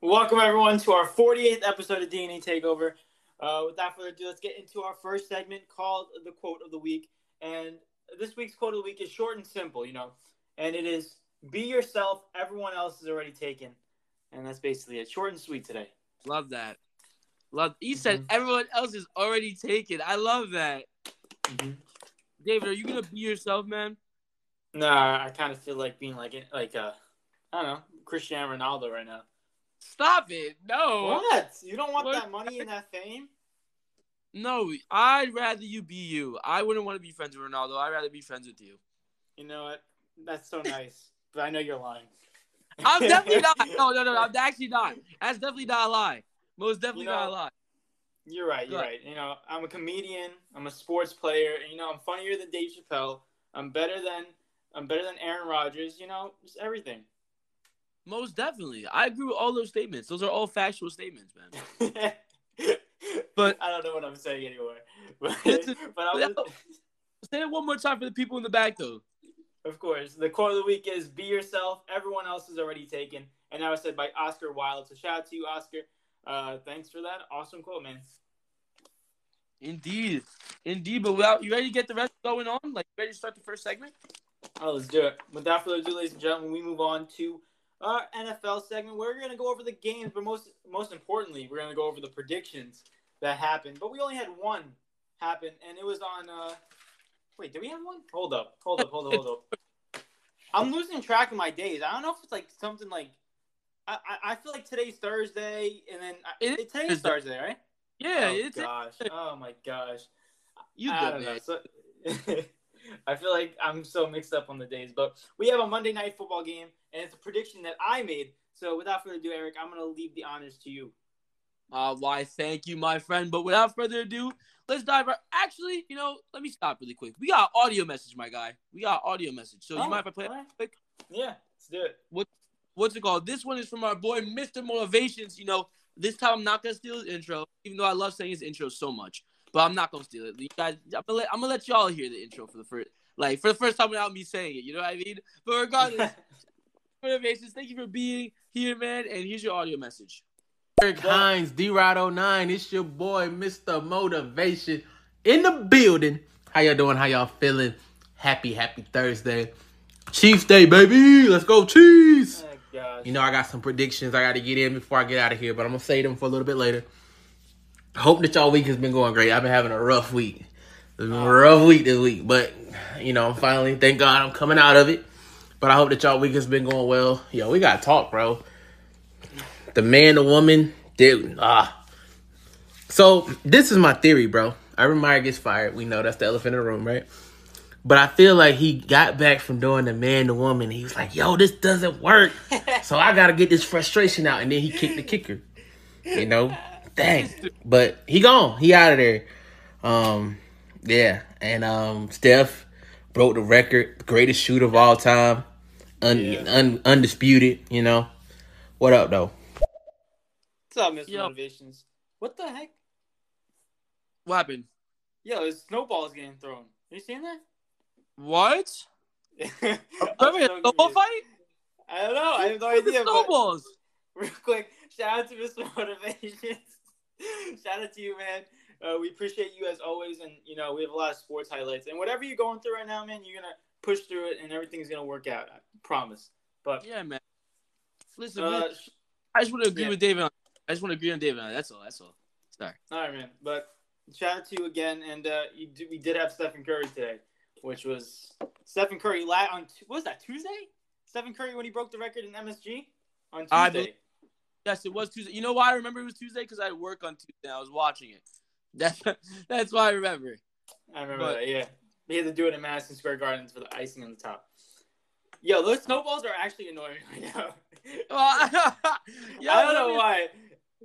Welcome everyone to our 48th episode of DNA Takeover. Uh, without further ado, let's get into our first segment called the quote of the week. And this week's quote of the week is short and simple, you know, and it is "Be yourself. Everyone else is already taken." And that's basically it. Short and sweet today. Love that. Love. You said Mhm. everyone else is already taken. I love that. Mm-hmm. David, are you gonna be yourself, man? Nah, I kind of feel like being like like uh, I don't know, Cristiano Ronaldo right now. Stop it. No. What? You don't want What? that money and that fame? No, I'd rather you be you. I wouldn't want to be friends with Ronaldo. I'd rather be friends with you. You know what? That's so nice, but I know you're lying. I'm definitely not. No, no, no. I'm actually not. That's definitely not a lie. Most definitely You not a know- lie. You're right. You're right. You know, I'm a comedian. I'm a sports player. And, you know, I'm funnier than Dave Chappelle. I'm better than I'm better than Aaron Rodgers. You know, just everything. Most definitely. I agree with all those statements. Those are all factual statements, man. But- I don't know what I'm saying anymore. But, but I was, Say it one more time for the people in the back, though. of course, the quote of the week is "Be yourself. Everyone else is already taken." And that was said by Oscar Wilde. So shout out to you, Oscar. Uh, thanks for that awesome quote, man. Indeed. Indeed. But without, you ready to get the rest going on? Like, ready to start the first segment? Oh, let's do it. Without further ado, ladies and gentlemen, we move on to our NFL segment. We're going to go over the games, but most most importantly, we're going to go over the predictions that happened. But we only had one happen, and it was on. Uh, wait, did we have one? Hold up, hold up, hold up, hold up. I'm losing track of my days. I don't know if it's like something like. I, I, I feel like today's Thursday, and then I, It is it, today's Thursday. Thursday, right? Yeah, oh it's gosh. Oh my gosh. you I good, don't know. man. So, I feel like I'm so mixed up on the days, but we have a Monday night football game, and it's a prediction that I made. So without further ado, Eric, I'm going to leave the honors to you. Uh, why, thank you, my friend. But without further ado, let's dive right. Actually, you know, let me stop really quick. We got audio message, my guy. We got audio message. So Oh, you mind if I play it alright. quick? Yeah, let's do it. What's it called? This one is from our boy, Mr. Motivations. You know, this time I'm not gonna steal his intro, even though I love saying his intro so much. But I'm not gonna steal it. You guys, I'm gonna let, I'm gonna let y'all hear the intro for the first, like, for the first time without me saying it. You know what I mean? But regardless, motivations. Thank you for being here, man. And here's your audio message. Eric Hines, D Rod 09. It's your boy, Mr. Motivation, in the building. How y'all doing? How y'all feeling? Happy, happy Thursday. Chiefs Day, baby. Let's go, Chiefs. oh, gosh. You know, I got some predictions I got to get in before I get out of here, but I'm going to say them for a little bit later. Hope that y'all week has been going great. I've been having a rough week. It's been a rough week this week, but, you know, I'm finally, thank God I'm coming out of it. But I hope that y'all week has been going well. Yo, we got to talk, bro. The man, the woman, dude. Ah. So, this is my theory, bro. Urban Meyer gets fired. We know that's the elephant in the room, right? But I feel like he got back from doing the man to woman. He was like, yo, this doesn't work. so I got to get this frustration out. And then he kicked the kicker. You know? Dang. But he gone. He out of there. Um, yeah. And um, Steph broke the record. Greatest shooter of all time. Un- Yeah. un- undisputed, you know? What up, though? What's up, Mr. Yo. Motivations? What the heck? What happened? Yo, his snowball's getting thrown. You seen that? What? Remember snowball confused. fight? I don't know. I have no idea. But snowballs. real quick, shout out to Mr. Motivation. shout out to you, man. Uh, we appreciate you as always, and you know we have a lot of sports highlights. And whatever you're going through right now, man, you're gonna push through it, and everything's gonna work out. I promise. But Yeah, man. Listen, uh, man, I just want to agree yeah. with David. On, I just want to agree on David. On, that's all. That's all. Sorry. all right, man. But shout out to you again, and uh, you do, we did have Stephen Curry today, which was Stephen Curry la- on what was that Tuesday? Stephen Curry when he broke the record in MSG on Tuesday. I believe- Yes, it was Tuesday. You know why I remember it was Tuesday? Because I had work on Tuesday. I was watching it. That's that's why I remember. I remember But- that. Yeah, they had to do it in Madison Square Gardens for the icing on the top. Yo, those snowballs are actually annoying right now. Well, I don't know why.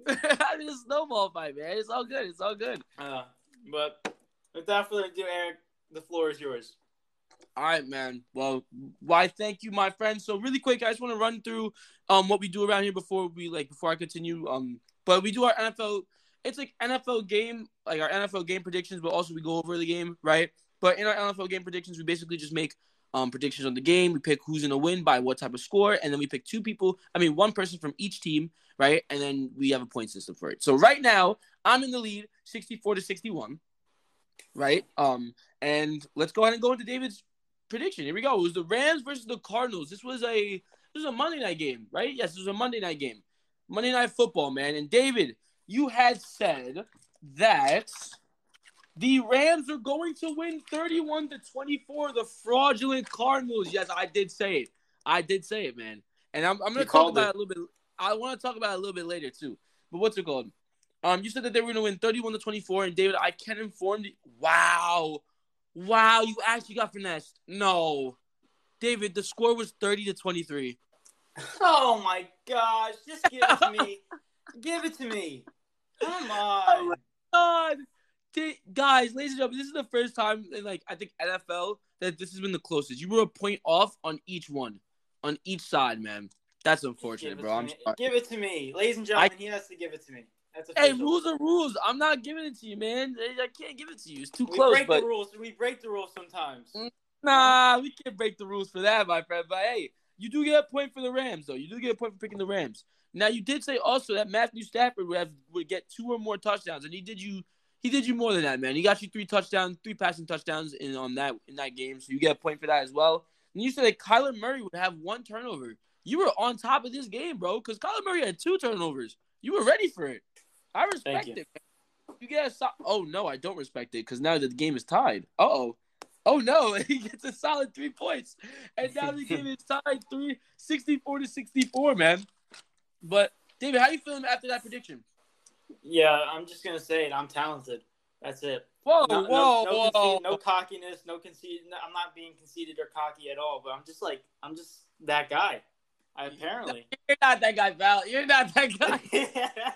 I mean, a snowball fight, man. It's all good. It's all good. Uh, but without further ado, Eric, the floor is yours. All right, man. Well, why? Thank you, my friend. So really quick, I just want to run through um what we do around here before we like before I continue. Um, but we do our NFL it's like NFL game, like our NFL game predictions, but also we go over the game, right? But in our NFL game predictions, we basically just make um, predictions on the game. We pick who's gonna win by what type of score, and then we pick two people. I mean, one person from each team, right? And then we have a point system for it. So right now, I'm in the lead, 64 to 61, right? Um, and let's go ahead and go into David's prediction. Here we go. It was the Rams versus the Cardinals. This was a this was a Monday night game, right? Yes, it was a Monday night game. Monday night football, man. And David, you had said that the Rams are going to win 31 to 24. The fraudulent Cardinals. Yes, I did say it. I did say it, man. And I'm, I'm going to talk about it. it a little bit. I want to talk about it a little bit later too. But what's it called? Um, you said that they were going to win 31 to 24, and David, I can inform you. Wow, wow, you actually got finessed. No, David, the score was 30 to 23. Oh my gosh! Just give it to me. give it to me. Come on. Oh my god. Guys, ladies and gentlemen, this is the first time in like I think NFL that this has been the closest. You were a point off on each one, on each side, man. That's unfortunate, bro. I'm sorry. Give it to me, ladies and gentlemen. I, he has to give it to me. Hey, rules are rules. I'm not giving it to you, man. I can't give it to you. It's too we close. We break but... the rules. We break the rules sometimes. Mm, nah, we can't break the rules for that, my friend. But hey, you do get a point for the Rams, though. You do get a point for picking the Rams. Now, you did say also that Matthew Stafford would have would get two or more touchdowns, and he did you he did you more than that, man. He got you three touchdowns, three passing touchdowns in on that in that game, so you get a point for that as well. And you said that Kyler Murray would have one turnover. You were on top of this game, bro, because Kyler Murray had two turnovers. You were ready for it. I respect you. it. Man. You get a so- oh no, I don't respect it because now that the game is tied. Uh oh. Oh no, he gets a solid three points. And now the game is tied three, 64 to 64, man. But David, how you feeling after that prediction? Yeah, I'm just gonna say it. I'm talented. That's it. Whoa, no, whoa, no, no, whoa. no cockiness, no conceit. I'm not being conceited or cocky at all. But I'm just like I'm just that guy. I apparently. You're not that guy, Val. You're not that guy.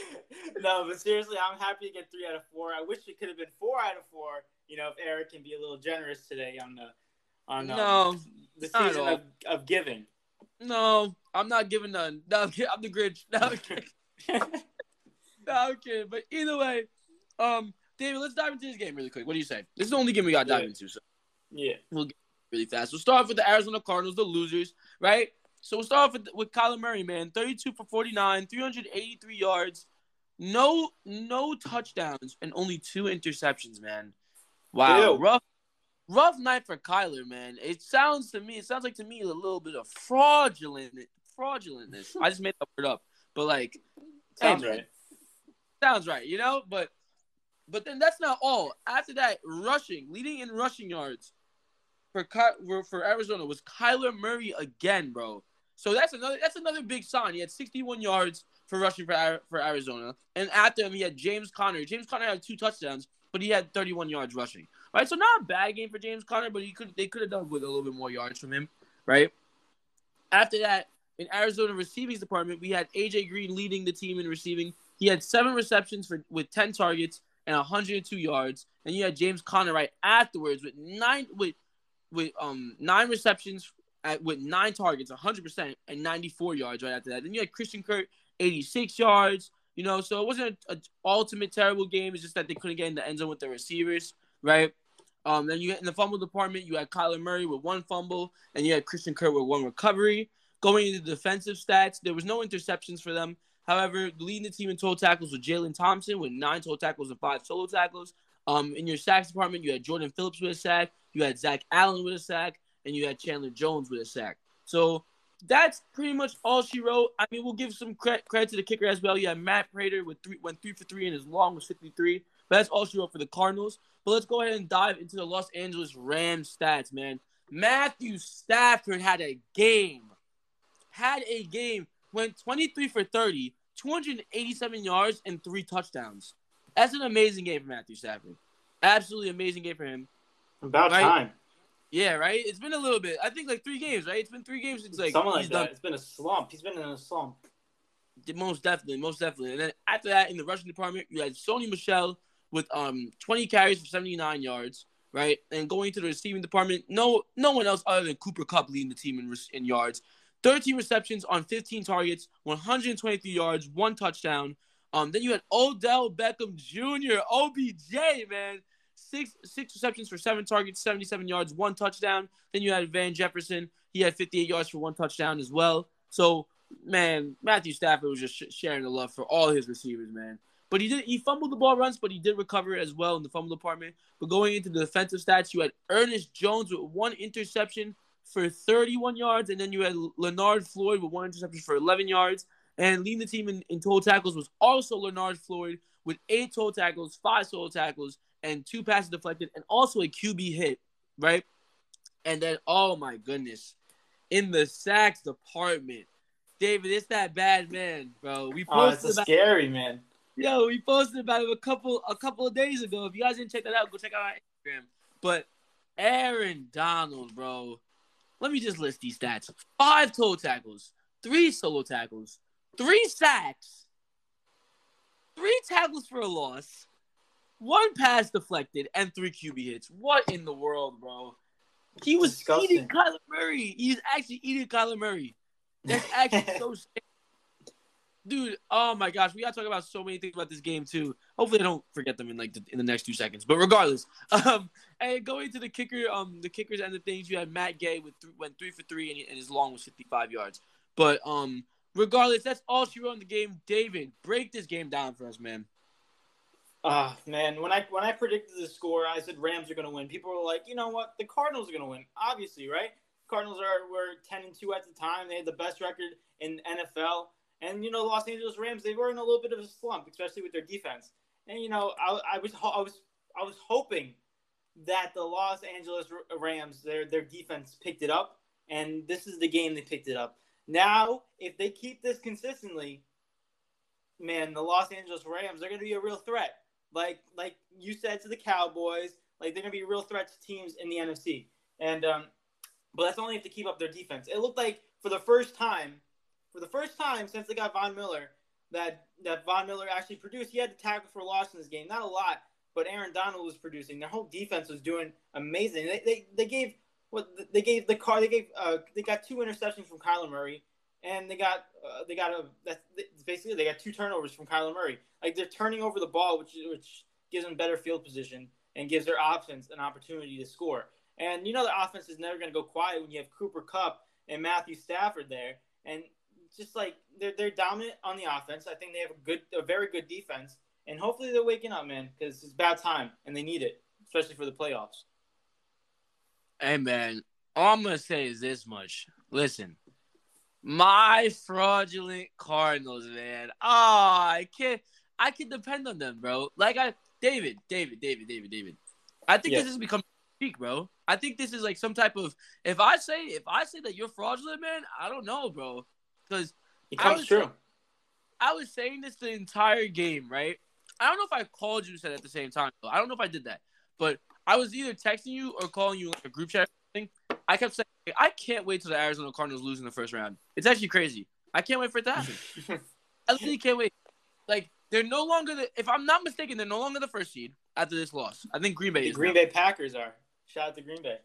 no, but seriously, I'm happy to get three out of four. I wish it could have been four out of four. You know, if Eric can be a little generous today on the on um, no, the season of, of giving. No, I'm not giving none. No, I'm, I'm the Grinch. No, I'm kidding. no, I'm kidding. But either way, um, David, let's dive into this game really quick. What do you say? This is the only game we got to dive into. So yeah, we'll get really fast. We'll start off with the Arizona Cardinals, the losers, right? So we'll start off with, with Kyler Murray, man. 32 for 49, 383 yards, no no touchdowns, and only two interceptions, man. Wow, Ew. rough rough night for Kyler, man. It sounds to me, it sounds like to me a little bit of fraudulent fraudulentness. I just made that word up. But like sounds hey, right. Sounds right, you know? But but then that's not all. After that, rushing, leading in rushing yards for for Arizona was Kyler Murray again, bro. So that's another that's another big sign. He had 61 yards for rushing for for Arizona, and after him he had James Conner. James Conner had two touchdowns, but he had 31 yards rushing. Right, so not a bad game for James Conner, but he could they could have done with a little bit more yards from him. Right. After that, in Arizona receiving department, we had AJ Green leading the team in receiving. He had seven receptions for with 10 targets and 102 yards. And you had James Conner right afterwards with nine with with um nine receptions at, with nine targets, 100% and 94 yards right after that. Then you had Christian Kirk, 86 yards. You know, so it wasn't an ultimate terrible game. It's just that they couldn't get in the end zone with the receivers, right? Um, then you in the fumble department, you had Kyler Murray with one fumble, and you had Christian Kirk with one recovery. Going into the defensive stats, there was no interceptions for them. However, leading the team in total tackles was Jalen Thompson with nine total tackles and five solo tackles. Um, in your sacks department, you had Jordan Phillips with a sack, you had Zach Allen with a sack, and you had Chandler Jones with a sack. So that's pretty much all she wrote. I mean, we'll give some credit, credit to the kicker as well. You had Matt Prater with three, went three for three, and his long was 53. But that's all she wrote for the Cardinals. But let's go ahead and dive into the Los Angeles Rams stats, man. Matthew Stafford had a game. Had a game. Went 23 for 30, 287 yards, and three touchdowns. That's an amazing game for Matthew Stafford. Absolutely amazing game for him. About right? time. Yeah, right. It's been a little bit. I think like three games, right? It's been three games since like something like that. Done. It's been a slump. He's been in a slump. Most definitely, most definitely. And then after that, in the rushing department, you had Sony Michel with um 20 carries for 79 yards, right? And going to the receiving department, no no one else other than Cooper Kupp leading the team in, in yards. 13 receptions on 15 targets, 123 yards, one touchdown. Um, then you had Odell Beckham Jr. OBJ, man, six six receptions for seven targets, 77 yards, one touchdown. Then you had Van Jefferson. He had 58 yards for one touchdown as well. So, man, Matthew Stafford was just sh- sharing the love for all his receivers, man. But he did he fumbled the ball runs, but he did recover as well in the fumble department. But going into the defensive stats, you had Ernest Jones with one interception for 31 yards, and then you had Leonard Floyd with one interception for 11 yards. And leading the team in, in total tackles was also Leonard Floyd with eight total tackles, five total tackles, and two passes deflected, and also a QB hit, right? And then, oh my goodness, in the sacks department, David, it's that bad man, bro. We posted Oh, it's about, scary, man. yo, we posted about it a couple a couple of days ago. If you guys didn't check that out, go check out our Instagram. But Aaron Donald, bro, let me just list these stats: five total tackles, three solo tackles, three sacks, three tackles for a loss, one pass deflected, and three QB hits. What in the world, bro? He was Disgusting. eating Kyler Murray. He's actually eating Kyler Murray. That's actually so sick. Dude, oh my gosh, we gotta talk about so many things about this game too. Hopefully, I don't forget them in like the, in the next two seconds. But regardless, um, and going to the kicker, um, the kickers and the things you had Matt Gay with th- went three for three and, he- and his long was fifty five yards. But um, regardless, that's all she wrote in the game. David, break this game down for us, man. Ah, man, when I when I predicted the score, I said Rams are going to win. People were like, you know what, the Cardinals are going to win. Obviously, right? Cardinals are were ten and two at the time. They had the best record in NFL, and you know, Los Angeles Rams they were in a little bit of a slump, especially with their defense. And you know, I, I was I was I was hoping that the Los Angeles Rams their their defense picked it up, and this is the game they picked it up. Now, if they keep this consistently, man, the Los Angeles Rams they're going to be a real threat. Like like you said to the Cowboys, like they're to be a real threat to teams in the NFC. And um, but that's only if they keep up their defense. It looked like for the first time, for the first time since they got Von Miller, that that Von Miller actually produced. He had to tackle for loss in this game, not a lot, but Aaron Donald was producing. Their whole defense was doing amazing. They they, they gave what they gave the car. They gave uh, they got two interceptions from Kyler Murray, and they got uh, they got a that's basically they got two turnovers from Kyler Murray. Like they're turning over the ball, which which gives them better field position and gives their offense an opportunity to score. And you know the offense is never going to go quiet when you have Cooper Kupp and Matthew Stafford there, and just like they're they're dominant on the offense. I think they have a good, a very good defense, and hopefully they're waking up, man, because it's about time and they need it, especially for the playoffs. Hey man, all I'm gonna say is this much. Listen, my fraudulent Cardinals, man. Oh, I can't. I can depend on them, bro. Like I, David, David, David, David, David. I think Yeah. this is become peak, bro. I think this is like some type of. If I say, if I say that you're fraudulent, man, I don't know, bro. Because It I comes was- true. I was saying this the entire game, right? I don't know if I called you and said at the same time. Though. I don't know if I did that, but I was either texting you or calling you like a group chat thing. I kept saying, I can't wait till the Arizona Cardinals lose in the first round. It's actually crazy. I can't wait for it to happen. I literally can't wait. Like they're no longer the. If I'm not mistaken, they're no longer the first seed after this loss. I think Green Bay the is. Green now. Bay Packers are. Shout out to Green Bay.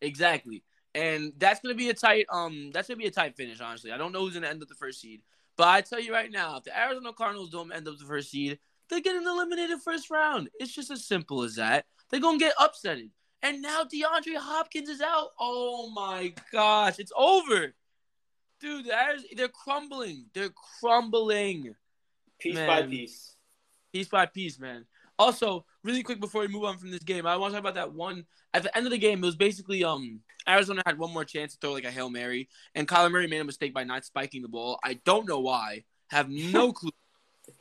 Exactly. And that's gonna be a tight um that's gonna be a tight finish, honestly. I don't know who's gonna end up the first seed. But I tell you right now, if the Arizona Cardinals don't end up the first seed, they're getting eliminated first round. It's just as simple as that. They're gonna get upsetted. And now DeAndre Hopkins is out. Oh my gosh, it's over. Dude, the Ariz- they're crumbling. They're crumbling Piece Man. by piece. piece by piece, man. Also, really quick before we move on from this game, I want to talk about that one. At the end of the game, it was basically um Arizona had one more chance to throw like a hail mary, and Kyler Murray made a mistake by not spiking the ball. I don't know why. Have no clue.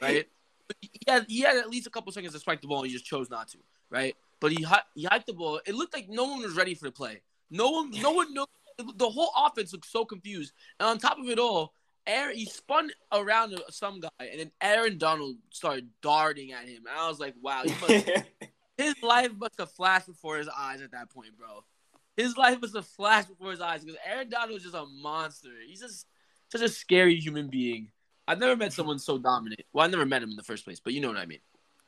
Right? But he had he had at least a couple seconds to spike the ball, and he just chose not to. Right? But he he hiked the ball. It looked like no one was ready for the play. No one, no one knew. The whole offense looked so confused, and on top of it all, Aaron he spun around some guy, and then Aaron Donald started darting at him. And I was like, wow, he must, his life must have flashed before his eyes at that point, bro. His life must have flashed before his eyes because Aaron Donald was just a monster. He's just such a scary human being. I've never met someone so dominant. Well, I never met him in the first place, but you know what I mean.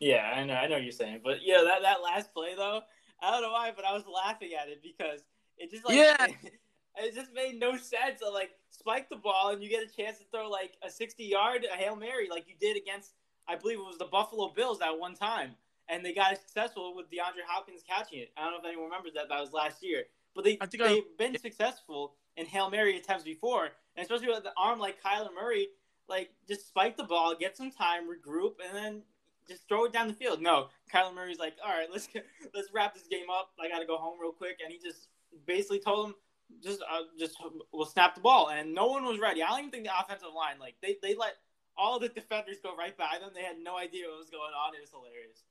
Yeah, I know, I know what you're saying, but yeah, that that last play though, I don't know why, but I was laughing at it because it just like Yeah. it just made no sense. Like spike the ball and you get a chance to throw like a 60 yard a hail mary like you did against I believe it was the Buffalo Bills at one time, and they got successful with DeAndre Hopkins catching it. I don't know if anyone remembers that. That was last year, but they they've I- been successful in hail mary attempts before, and especially with the arm like Kyler Murray, like just spike the ball, get some time, regroup, and then just throw it down the field. No, Kyler Murray's like, all right, let's get, let's wrap this game up. I got to go home real quick, and he just basically told him just uh, just we'll snap the ball, and no one was ready. I don't even think the offensive line like they they let all the defenders go right by them. They had no idea what was going on. It was hilarious.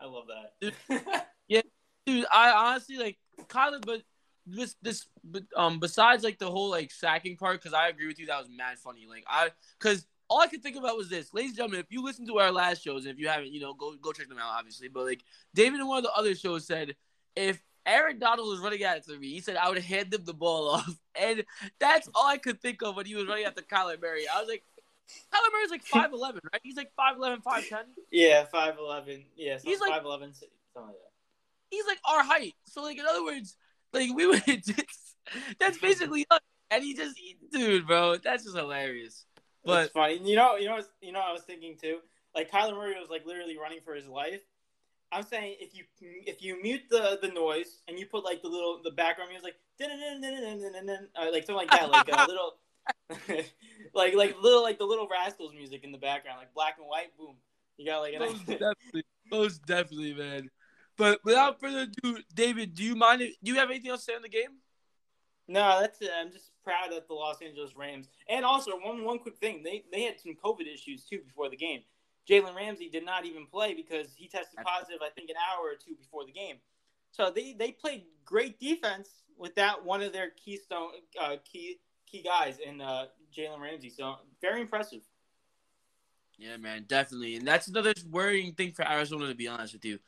I love that. Dude, Yeah, dude. I honestly like Kyler, but this this but um besides like the whole like sacking part, because I agree with you, that was mad funny. Like I because all I could think about was this, ladies and gentlemen. If you listen to our last shows, and if you haven't, you know, go go check them out, obviously. But like David in one of the other shows said, if Aaron Donald was running at me, he said I would hand him the ball off, and that's all I could think of when he was running after Kyler Murray. I was like. Kyler Murray's like 5'11, right? He's like 5'11, 5'10. yeah, five eleven. Yeah, so He's like- five eleven. Something like that. he's like our height. So like in other words, like we would just that's basically us. And he just dude, bro, that's just hilarious. But But funny. You know, you know, you know. I was thinking too. Like Kyler Murray was like literally running for his life. I'm saying if you if you mute the the noise and you put like the little the background music like uh, like something like that, like a little like like little like the little rascals music in the background, like black and white. Boom, you got like most definitely, most definitely, man. But without further ado, David, do you mind? If, do you have anything else to say on the game? No, that's it. I'm just proud of the Los Angeles Rams. And also, one one quick thing, they they had some COVID issues too before the game. Jalen Ramsey did not even play because he tested positive, I think, an hour or two before the game. So they they played great defense without one of their keystone uh, key key guys in uh, Jalen Ramsey. So very impressive. Yeah, man, definitely. And that's another worrying thing for Arizona, to be honest with you.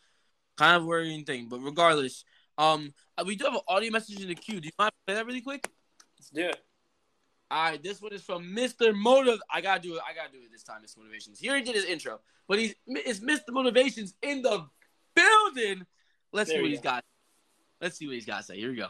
Kind of worrying thing. But regardless, um, uh, we do have an audio message in the queue. Do you mind if I play that really quick? Let's do it. All right, this one is from Mr. Motive. I gotta do it. I gotta do it this time, Mr. Motivations. Here he already did his intro, but he's it's Mr. Motivations in the building. Let's There see what we he's got. Let's see what he's got to say. Here we go.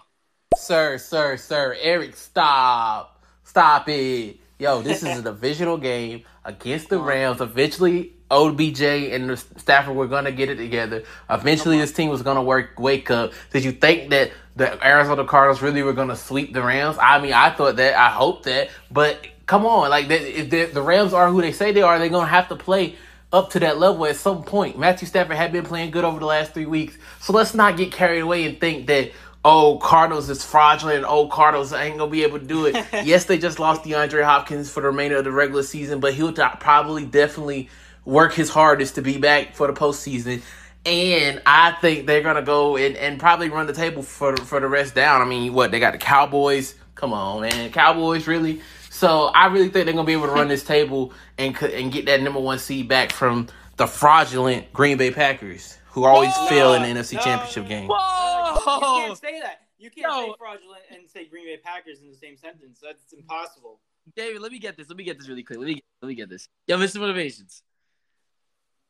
Sir, sir, sir, Eric, stop. Stop it. Yo, this is a divisional game against the Rams. Eventually, OBJ and the Stafford were going to get it together. Eventually, this team was going to work. Wake up. Did you think that the Arizona Cardinals really were going to sweep the Rams? I mean, I thought that. I hope that. But come on. Like, they, the the Rams are who they say they are, they're going to have to play up to that level at some point. Matthew Stafford had been playing good over the last three weeks. So let's not get carried away and think that, oh, Cardinals is fraudulent and oh, Cardinals ain't going to be able to do it. yes, they just lost DeAndre Hopkins for the remainder of the regular season, but he'll probably definitely work his hardest to be back for the postseason. And I think they're gonna go and, and probably run the table for the, for the rest down. I mean, what they got the Cowboys? Come on, man, Cowboys really. So I really think they're gonna be able to run this table and and get that number one seed back from the fraudulent Green Bay Packers, who always Whoa! fail in the NFC No, Championship game. no, you- You can't say that. You can't No. say fraudulent and say Green Bay Packers in the same sentence. That's impossible. David, let me get this. Let me get this really quick. Let me let me get this. Yo, Mr. Motivations.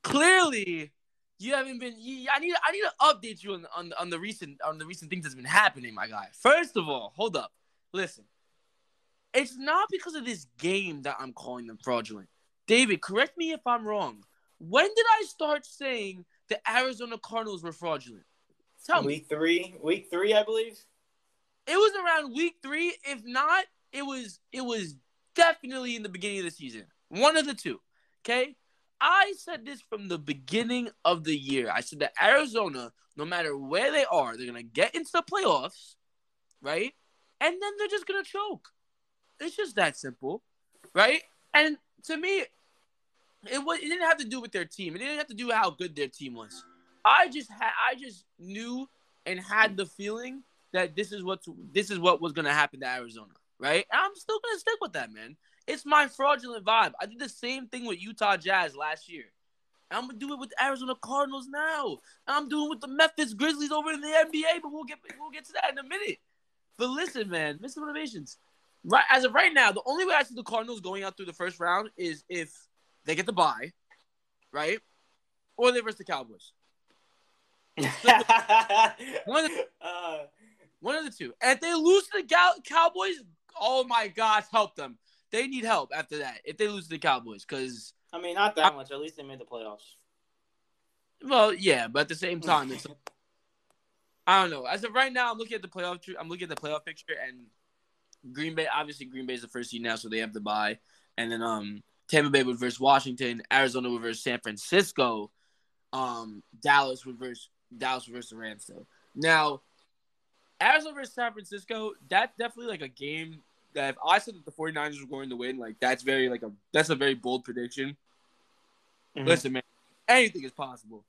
Clearly, you haven't been. You, I need I need to update you on on on the recent on the recent things that's been happening, my guy. First of all, hold up. Listen, it's not because of this game that I'm calling them fraudulent. David, correct me if I'm wrong. When did I start saying the Arizona Cardinals were fraudulent? Tell me. Week three, week three, I believe. It was around week three. If not, it was it was definitely in the beginning of the season. One of the two. Okay. I said this from the beginning of the year. I said that Arizona, no matter where they are, they're gonna get into the playoffs, right? And then they're just gonna choke. It's just that simple, right? And to me, it was it didn't have to do with their team. It didn't have to do how good their team was. I just had I just knew and had the feeling that this is what this is what was gonna happen to Arizona, right? And I'm still gonna stick with that, man. It's my fraudulent vibe. I did the same thing with Utah Jazz last year. I'm gonna do it with Arizona Cardinals now. I'm doing it with the Memphis Grizzlies over in the NBA, but we'll get we'll get to that in a minute. But listen, man, Mr. Motivations. Right as of right now, the only way I see the Cardinals going out through the first round is if they get the bye, right? Or they versus the Cowboys. One of the, uh, one of the two. And if they lose to the Cow- Cowboys, oh my gosh, help them. They need help after that. If they lose to the Cowboys, because I mean, not that much. At least they made the playoffs. Well, yeah, but at the same time, it's I don't know. As of right now, I'm looking at the playoff. I'm looking at the playoff picture, and Green Bay. Obviously, Green Bay is the first seed now, so they have to buy. And then um, Tampa Bay would versus Washington. Arizona would versus San Francisco. Um, Dallas would versus Dallas would versus the Rams. So now, Arizona versus San Francisco. That's definitely like a game that if I said that the 49ers were going to win, like that's very like a that's a very bold prediction. Mhm. Listen, man, anything is possible.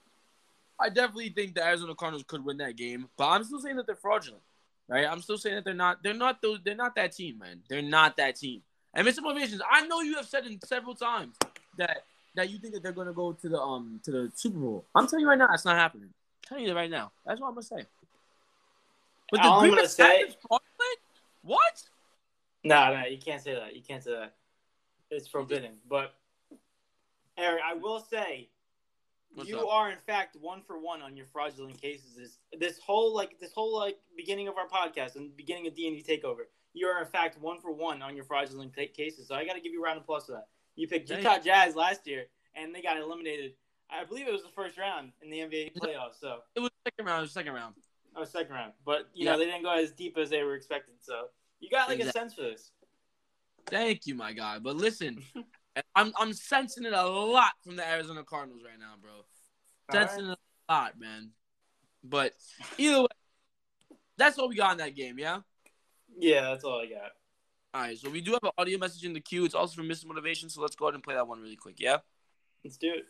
I definitely think the Arizona Cardinals could win that game, but I'm still saying that they're fraudulent, right? I'm still saying that they're not. They're not those. They're not that team, man. They're not that team. And Mr. Motivations, I know you have said in several times that that you think that they're gonna go to the um to the Super Bowl. I'm telling you right now, that's not happening. I'm telling you right now. That's what I'm gonna say. But All I'm gonna say- fraudulent? What? No, no, you can't say that. You can't say that. It's forbidden. But Eric, I will say What's you up? are in fact one for one on your fraudulent cases. This this whole like this whole like beginning of our podcast and beginning of D and D Takeover, you are in fact one for one on your fraudulent ca- cases. So I got to give you a round of applause for that. You picked Thank Utah Jazz last year, and they got eliminated. I believe it was the first round in the NBA playoffs. So It was second round. It was second round. oh, second round, but you Yeah. know they didn't go as deep as they were expected. So you got like a sense for this. Thank you, my guy. But listen, I'm I'm sensing it a lot from the Arizona Cardinals right now, bro. Sensing it a lot, man. But either way, that's all we got in that game, yeah? Yeah, that's all I got. All right, so we do have an audio message in the queue. It's also from Mr. Motivation, so let's go ahead and play that one really quick, yeah? Let's do it.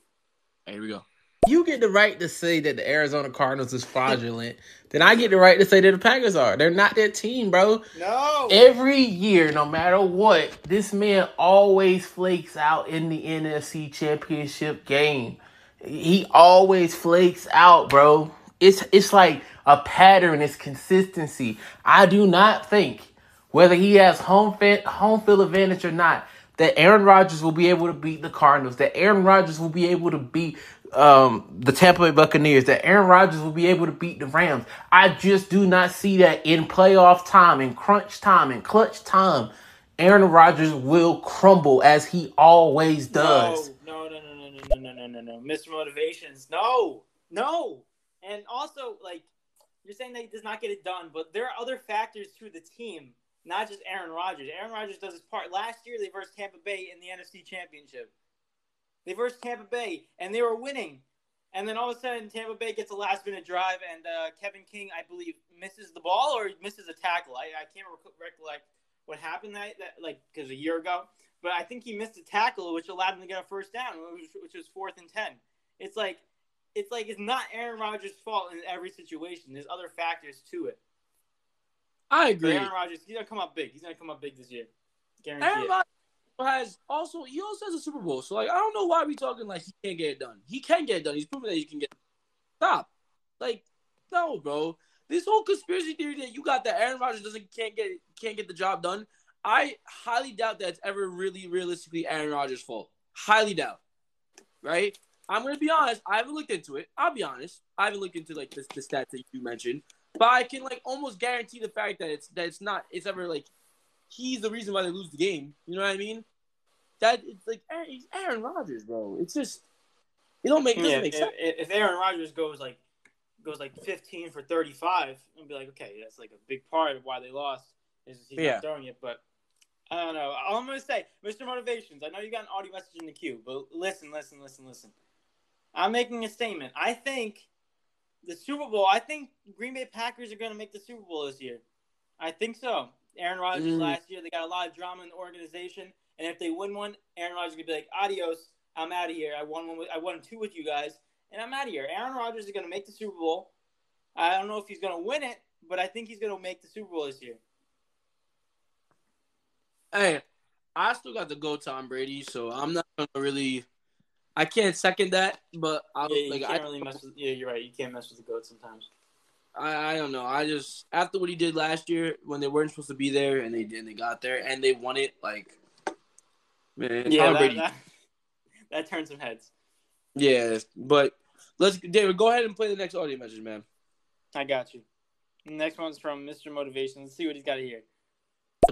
right, here we go. You get the right to say that the Arizona Cardinals is fraudulent. then I get the right to say that the Packers are. They're not that team, bro. No. Every year, no matter what, this man always flakes out in the NFC Championship game. He always flakes out, bro. It's it's like a pattern. It's consistency. I do not think whether he has home home field advantage or not, that Aaron Rodgers will be able to beat the Cardinals. That Aaron Rodgers will be able to beat um, the Tampa Bay Buccaneers. That Aaron Rodgers will be able to beat the Rams. I just do not see that in playoff time, in crunch time, in clutch time. Aaron Rodgers will crumble as he always does. No, no, no, no, no, no, no, no, no, no. Mr. Motivations. No, no. And also, like, you're saying that he does not get it done, but there are other factors to the team, not just Aaron Rodgers. Aaron Rodgers does his part. Last year, they versed Tampa Bay in the NFC Championship. They versed Tampa Bay, and they were winning. And then all of a sudden, Tampa Bay gets a last minute drive, and uh, Kevin King, I believe, misses the ball or misses a tackle. I, I can't rec- recollect what happened that, that like because a year ago but I think he missed a tackle, which allowed him to get a first down, which, which was fourth and ten. It's like, it's like it's not Aaron Rodgers' fault in every situation. There's other factors to it. I But agree. Aaron Rodgers, he's gonna come up big. He's gonna come up big this year, guarantee Aaron. Rodgers has also he also has a Super Bowl, so like I don't know why we talking like he can't get it done. He can get it done. He's proven that he can get. It. Stop, like no, bro. This whole conspiracy theory that you got that Aaron Rodgers doesn't can't get can't get the job done. I highly doubt that's ever really realistically Aaron Rodgers' fault. Highly doubt. Right? I'm gonna be honest. I haven't looked into it. I'll be honest. I haven't looked into like the, the stats that you mentioned, but I can like almost guarantee the fact that it's that it's not. It's ever like he's the reason why they lose the game. You know what I mean? That it's like Aaron, he's Aaron Rodgers, bro. It's just it don't make it doesn't Yeah, make if, sense. if if Aaron Rodgers goes like goes like 15 for 35, and be like, okay, that's like a big part of why they lost is he's Yeah. not throwing it. But I don't know. All I'm gonna say, Mr. Motivations. I know you got an audio message in the queue, but listen, listen, listen, listen. I'm making a statement. I think the Super Bowl. I think Green Bay Packers are gonna make the Super Bowl this year. I think so. Aaron Rodgers Mm. last year, they got a lot of drama in the organization, and if they win one, Aaron Rodgers is gonna be like, "Adios, I'm out of here. I won one. With, I won two with you guys, and I'm out of here." Aaron Rodgers is gonna make the Super Bowl. I don't know if he's gonna win it, but I think he's gonna make the Super Bowl this year. Hey, I still got to go Tom Brady, so I'm not gonna really. I can't second that, but I Yeah, you like can't I, really mess with. Yeah, you're right. You can't mess with the goat sometimes. I I don't know. I just after what he did last year when they weren't supposed to be there and they did, they got there and they won it. Like, man, Yeah, Tom that, Brady. that, that turned some heads. Yeah, but let's David go ahead and play the next audio message, man. I got you. The next one's from Mr. Motivation. Let's see what he's got here.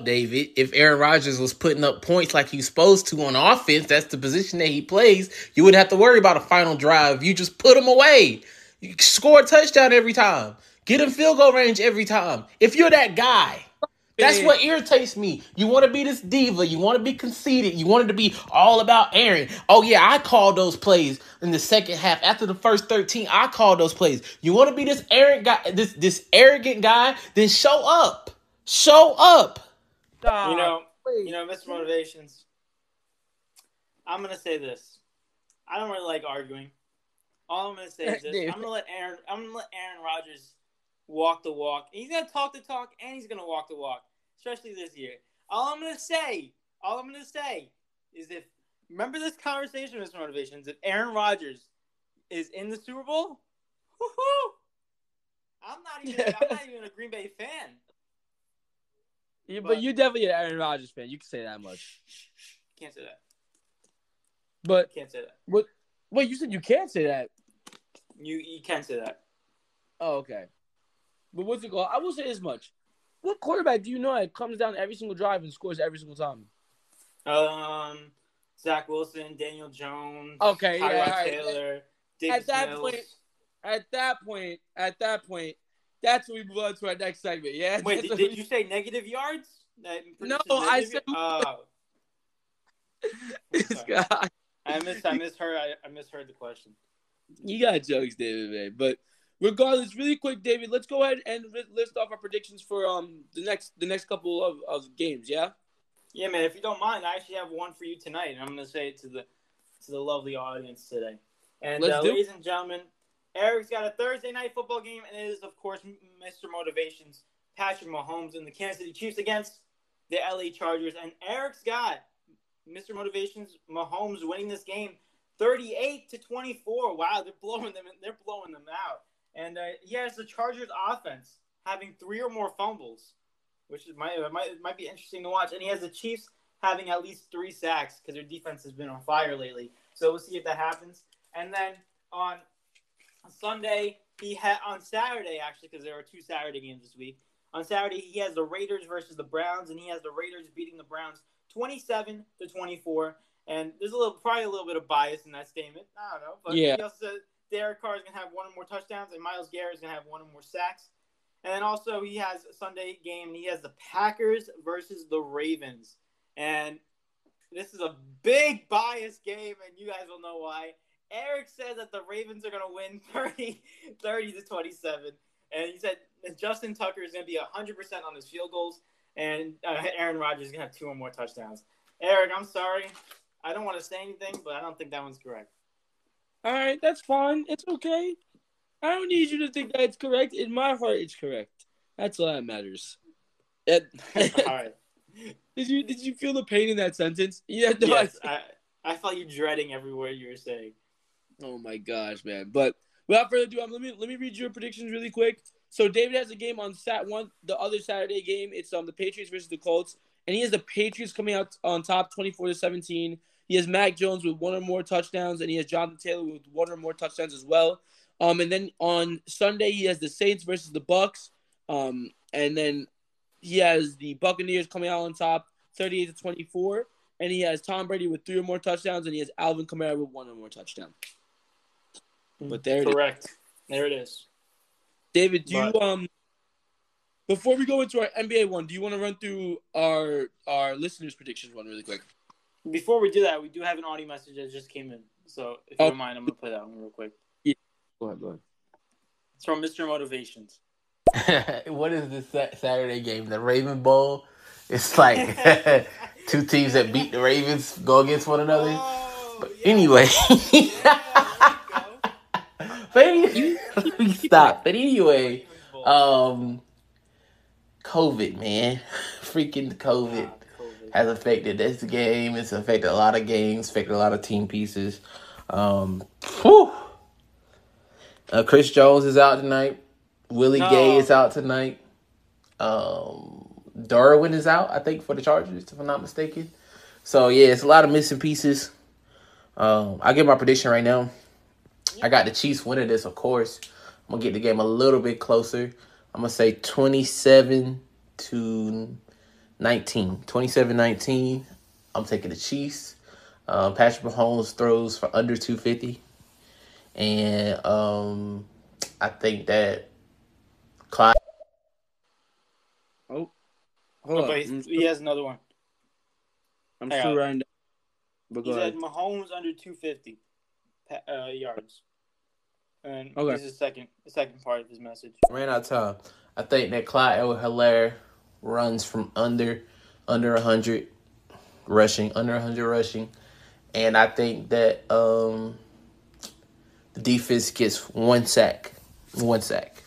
David, if Aaron Rodgers was putting up points like he's supposed to on offense, that's the position that he plays, you wouldn't have to worry about a final drive. You just put him away. You score a touchdown every time. Get him field goal range every time. If you're that guy, that's what irritates me. You want to be this diva. You want to be conceited. You want it to be all about Aaron. Oh, yeah, I called those plays in the second half. After the first 13, I called those plays. You want to be this arrogant guy, this, this arrogant guy, then show up. Show up. You know, you know, Mr. Motivations. I'm gonna say this. I don't really like arguing. All I'm gonna say is this. I'm gonna let Aaron. I'm gonna let Aaron Rodgers walk the walk. He's gonna talk the talk, and he's gonna walk the walk, especially this year. All I'm gonna say, all I'm gonna say, is if remember this conversation, Mr. Motivations. If Aaron Rodgers is in the Super Bowl, whoo I'm not even. I'm not even a Green Bay fan. You, but, But- you're definitely an Aaron Rodgers fan. You can say that much. Can't say that. But Can't say that. What? wait, you said you can't say that. You you can say that. Oh, okay. But what's it called? I will say this much. What quarterback do you know that comes down every single drive and scores every single time? Um, Zach Wilson, Daniel Jones, Okay, yeah, Tyrod all right. Taylor, Davis that Mills. point- At that point, at that point, that's when we move on to our next segment. Yeah. Wait, did, did you say negative yards? No, I said- Oh, this sorry. guy. I mis I misheard I, I misheard the question. You got jokes, David, man. But regardless, really quick, David, let's go ahead and li- list off our predictions for um the next the next couple of, of games. Yeah. Yeah, man. If you don't mind, I actually have one for you tonight, and I'm going to say it to the to the lovely audience today. And uh, it. ladies and gentlemen, Eric's got a Thursday night football game, and it is, of course, Mr. Motivations, Patrick Mahomes and the Kansas City Chiefs against the LA Chargers. And Eric's got Mr. Motivations, Mahomes winning this game, 38 to 24. Wow, they're blowing them. They're blowing them out. And uh, he has the Chargers offense having three or more fumbles, which is might might might be interesting to watch. And he has the Chiefs having at least three sacks because their defense has been on fire lately. So we'll see if that happens. And then on Sunday, he had on Saturday actually because there are two Saturday games this week. On Saturday, he has the Raiders versus the Browns, and he has the Raiders beating the Browns 27 to 24. And there's a little, probably a little bit of bias in that statement. I don't know, but Yeah. he also said Derek Carr is gonna have one or more touchdowns, and Myles Garrett is gonna have one or more sacks. And then also he has a Sunday game, and he has the Packers versus the Ravens. And this is a big bias game, and you guys will know why. Eric says that the Ravens are going to win 30, 30 to 27. And he said Justin Tucker is going to be 100% on his field goals, and uh, Aaron Rodgers is going to have two or more touchdowns. Eric, I'm sorry. I don't want to say anything, but I don't think that one's correct. All right, that's fine. It's okay. I don't need you to think that it's correct. In my heart, it's correct. That's all that matters. That- All right. did you did you feel the pain in that sentence? Yeah. No, yes, I- I, felt you dreading every word you were saying. oh my gosh, man! But without further ado, um, let me let me read your predictions really quick. So David has a game on Sat one, the other Saturday game. It's um the Patriots versus the Colts, and he has the Patriots coming out on top, twenty four to seventeen. He has Mac Jones with one or more touchdowns, and he has Jonathan Taylor with one or more touchdowns as well. Um, and then on Sunday he has the Saints versus the Bucks. Um, and then he has the Buccaneers coming out on top, thirty eight to twenty four. And he has Tom Brady with three or more touchdowns, and he has Alvin Kamara with one or more touchdown. But there it is. Correct. There it is. David, do you um before we go into our NBA one, do you want to run through our our listeners' predictions one really quick? Before we do that, we do have an audio message that just came in. So if you don't mind, I'm going to play that one real quick. Yeah. Go ahead, go ahead. It's from Mr. Motivations. what is this Saturday game? The Raven Bowl? It's like two teams that beat the Ravens go against one another. Oh, But yeah. anyway, Yeah, there you but any- let me stop. But anyway, um, COVID, man, freaking COVID. Has affected this game. It's affected a lot of games, affected a lot of team pieces. Um, whew. Uh, Chris Jones is out tonight. Willie No. Gay is out tonight. Um, Darwin is out, I think, for the Chargers, if I'm not mistaken. So yeah, it's a lot of missing pieces. Um, I give my prediction right now. I got the Chiefs winning this, of course. I'm gonna get the game a little bit closer. I'm gonna say 27 to 19. 27-19. I'm taking the Chiefs. Uh, Patrick Mahomes throws for under 250. And um, I think that Clyde. Oh, Oh, hold but on. he's- he has another one. I'm hang still on. writing down. But He said. Mahomes under 250 uh, yards. And Okay. this is the second, the second part of his message. Ran out of time. I think that Clyde Edward Helaire runs from under under 100 rushing, under 100 rushing. And I think that um, the defense gets one sack. One sack.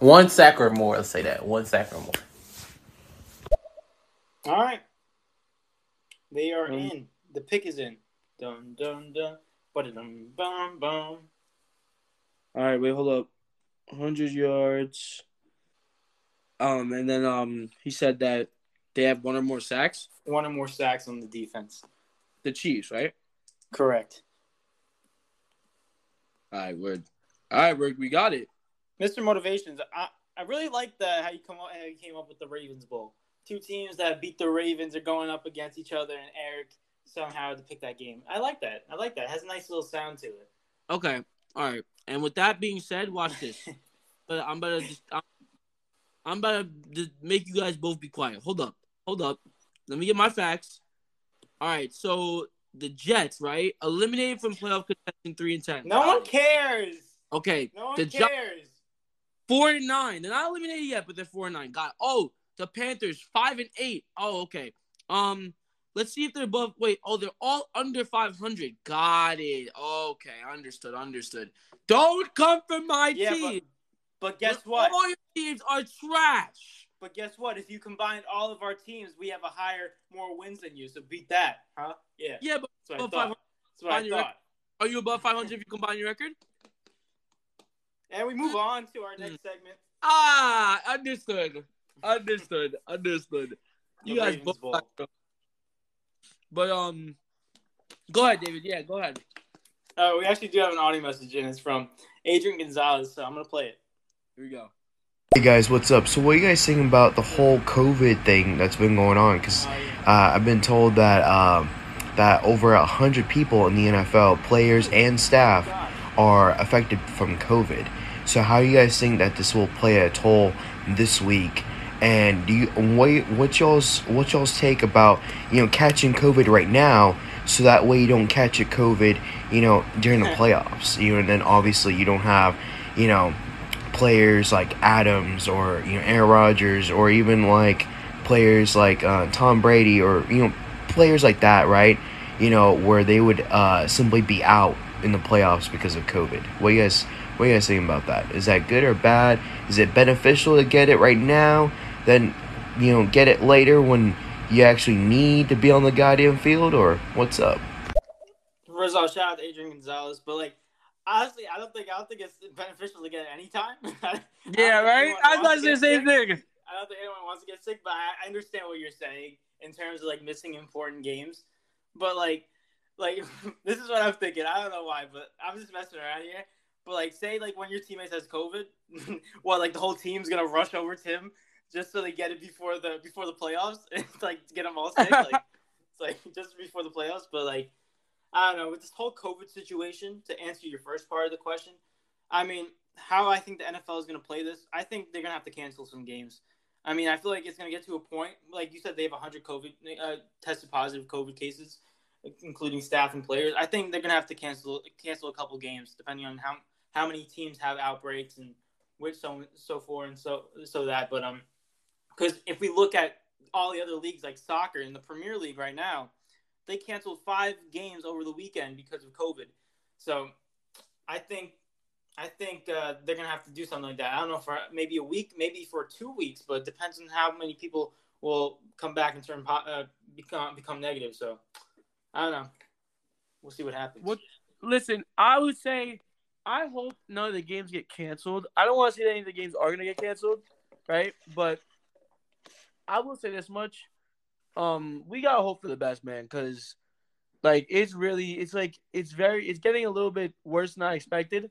One sack or more, let's say that. One sack or more. All right. They are Um, in. The pick is in. Dun dun dun. But dum bum bum. All right, wait, hold up. 100 yards. Um, and then um, he said that they have one or more sacks. One or more sacks on the defense. The Chiefs, right? Correct. All right, word. All right, word. We got it. Mr. Motivations, I, I really like the how you come up, how you came up with the Ravens Bowl. Two teams that beat the Ravens are going up against each other, and Eric somehow to pick that game. I like that. I like that. It has a nice little sound to it. Okay. All right. And with that being said, watch this. but I'm gonna just I'm, I'm about to make you guys both be quiet. Hold up. Hold up. Let me get my facts. All right. So the Jets, right, eliminated from playoff contention three and ten. No one cares. Okay. No one the Gi- cares. Four and nine. They're not eliminated yet, but they're four and nine. Got oh the Panthers five and eight. Oh okay. Um, let's see if they're above. Wait. Oh, they're all under five hundred. Got it. Okay, understood. Understood. Don't come for my Yeah, team. but, but guess what? All your teams are trash. But guess what? If you combine all of our teams, we have a higher, more wins than you. So beat that, huh? Yeah. Yeah, but That's what I thought. 500 That's what I thought. are you above five hundred if you combine your record? And we move on to our next segment. Ah, understood. Understood. Understood. You The guys Ravens both. Bowl. But um, go ahead, David. Yeah, go ahead. Uh, we actually do have an audio message, and it's from Adrian Gonzalez. So I'm gonna play it. Here we go. Hey guys, what's up? So, what are you guys thinking about the whole COVID thing that's been going on? Because uh, I've been told that um, that over a hundred people in the NFL, players and staff, are affected from COVID. So, how do you guys think that this will play a toll this week? And do you what what y'all's what y'all's take about you know catching COVID right now, so that way you don't catch a COVID you know during the playoffs. You know, and then obviously you don't have you know players like Adams or you know Aaron Rodgers or even like players like uh, Tom Brady or you know players like that, right? You know where they would uh, simply be out in the playoffs because of COVID. What you guys what you guys think about that? Is that good or bad? Is it beneficial to get it right now? Then you know get it later when you actually need to be on the goddamn field or what's up? First off, shout out to Adrian Gonzalez, but like honestly, I don't think I don't think it's beneficial to get it anytime. Yeah, right. I was wants about to to say the same thing. I don't think anyone wants to get sick, but I, I understand what you're saying in terms of like missing important games. But like, like this is what I'm thinking. I don't know why, but I'm just messing around here. But like, say like when your teammate has COVID, what like the whole team's gonna rush over to him just so they get it before the before the playoffs, and like to get them all sick. Like it's like just before the playoffs. But like, I don't know with this whole COVID situation. To answer your first part of the question, I mean, how I think the NFL is going to play this, I think they're going to have to cancel some games. I mean, I feel like it's going to get to a point, like you said, they have 100 COVID uh, tested positive COVID cases, including staff and players. I think they're going to have to cancel cancel a couple games, depending on how how many teams have outbreaks and which so so forth and so so that. But um, because if we look at all the other leagues like soccer in the Premier League right now, they canceled five games over the weekend because of COVID. So I think I think uh, they're gonna have to do something like that. I don't know for maybe a week, maybe for two weeks, but it depends on how many people will come back and turn uh, become become negative. So I don't know. We'll see what happens. What- Listen, I would say I hope none of the games get canceled. I don't want to say that any of the games are gonna get canceled, right? But I will say this much: um, we gotta hope for the best, man, because like it's really, it's like it's very, it's getting a little bit worse than I expected.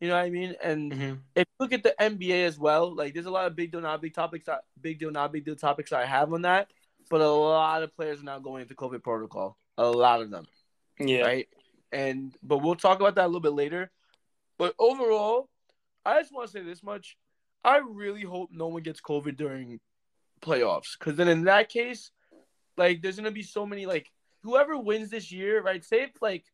You know what I mean? And Mm-hmm. if you look at the NBA as well, like there's a lot of big deal, not big topics, that, big deal, not big deal topics I have on that. But a lot of players are now going into COVID protocol. A lot of them, Yeah. right? And but we'll talk about that a little bit later. But overall, I just want to say this much: I really hope no one gets COVID during playoffs, because then in that case, like there's gonna be so many like whoever wins this year, right? Say if like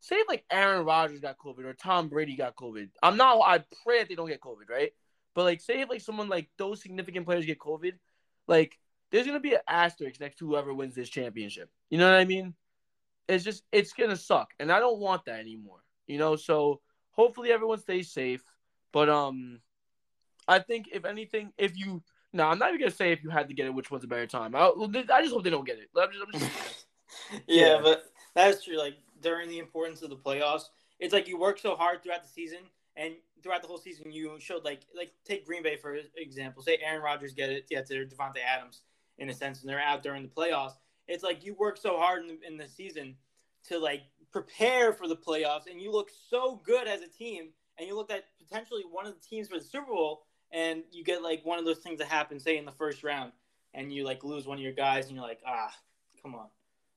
say if like Aaron Rodgers got COVID or Tom Brady got COVID. I'm not I pray that they don't get COVID, right? But like say if like someone like those significant players get COVID, like there's gonna be an asterisk next to whoever wins this championship. You know what I mean? It's just it's gonna suck. And I don't want that anymore. You know, so hopefully everyone stays safe. But um I think if anything, if you no, I'm not even gonna say if you had to get it, which one's a better time. I, I just hope they don't get it. I'm just, I'm just yeah, Yeah. but that's true. Like during the importance of the playoffs, it's like you work so hard throughout the season, and throughout the whole season, you showed like like take Green Bay for example. Say Aaron Rodgers get it, yeah, to Davante Adams in a sense, and they're out during the playoffs. It's like you work so hard in the, in the season to like prepare for the playoffs, and you look so good as a team, and you look at potentially one of the teams for the Super Bowl, and you get like one of those things that happen, say in the first round, and you like lose one of your guys, and you're like, ah, come on.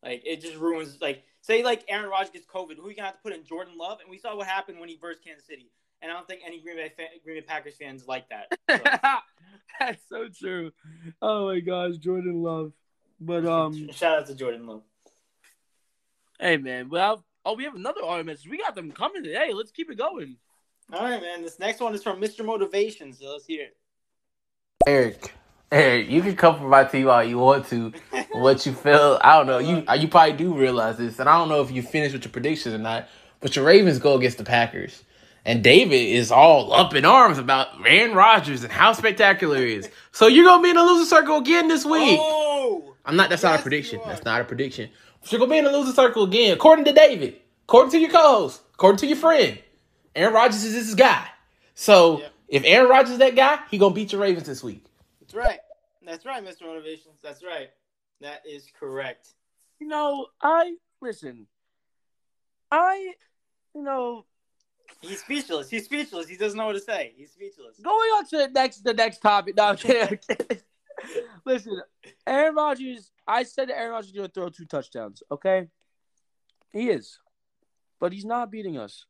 Like it just ruins. Like say like Aaron Rodgers gets COVID, who are you gonna have to put in Jordan Love? And we saw what happened when he versed Kansas City. And I don't think any Green Bay fan, Green Bay Packers fans like that. So, That's so true. Oh my gosh, Jordan Love. But um, shout out to Jordan Love. hey man, well, oh we have another RMS. We got them coming today. Let's keep it going. All right, man. This next one is from Mr. Motivation, so let's hear it. Eric, Eric, you can come from my team all you want to. What you feel, I don't know. You you probably do realize this, and I don't know if you finished with your predictions or not. But your Ravens go against the Packers, and David is all up in arms about Aaron Rodgers and how spectacular he is. So you're gonna be in the loser circle again this week. Oh, I'm not. That's not a prediction. That's not a prediction. But you're gonna be in the loser circle again, according to David, according to your co-host, according to your friend. Aaron Rodgers is this guy. So Yep. if Aaron Rodgers is that guy, he gonna beat your Ravens this week. that's right. That's right, Mr. Motivations. That's right. That is correct. You know, I listen. I, you know, He's speechless. He's speechless. He doesn't know what to say. He's speechless. going on to the next the next topic. No, I'm kidding. I'm kidding. Listen, Aaron Rodgers. I said that Aaron Rodgers is going to throw two touchdowns. Okay, he is, but he's not beating us.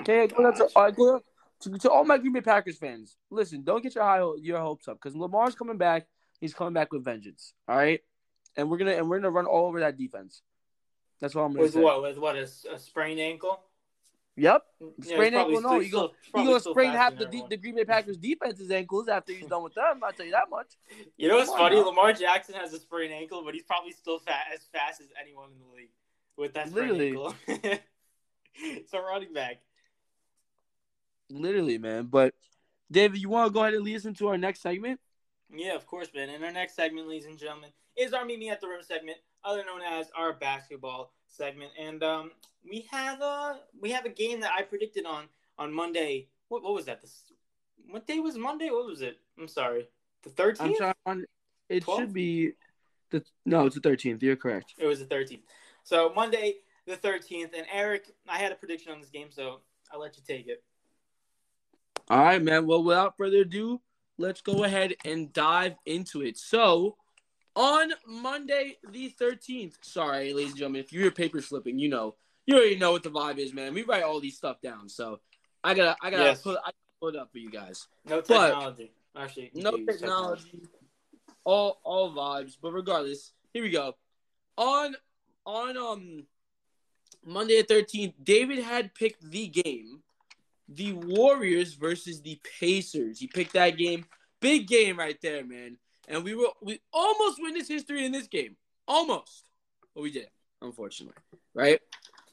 Okay, go down to, go down to, to all my Green Bay Packers fans. Listen, don't get your high your hopes up because Lamar's coming back. He's coming back with vengeance. All right, and we're gonna and we're gonna run all over that defense. That's what I'm gonna With say. what? With what? A, a sprained ankle? Yep. Sprained ankle, no, still- you go- probably gonna sprain half the, everyone. the Green Bay Packers defense's ankles after he's done with them. I'll tell you that much. You know what's Come funny? Lamar Jackson has a sprained ankle, but he's probably still fat as fast as anyone in the league with that sprained Literally. ankle. it's a running back. Literally, man. But David, you want to go ahead and lead us into our next segment? Yeah, of course, man. And our next segment, ladies and gentlemen, is our Meet Me at the Rim segment, other known as our basketball segment. And um, we have a we have a game that I predicted on on Monday. What what was that? This what day was Monday? What was it? I'm sorry. The I'm thirteenth. trying. on- It 12th? should be the no, it's the 13th. You're correct. It was the 13th. So Monday the 13th. And Eric, I had a prediction on this game, so I'll let you take it. All right, man. Well, without further ado, let's go ahead and dive into it. So, on Monday the 13th, sorry, ladies and gentlemen, if you hear paper slipping, you know, you already know what the vibe is, man. We write all these stuff down, so I gotta, I gotta Yes. put, I gotta put it up for you guys. No But- technology. Actually, no use technology, all all vibes. But regardless, here we go. On on um Monday the thirteenth, David had picked the game, the Warriors versus the Pacers. He picked that game, big game right there, man. And we were we almost witnessed history in this game, almost, but we did, unfortunately, right?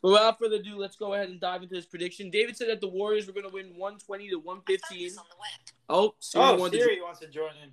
But without further ado, let's go ahead and dive into this prediction. David said that the Warriors were going to win 120 to 115. Oh, Siri Oh, wanted to Siri wants to join in.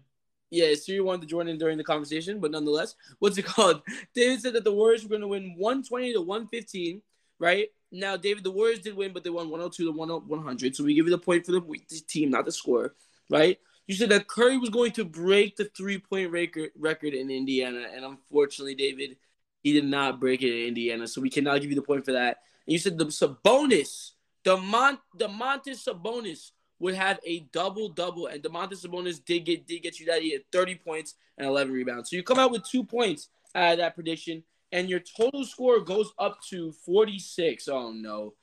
Yeah, Siri wanted to join in during the conversation, but nonetheless, what's it called? David said that the Warriors were going to win 120 to 115, right? Now, David, the Warriors did win, but they won 102 to 100. So we give you the point for the the team, not the score, right? You said that Curry was going to break the three point record record in Indiana, and unfortunately, David, he did not break it in Indiana, so we cannot give you the point for that. And you said the Sabonis Demont Domantas Sabonis would have a double double, and Domantas Sabonis did get did get you that. He had 30 points and 11 rebounds. So you come out with two points out of that prediction, and your total score goes up to 46. Oh no,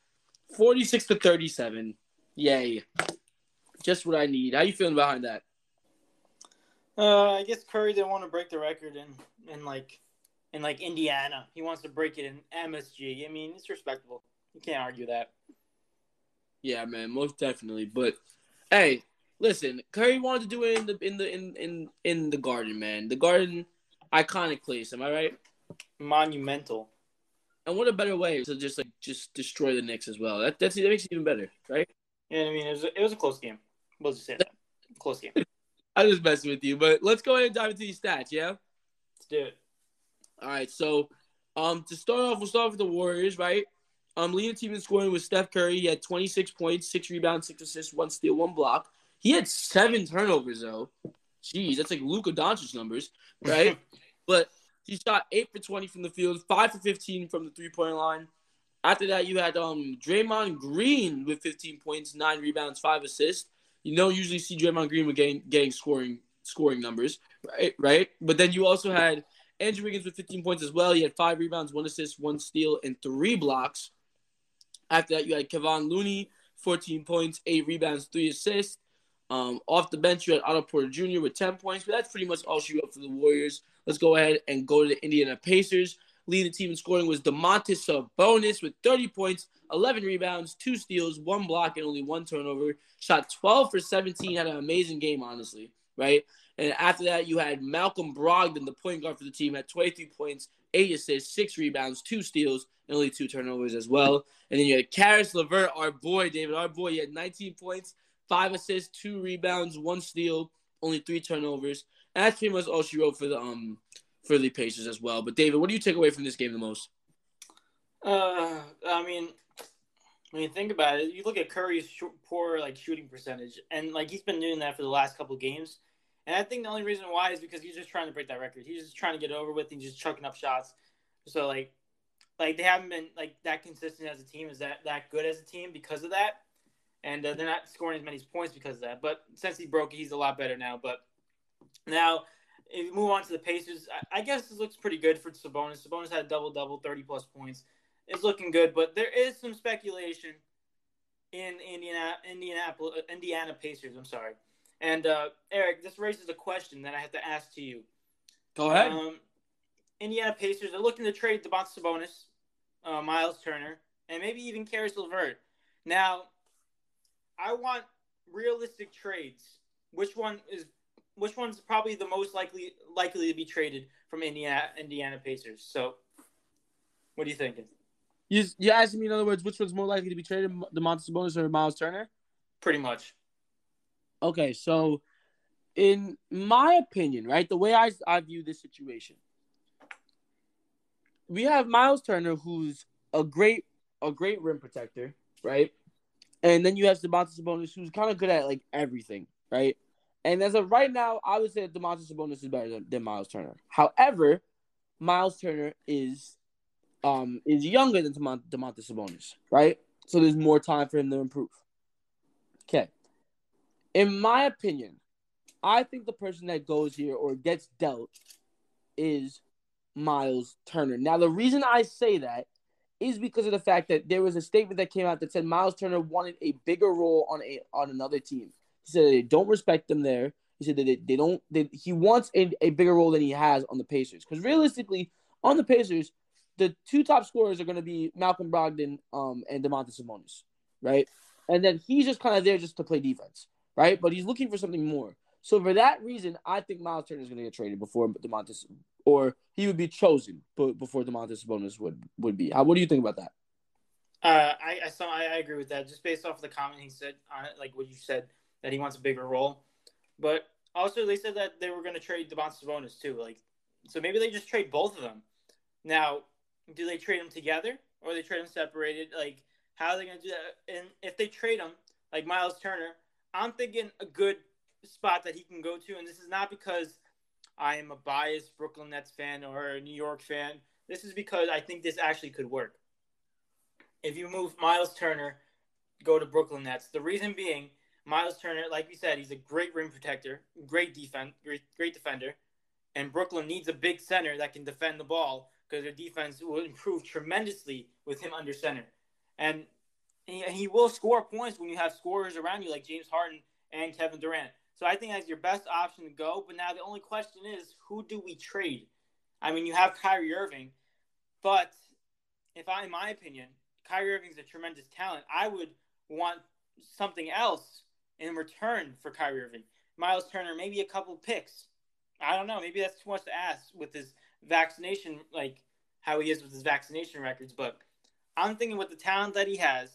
46 to 37. Yay! Just what I need. How you feeling behind that? Uh, I guess Curry didn't want to break the record in in like in like Indiana. He wants to break it in MSG. I mean, it's respectable. You can't argue that. Yeah, man, most definitely. But hey, listen, Curry wanted to do it in the in the in in in the Garden, man. The Garden, iconic place. Am I right? Monumental. And what a better way to just like just destroy the Knicks as well. That that's that makes it even better, right? Yeah, I mean, it was a, it was a close game. We'll just say that. Close game. I just messing with you, but let's go ahead and dive into these stats. Yeah. Let's do it. All right. So, um, to start off, we'll start off with the Warriors, right? Um, leading team in scoring was Steph Curry. He had 26 points, six rebounds, six assists, one steal, one block. He had seven turnovers though. Jeez, that's like Luka Doncic numbers, right? but he shot eight for 20 from the field, five for 15 from the three point line. After that, you had um Draymond Green with 15 points, nine rebounds, five assists. You don't usually see Draymond Green with getting, getting scoring scoring numbers, right? Right. But then you also had Andrew Wiggins with 15 points as well. He had five rebounds, one assist, one steal, and three blocks. After that, you had Kevon Looney, 14 points, eight rebounds, three assists. Um, off the bench, you had Otto Porter Jr. with 10 points, but that's pretty much all she wrote for the Warriors. Let's go ahead and go to the Indiana Pacers. Leading the team in scoring was Domantas Sabonis with 30 points, 11 rebounds, two steals, one block, and only one turnover. Shot 12 for 17, had an amazing game, honestly, right? And after that, you had Malcolm Brogdon, the point guard for the team, had 23 points, eight assists, six rebounds, two steals, and only two turnovers as well. And then you had Caris LeVert, our boy, David, our boy. He had 19 points, five assists, two rebounds, one steal, only three turnovers. And that's pretty much all she wrote for the um for the Pacers as well. But David, what do you take away from this game the most? Uh, I mean, when you think about it, you look at Curry's poor like shooting percentage, and like he's been doing that for the last couple games. And I think the only reason why is because he's just trying to break that record. He's just trying to get over with. He's just chucking up shots. So like, like they haven't been like that consistent as a team. Is that that good as a team because of that? And uh, they're not scoring as many points because of that. But since he broke, he's a lot better now. But now, if you move on to the Pacers, I, I guess this looks pretty good for Sabonis. Sabonis had a double double, thirty plus points. It's looking good, but there is some speculation in Indiana, Indianapolis, Indiana Pacers. I'm sorry. And uh, Eric, this raises a question that I have to ask to you. Go ahead. Um, Indiana Pacers are looking to trade Domantas Sabonis, uh, Miles Turner, and maybe even Caris LeVert. Now, I want realistic trades. Which one is which one's probably the most likely likely to be traded from Indiana Indiana Pacers? So, what are you thinking? You you asking me in other words, which one's more likely to be traded, Domantas Sabonis or Miles Turner? Pretty much. Okay, so in my opinion, right, the way I I view this situation, we have Miles Turner, who's a great a great rim protector, right? And then you have Domantas Sabonis, who's kind of good at like everything, right? And as of right now, I would say that Domantas Sabonis is better than, than Miles Turner. However, Miles Turner is um is younger than Domantas Sabonis, right? So there's more time for him to improve. Okay. In my opinion, I think the person that goes here or gets dealt is Miles Turner. Now, the reason I say that is because of the fact that there was a statement that came out that said Miles Turner wanted a bigger role on a on another team. He said they don't respect them there. He said that they, they don't. They, he wants a, a bigger role than he has on the Pacers. Because realistically, on the Pacers, the two top scorers are going to be Malcolm Brogdon um, and Domantas Sabonis, right? And then he's just kind of there just to play defense, right? But he's looking for something more. So for that reason, I think Miles Turner is going to get traded before Domantas, or he would be chosen, before Domantas Sabonis would would be. What do you think about that? Uh, I I saw I, agree with that. Just based off the comment he said on it, like what you said that he wants a bigger role, but also they said that they were going to trade Domantas Sabonis too. Like, so maybe they just trade both of them. Now, do they trade them together or they trade them separated? Like, how are they going to do that? And if they trade them, like Miles Turner, I'm thinking a good spot that he can go to, and this is not because I am a biased Brooklyn Nets fan or a New York fan. This is because I think this actually could work. If you move Miles Turner go to Brooklyn Nets. The reason being, Miles Turner, like we said, he's a great rim protector, great defense, great, great defender, and Brooklyn needs a big center that can defend the ball because their defense will improve tremendously with him under center, and he, he will score points when you have scorers around you like James Harden and Kevin Durant. So I think that's your best option to go. But now the only question is, who do we trade? I mean, you have Kyrie Irving, but if I, in my opinion, Kyrie Irving's a tremendous talent. I would want something else in return for Kyrie Irving. Miles Turner, maybe a couple picks. I don't know. Maybe that's too much to ask with his vaccination, like how he is with his vaccination records. But I'm thinking with the talent that he has,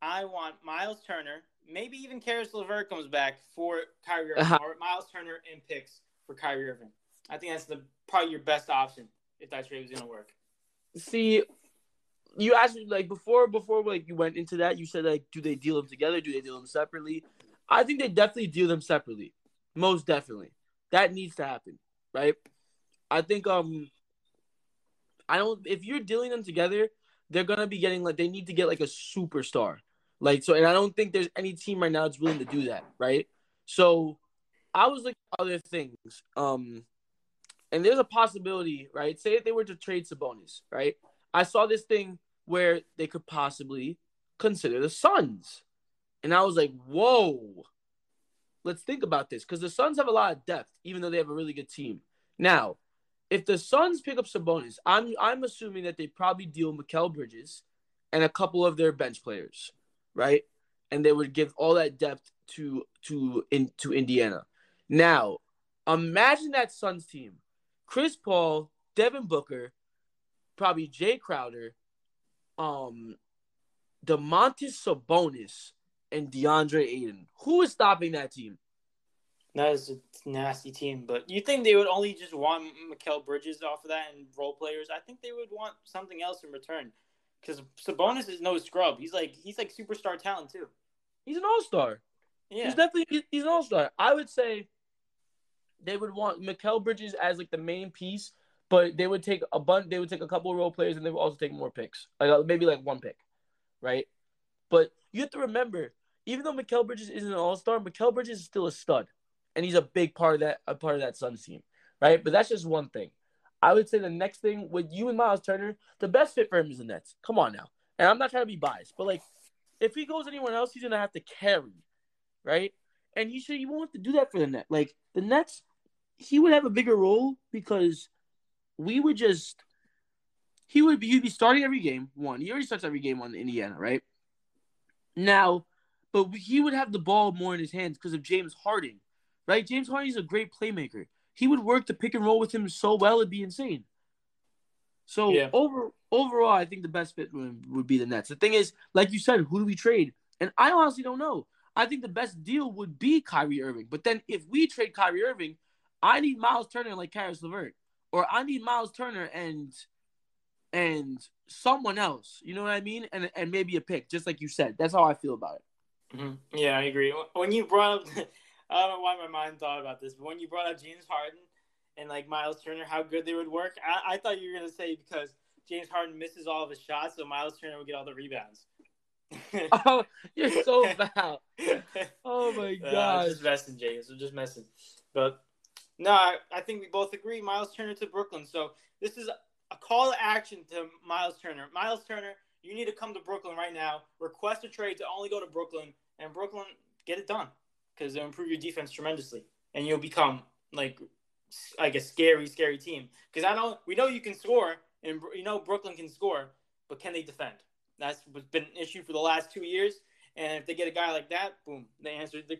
I want Miles Turner, maybe even Caris LeVert comes back for Kyrie Irving, uh-huh. or Miles Turner and picks for Kyrie Irving. I think that's the probably your best option if that trade was going to work. See, you asked me like before before like you went into that you said like do they deal them together do they deal them separately i think they definitely deal them separately most definitely that needs to happen right i think um i don't if you're dealing them together they're gonna be getting like they need to get like a superstar like so and i don't think there's any team right now that's willing to do that right so i was looking at other things um and there's a possibility right say if they were to trade sabonis right I saw this thing where they could possibly consider the Suns. And I was like, whoa, let's think about this. Because the Suns have a lot of depth, even though they have a really good team. Now, if the Suns pick up Sabonis, I'm I'm assuming that they probably deal Mikal Bridges and a couple of their bench players, right? And they would give all that depth to to in to Indiana. Now, imagine that Suns team: Chris Paul, Devin Booker, probably Jae Crowder, um, Domantas Sabonis, and DeAndre Ayton. Who is stopping that team? That is a nasty team, but you think they would only just want Mikal Bridges off of that and role players? I think they would want something else in return. Because Sabonis is no scrub. He's like he's like superstar talent too. He's an all star. Yeah, he's definitely he's an all star. I would say they would want Mikal Bridges as like the main piece, but they would take a bunch. They would take a couple of role players, and they would also take more picks, like uh, maybe like one pick, right? But you have to remember, even though Mikal Bridges isn't an All Star, Mikal Bridges is still a stud, and he's a big part of that a part of that Suns team, right? But that's just one thing. I would say the next thing with you and Miles Turner, the best fit for him is the Nets. Come on now, and I'm not trying to be biased, but like, if he goes anywhere else, he's gonna have to carry, right? And he should he won't have to do that for the Nets. Like the Nets, he would have a bigger role because we would just he would be he'd be starting every game. One, he already starts every game on Indiana, right? Now, but he would have the ball more in his hands because of James Harden, right? James Harden is a great playmaker. He would work the pick and roll with him so well it'd be insane. So yeah. over overall, I think the best fit would, would be the Nets. The thing is, like you said, who do we trade? And I honestly don't know. I think the best deal would be Kyrie Irving. But then if we trade Kyrie Irving, I need Miles Turner like Caris LeVert or I need Miles Turner and and someone else. You know what I mean? And and maybe a pick, just like you said. That's how I feel about it. Mm-hmm. Yeah, I agree. When you brought up, I don't know why my mind thought about this, but when you brought up James Harden and like Miles Turner, how good they would work, I, I thought you were gonna say because James Harden misses all of his shots, so Miles Turner would get all the rebounds. oh, you're so bad. Oh my god. Uh, just messing, James. I'm just messing. But no, I, I think we both agree. Miles Turner to Brooklyn. So this is a call to action to Miles Turner. Miles Turner, you need to come to Brooklyn right now. Request a trade to only go to Brooklyn, and Brooklyn get it done because they'll improve your defense tremendously, and you'll become like like a scary, scary team. Because I know we know you can score, and you know Brooklyn can score, but can they defend? That's been an issue for the last two years. And if they get a guy like that, boom, they answer the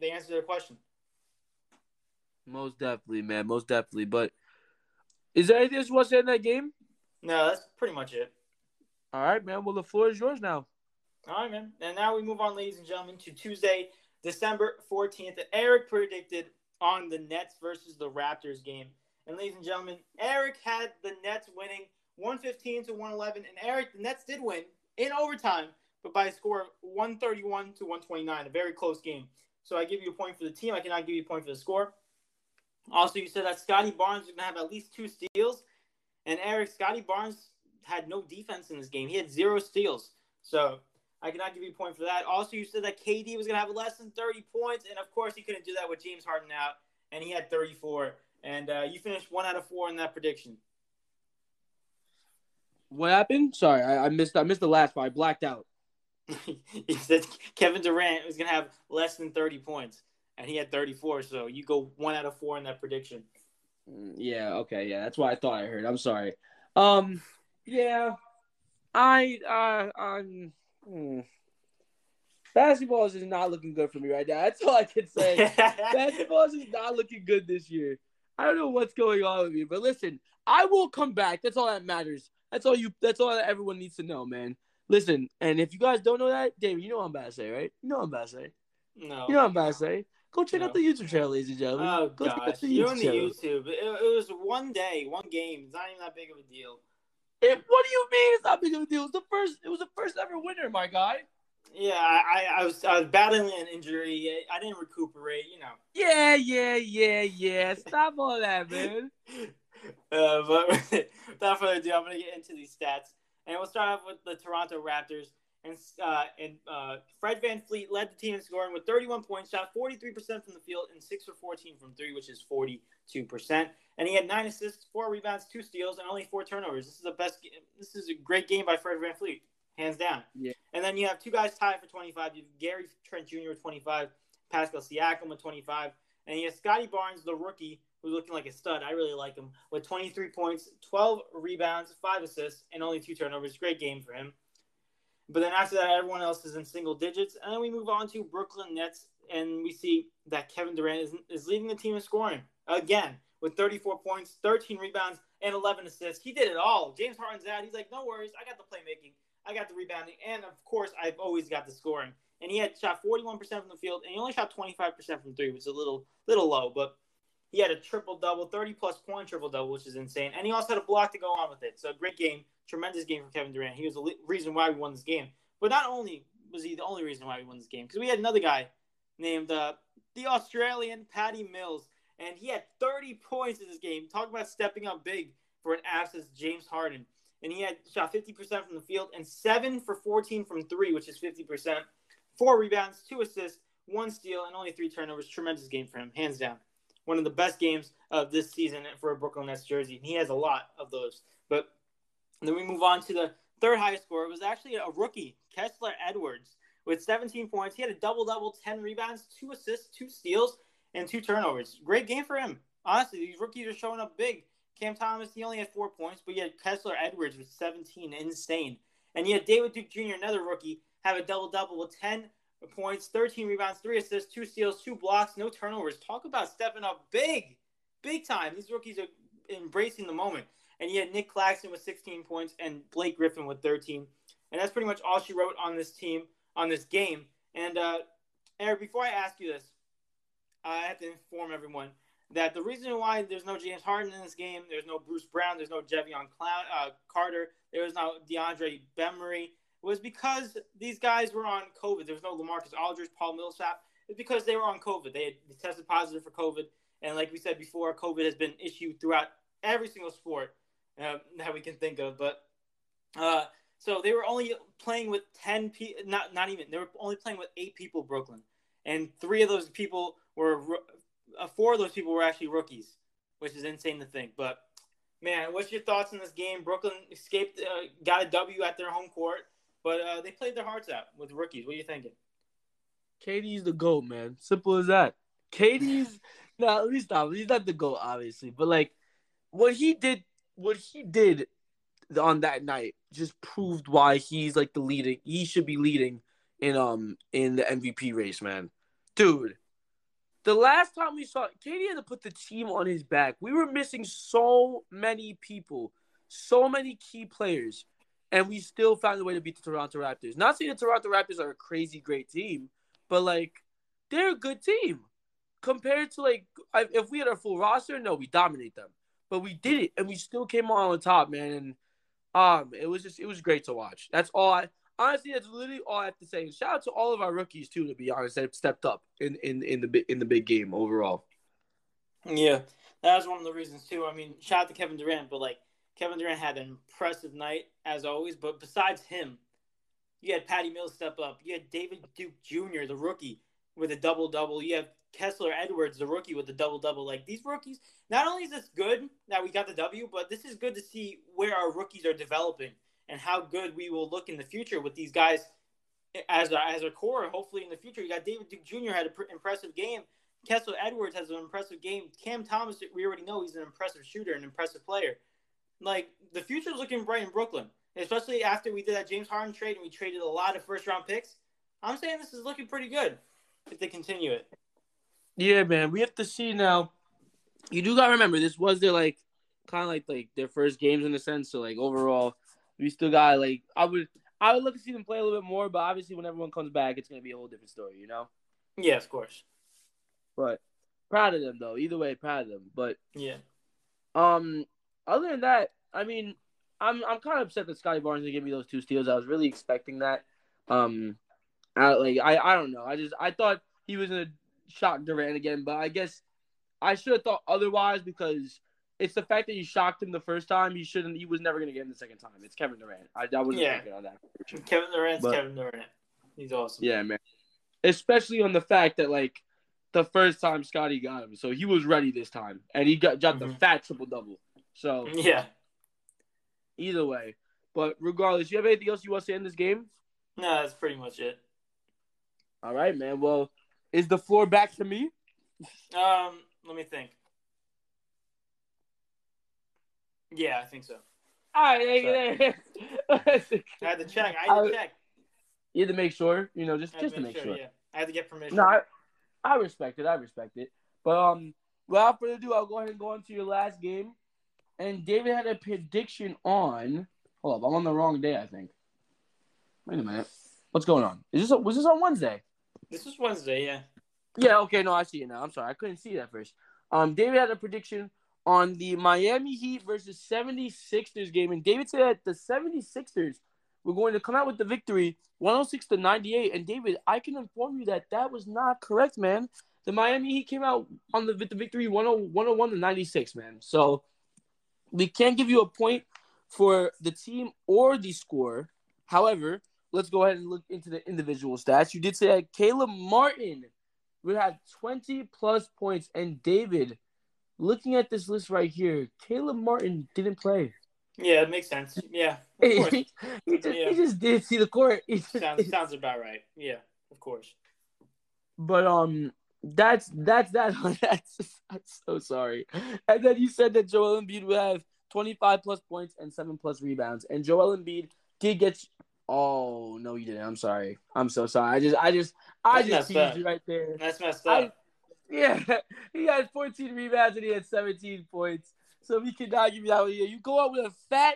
they answer their question. Most definitely, man. Most definitely. But is there anything else you want to say in that game? No, that's pretty much it. All right, man. Well, the floor is yours now. All right, man. And now we move on, ladies and gentlemen, to Tuesday, December 14th. Eric predicted on the Nets versus the Raptors game. And ladies and gentlemen, Eric had the Nets winning 115 to 111. And Eric, the Nets did win in overtime, but by a score of 131 to 129, a very close game. So I give you a point for the team. I cannot give you a point for the score. Also, you said that Scottie Barnes was going to have at least two steals. And Eric, Scottie Barnes had no defense in this game. He had zero steals. So I cannot give you a point for that. Also, you said that KD was going to have less than 30 points, and of course, he couldn't do that with James Harden out, and he had 34. And uh, you finished one out of four in that prediction. What happened? Sorry, I, I missed. I missed the last part. I blacked out. he said Kevin Durant was going to have less than 30 points, and he had 34. So you go one out of four in that prediction. Mm, Yeah. Okay. Yeah. That's what I thought I heard. I'm sorry. Um. Yeah. I. Uh. I'm. Hmm. Basketball is just not looking good for me right now. That's all I can say. Basketball is just not looking good this year. I don't know what's going on with me, but listen, I will come back. That's all that matters. That's all you. That's all that everyone needs to know, man. Listen, and if you guys don't know that, David, you know what I'm about to say, right? You know what I'm about to say. no. You know what I'm about to say. Go check out the YouTube channel, ladies and gentlemen. Oh Go check out gosh, the you're on YouTube the channel. YouTube. It, it was one day, one game. It's not even that big of a deal. It, what do you mean it's not big of a deal? It was the first. It was the first ever winner, my guy. Yeah, I, I, I was I was battling an injury. I didn't recuperate. You know. Yeah, yeah, yeah, yeah. Stop all that, man. Uh, but without further ado, I'm going to get into these stats. And we'll start off with the Toronto Raptors. And, uh, and uh, Fred VanVleet led the team in scoring with 31 points, shot 43% from the field, and 6 for 14 from 3, which is 42%. And he had 9 assists, 4 rebounds, 2 steals, and only 4 turnovers. This is the best. ga- This is a great game by Fred VanVleet, hands down. Yeah. And then you have two guys tied for 25. You have Gary Trent Jr. with 25, Pascal Siakam with 25, and you have Scottie Barnes, the rookie, who's looking like a stud. I really like him with 23 points, 12 rebounds, five assists, and only two turnovers. Great game for him. But then after that, everyone else is in single digits, and then we move on to Brooklyn Nets, and we see that Kevin Durant is, is leading the team in scoring again with 34 points, 13 rebounds, and 11 assists. He did it all. James Harden's out. He's like, no worries, I got the playmaking, I got the rebounding, and of course, I've always got the scoring. And he had shot 41% from the field, and he only shot 25% from three, which is a little little low, but he had a triple double, 30 plus point triple double, which is insane. And he also had a block to go on with it. So great game, tremendous game for Kevin Durant. He was the le- reason why we won this game. But not only was he the only reason why we won this game, because we had another guy named uh, the Australian Patty Mills, and he had 30 points in this game. Talk about stepping up big for an absence James Harden. And he had shot 50% from the field and 7 for 14 from 3, which is 50%. 4 rebounds, 2 assists, 1 steal, and only 3 turnovers. Tremendous game for him, hands down one of the best games of this season for a Brooklyn Nets jersey. And he has a lot of those. But then we move on to the third highest scorer. It was actually a rookie, Kessler Edwards, with 17 points. He had a double double, 10 rebounds, two assists, two steals, and two turnovers. Great game for him. Honestly, these rookies are showing up big. Cam Thomas, he only had four points, but had Kessler Edwards with 17. Insane. And yet David Duke Jr., another rookie, have a double double with 10 points, 13 rebounds, three assists, two steals, two blocks, no turnovers. Talk about stepping up big, big time. These rookies are embracing the moment. And you had Nic Claxton with 16 points and Blake Griffin with 13. And that's pretty much all she wrote on this team, on this game. And uh, Eric, before I ask you this, I have to inform everyone that the reason why there's no James Harden in this game, there's no Bruce Brown, there's no Jevon Clown, uh, Carter, there was no DeAndre Bembry, was because these guys were on COVID. There was no LaMarcus Aldridge, Paul Millsap. It's because they were on COVID. They had tested positive for COVID, and like we said before, COVID has been an issue throughout every single sport uh, that we can think of. But uh, so they were only playing with ten people. Not not even. They were only playing with eight people. Brooklyn, and three of those people were uh, four of those people were actually rookies, which is insane to think. But man, what's your thoughts on this game? Brooklyn escaped, uh, got a W at their home court, but uh, they played their hearts out with rookies. What are you thinking? KD's the GOAT, man. Simple as that. KD's no, let me stop. He's not the GOAT, obviously. But like what he did what he did on that night just proved why he's like the leading he should be leading in um in the MVP race, man. Dude. The last time we saw KD had to put the team on his back. We were missing so many people, so many key players, and we still found a way to beat the Toronto Raptors. Not saying the Toronto Raptors are a crazy great team, but like they're a good team compared to like if we had our full roster. No, we dominate them, but we did it, and we still came on top, man. And um, it was just it was great to watch. That's all I honestly. That's literally all I have to say. And shout out to all of our rookies too. To be honest, that stepped up in in in the in the big game overall. Yeah, that was one of the reasons too. I mean, shout out to Kevin Durant, but like Kevin Durant had an impressive night as always. But besides him, You had Patty Mills step up. You had David Duke Jr., the rookie, with a double double. You have Kessler Edwards, the rookie, with a double double. Like these rookies, not only is this good that we got the W, but this is good to see where our rookies are developing and how good we will look in the future with these guys as a, as a core. Hopefully, in the future, you got David Duke Jr. had an pr- impressive game. Kessler Edwards has an impressive game. Cam Thomas, we already know he's an impressive shooter, an impressive player. Like the future is looking bright in Brooklyn, especially after we did that James Harden trade and we traded a lot of first round picks. I'm saying this is looking pretty good if they continue it. Yeah, man. We have to see now. You do gotta remember this was their like kind of like like their first games in a sense. So like overall, we still got like I would I would look to see them play a little bit more, but obviously when everyone comes back, it's gonna be a whole different story, you know. Yeah, of course. But proud of them though. Either way, proud of them. But Yeah. um, other than that, I mean, I'm I'm kind of upset that Scottie Barnes didn't give me those two steals. I was really expecting that. Um, I, like I I don't know. I just I thought he was gonna shock Durant again, but I guess I should have thought otherwise because it's the fact that you shocked him the first time. He shouldn't. He was never gonna get him the second time. It's Kevin Durant. I, I wasn't Yeah. thinking on that. Kevin Durant's But- Kevin Durant. He's awesome. Yeah, man. Especially on the fact that like the first time Scottie got him, so he was ready this time, and he got got the Mhm. fat triple double. So Yeah. either way, but regardless, you have anything else you want to say in this game? No, that's pretty much it. All right, man. Well, is the floor back to me? Um, let me think. Yeah, I think so. All right. I had to check. I had to I- check. you had to make sure, you know, just just to make sure. Yeah, I had to get permission. No, I, I respect it. I respect it. But um, without further ado, I'll go ahead and go on to your last game. And David had a prediction on. Hold up, I'm on the wrong day. I think. Wait a minute. What's going on? Is this was this on Wednesday? This was Wednesday. Yeah. Yeah. Okay. No, I see it now. I'm sorry. I couldn't see that first. Um, David had a prediction on the Miami Heat versus 76ers game, and David said that the 76ers were going to come out with the victory 106 to 98. And David, I can inform you that that was not correct, man. The Miami Heat came out on the, with the victory 10 101 to 96, man. So we can't give you a point for the team or the score. However, let's go ahead and look into the individual stats. You did say that Caleb Martin would have 20 plus points, and David, looking at this list right here, Caleb Martin didn't play. Yeah, it makes sense. Yeah, of course. he, just, Yeah. he just didn't see the court. He sounds sounds about right. Yeah, of course. But um, that's that's that. That's I'm so sorry. And then you said that Joel Embiid would have 25 plus points and seven plus rebounds, and Joel Embiid did get. Oh no, you didn't. I'm sorry. I'm so sorry. I just, I just, I That's just teased you right there. That's messed I- up. Yeah, he had 14 rebounds and he had 17 points. So he could not give you that You go out with a fat,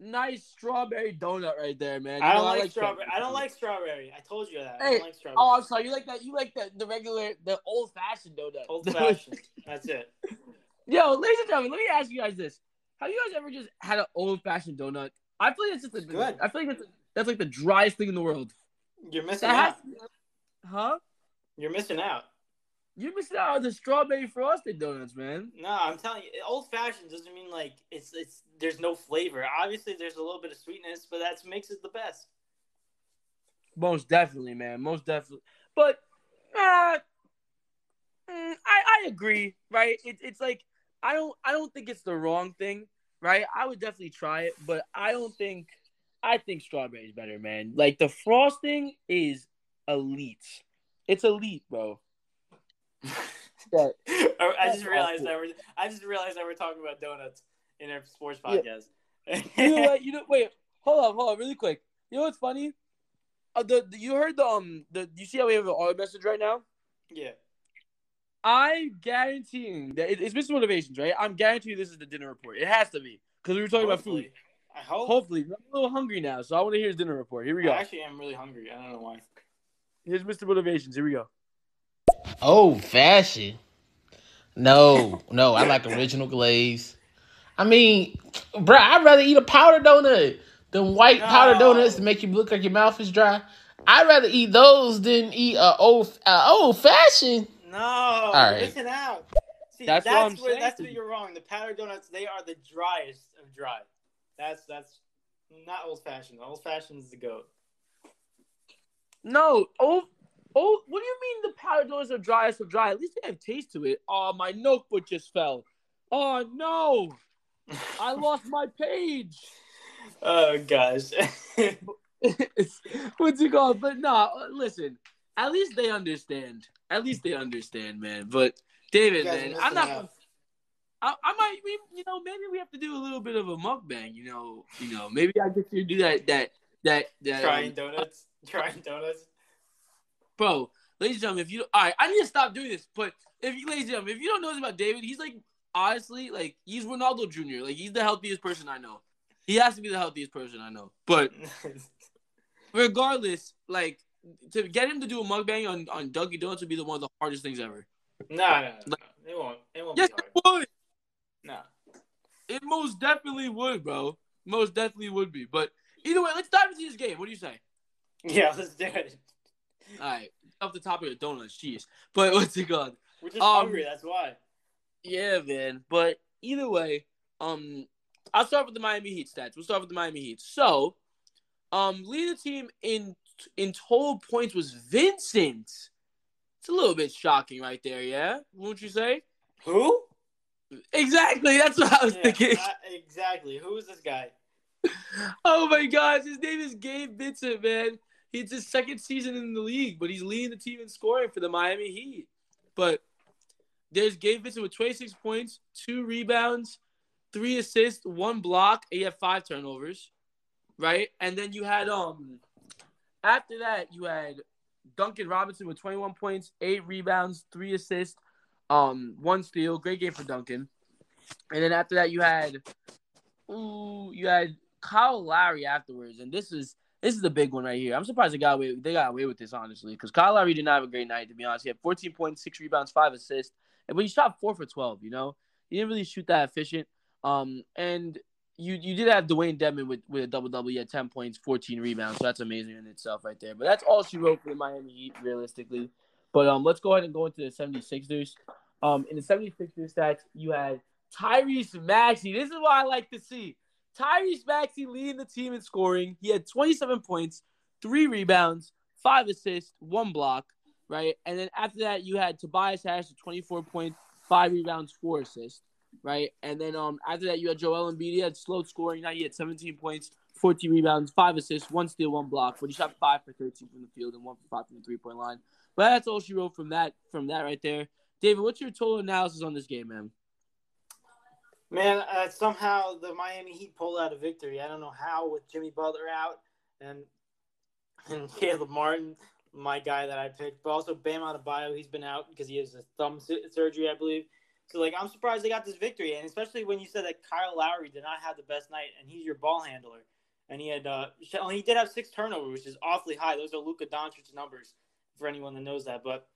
nice strawberry donut right there, man. I don't know, like, strawberry. I don't like strawberry. I told you that. I don't like strawberry. Oh, I'm sorry. You like that? You like the the regular, the old fashioned donut. Old fashioned. That's it. Yo, ladies and gentlemen, let me ask you guys this: Have you guys ever just had an old fashioned donut? I feel like it's just the, Good. I feel like that's, that's like the driest thing in the world. You're missing That out. has, huh? You're missing out. You missed out on the strawberry frosted donuts, man. No, I'm telling you, old fashioned doesn't mean like it's it's there's no flavor. Obviously, there's a little bit of sweetness, but that makes it the best. Most definitely, man. Most definitely. But uh, mm, I I agree, right? It's it's like I don't I don't think it's the wrong thing, right? I would definitely try it, but I don't think I think strawberry is better, man. Like the frosting is elite. It's elite, bro. I I just realized that we're I just realized that we're talking about donuts in our sports Yeah. podcast. you know what? You know wait, hold on, hold on, really quick. You know what's funny? Uh, the, the you heard the um the you see how we have an auto message right now? yeah. I'm guaranteeing that it, it's Mr. Motivations, right? I'm guaranteeing this is the dinner report. It has to be because we were talking about food. Hopefully. I hope. Hopefully, I'm a little hungry now, so I want to hear his dinner report. Here we go. I actually am really hungry. I don't know why. Here's Mr. Motivations. Here we go. Old fashioned. No, no, I like original glaze. I mean, bro, I'd rather eat a powder donut than white powder No. donuts to make you look like your mouth is dry. I'd rather eat those than eat a old uh, old fashioned. No, All you're right. missing out. See, That's that's, what I'm where saying. that's where you're wrong. The powder donuts, they are the driest of dry. That's that's not old fashioned. Old fashioned is the goat. No. Oh, oh. What do you mean the powder are dry? So dry. At least they have taste to it. Oh, my notebook just fell. Oh no! I lost my page. Oh gosh. What's it called? But no, listen. At least they understand. At least they understand, man. But David, man, I'm not. I, I might, we, you know, maybe we have to do a little bit of a mukbang. You know, you know, maybe I get you to do that, that, that, that. Trying um, donuts. Trying donuts. Bro, ladies and gentlemen, if you, all right, I need to stop doing this. But if you, ladies and gentlemen, if you don't know this about David, he's like, honestly, like he's Ronaldo Jr. Like he's the healthiest person I know. He has to be the healthiest person I know. But regardless, like to get him to do a mukbang on on Dunkin' Donuts would be the one of the hardest things ever. no, no, no, no. It won't. It won't Yes, be it would. No. It most definitely would, bro. Most definitely would be. But either way, let's dive into this game. What do you say? Yeah, let's do it. All right, off the topic of donuts, jeez. But what's it called? We're just Um, hungry. That's why. Yeah, man. But either way, um, I'll start with the Miami Heat stats. We'll start with the Miami Heat. So, um, leading the team in in total points was Vincent. It's a little bit shocking, right there. Yeah, won't you say? Who? Exactly. That's what I was Yeah, thinking. Exactly. Who is this guy? Oh my gosh, his name is Gabe Vincent, man. It's his second season in the league, but he's leading the team in scoring for the Miami Heat. But there's Gabe Vincent with 26 points, two rebounds, three assists, one block, he had five turnovers, right? And then you had um after that you had Duncan Robinson with 21 points, eight rebounds, three assists, um, one steal. Great game for Duncan. And then after that you had ooh, you had Kyle Lowry afterwards, and this is this is the big one right here. I'm surprised they got away they got away with this honestly, because Kyle Lowry did not have a great night to be honest. He had 14 points, six rebounds, five assists, and but he shot four for 12. You know, he didn't really shoot that efficient. Um, and you you did have Dewayne Dedmon with with a double double. He had 10 points, 14 rebounds, so that's amazing in itself right there. But that's all she wrote for the Miami Heat realistically. But um, let's go ahead and go into the 76ers. Um, in the 76ers stats, you had Tyrese Maxey. This is what I like to see. Tyrese Maxey leading the team in scoring. He had 27 points, three rebounds, five assists, one block, right? And then after that, you had Tobias Harris with 24 points, five rebounds, four assists, right? And then um after that, you had Joel Embiid. He had slow scoring. Now he had 17 points, 14 rebounds, five assists, one steal, one block. But he shot five for 13 from the field and one for five from the three point line. But that's all she wrote from that from that right there. David, what's your total analysis on this game, man? Man, uh, somehow the Miami Heat pulled out a victory. I don't know how with Jimmy Butler out and and Caleb Martin, my guy that I picked, but also Bam Adebayo. He's been out because he has a thumb su- surgery, I believe. So like, I'm surprised they got this victory, and especially when you said that Kyle Lowry did not have the best night, and he's your ball handler, and he had uh he did have six turnovers, which is awfully high. Those are Luka Doncic numbers for anyone that knows that, but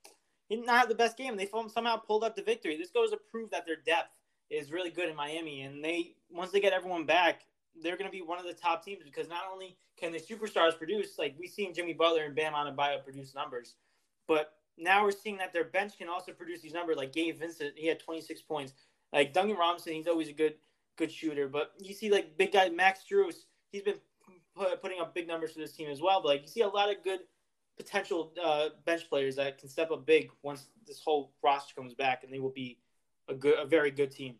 he did not have the best game. They somehow pulled out the victory. This goes to prove that their depth is really good in Miami, and they once they get everyone back, they're going to be one of the top teams because not only can the superstars produce, like we've seen Jimmy Butler and Bam Adebayo produce numbers, but now we're seeing that their bench can also produce these numbers. Like Gabe Vincent, he had 26 points. Like Duncan Robinson, he's always a good good shooter, but you see like big guy Max Strus, he's been put, putting up big numbers for this team as well. But like you see a lot of good potential uh, bench players that can step up big once this whole roster comes back, and they will be a good, a very good team.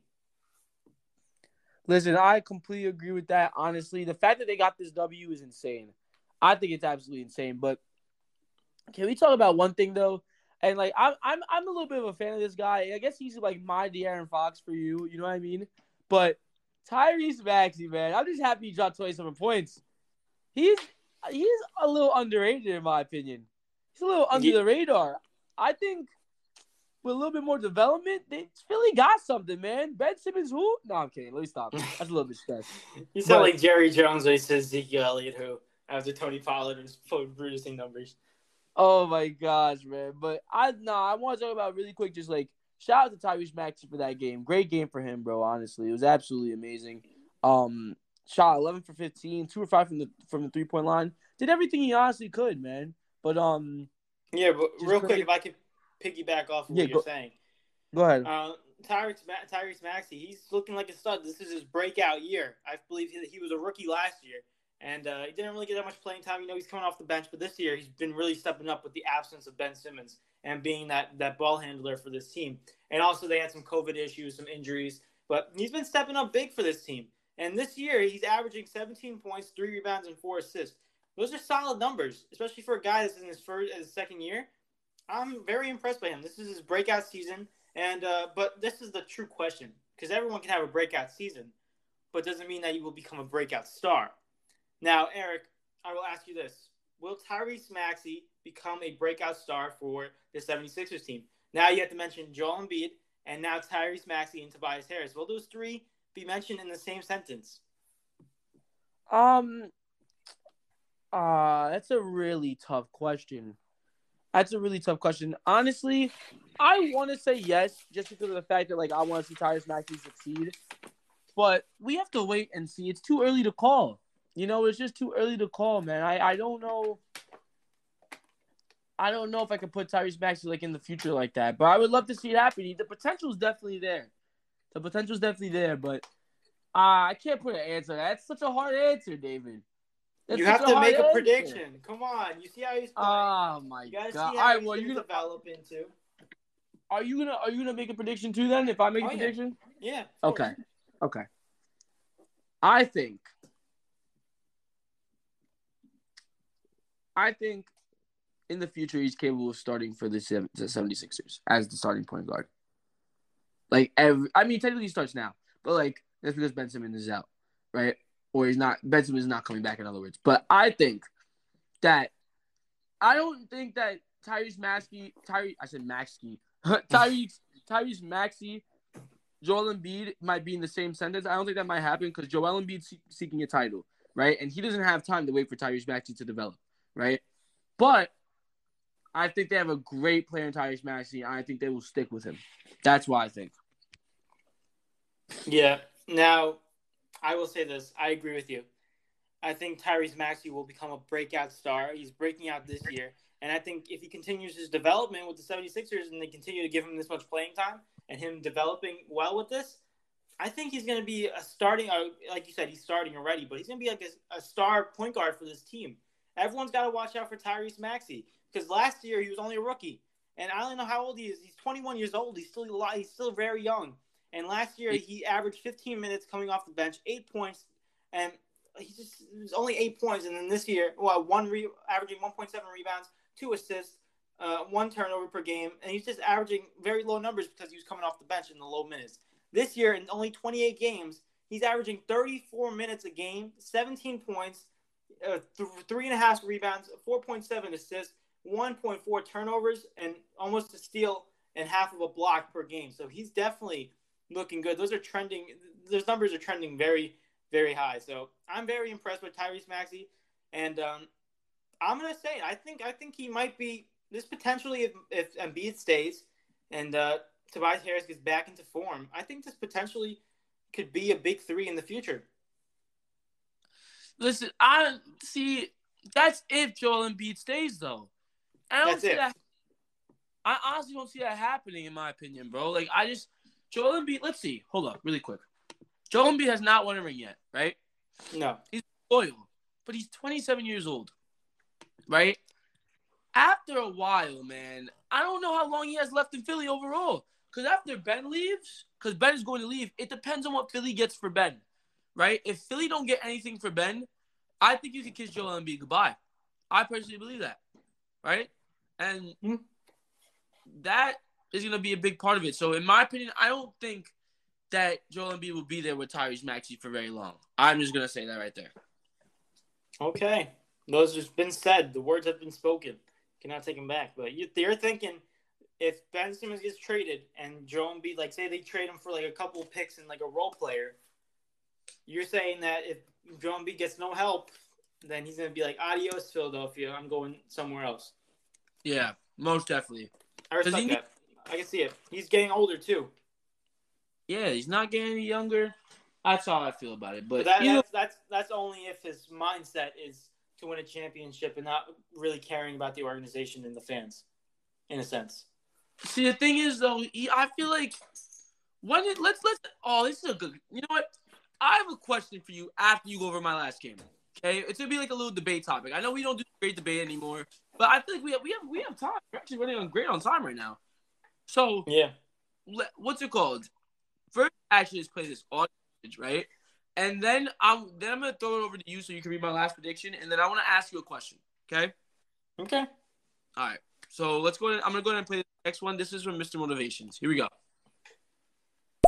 Listen, I completely agree with that. Honestly, the fact that they got this W is insane. I think it's absolutely insane. But can we talk about one thing though? And like, I'm I'm I'm a little bit of a fan of this guy. I guess he's like my De'Aaron Fox for you. You know what I mean? But Tyrese Maxey, man, I'm just happy he dropped 27 points. He's he's a little underrated in my opinion. He's a little under Ye- the radar. I think with a little bit more development, they Philly got something, man. Ben Simmons, who? No, I'm kidding. Let me stop. That's a little bit stressed. You sound like Jerry Jones when he says Ezekiel Elliott, who after Tony Pollard was producing numbers. Oh my gosh, man. But I no, I want to talk about really quick, just like shout out to Tyrese Maxey for that game. Great game for him, bro. Honestly, it was absolutely amazing. Um, shot eleven for 15, two or five from the from the three point line. Did everything he honestly could, man. But um, Yeah, but real quick- quick, if I could piggyback off of Yeah, what you're saying, go ahead. uh, Tyrese Ma- Tyrese Maxey, he's looking like a stud. This is his breakout year. I believe he, he was a rookie last year, and uh, he didn't really get that much playing time. You know, he's coming off the bench, but this year he's been really stepping up with the absence of Ben Simmons and being that that ball handler for this team. And also they had some COVID issues, some injuries, but he's been stepping up big for this team. And this year he's averaging 17 points, three rebounds, and four assists. Those are solid numbers, especially for a guy that's in his first, his second year. I'm very impressed by him. This is his breakout season, and uh, but this is the true question because everyone can have a breakout season, but doesn't mean that you will become a breakout star. Now, Eric, I will ask you this: Will Tyrese Maxey become a breakout star for the 76ers team? Now you have to mention Joel Embiid and now Tyrese Maxey and Tobias Harris. Will those three be mentioned in the same sentence? Um, uh, that's a really tough question. That's a really tough question. Honestly, I want to say yes, just because of the fact that like I want to see Tyrese Maxey succeed. But we have to wait and see. It's too early to call. You know, it's just too early to call, man. I, I don't know. I don't know if I could put Tyrese Maxey like in the future like that, but I would love to see it happen. The potential is definitely there. The potential is definitely there, but uh, I can't put an answer. That's such a hard answer, David. That's you have to make a prediction. Come on, you see how he's playing. Oh my you gotta god! See how All right, well, you gonna develop into. Are you gonna Are you gonna make a prediction too? Then, if I make oh, a prediction, yeah. yeah okay. Okay. I think. I think in the future he's capable of starting for the 76ers as the starting point guard. Like every, I mean, technically he starts now, but like that's because Ben Simmons is out, right? Or he's not. Ben is not coming back. In other words, but I think that I don't think that Tyrese Maxey, Tyrese, I said Maxey, Tyrese, Tyrese Maxey, Joel Embiid might be in the same sentence. I don't think that might happen because Joel Embiid's seeking a title, right? And he doesn't have time to wait for Tyrese Maxey to develop, right? But I think they have a great player in Tyrese Maxey, I think they will stick with him. That's why I think. Yeah. Now, I will say this. I agree with you. I think Tyrese Maxey will become a breakout star. He's breaking out this year. And I think if he continues his development with the 76ers and they continue to give him this much playing time and him developing well with this, I think he's going to be a starting, uh, like you said, he's starting already, but he's going to be like a, a star point guard for this team. Everyone's got to watch out for Tyrese Maxey because last year he was only a rookie, and I don't know how old he is. He's 21 years old. He's still he's still very young. And last year he averaged 15 minutes coming off the bench, eight points, and he just it was only eight points. And then this year, well, one re- averaging 1.7 rebounds, two assists, uh, one turnover per game, and he's just averaging very low numbers because he was coming off the bench in the low minutes. This year, in only 28 games, he's averaging 34 minutes a game, 17 points, uh, th- three and a half rebounds, 4.7 assists, 1.4 turnovers, and almost a steal and half of a block per game. So he's definitely looking good. Those are trending. Those numbers are trending very, very high. So I'm very impressed with Tyrese Maxey, and um, I'm gonna say I think I think he might be this potentially if if Embiid stays and uh, Tobias Harris gets back into form. I think this potentially could be a big three in the future. Listen, I see. That's if Joel Embiid stays, though. I don't That's see it. that. I honestly don't see that happening, in my opinion, bro. Like, I just Joel Embiid. Let's see. Hold up, really quick. Joel Embiid has not won a ring yet, right? No. He's loyal, but he's 27 years old, right? After a while, man, I don't know how long he has left in Philly overall. Because after Ben leaves, because Ben is going to leave, it depends on what Philly gets for Ben, right? If Philly don't get anything for Ben, I think you can kiss Joel Embiid goodbye. I personally believe that, right? And Hmm. that is going to be a big part of it. So, in my opinion, I don't think that Joel Embiid will be there with Tyrese Maxey for very long. I'm just going to say that right there. Okay. Those have been said. The words have been spoken. Cannot take them back. But you, they're thinking if Ben Simmons gets traded and Joel Embiid, like, say they trade him for like a couple of picks and like a role player, you're saying that if Joel Embiid gets no help, then he's gonna be like, "Adios, Philadelphia. I'm going somewhere else." Yeah, most definitely. I respect he- that. I can see it. He's getting older too. Yeah, he's not getting any younger. That's how I feel about it. But, But that, that's that's that's only if his mindset is to win a championship and not really caring about the organization and the fans, in a sense. see, the thing is though, he, I feel like when it let's let's. Oh, this is a good. You know what? I have a question for you after you go over my last game. Okay, it's gonna be like a little debate topic. I know we don't do great debate anymore, but I feel like we have we have we have time. We're actually running on great on time right now. So Yeah. le- what's it called? First, actually, just play this audio, message, right? And then I'm then I'm gonna throw it over to you so you can read my last prediction, and then I want to ask you a question. Okay. Okay. All right. So let's go. Ahead, I'm gonna go ahead and play the next one. This is from Mr. Motivations. Here we go.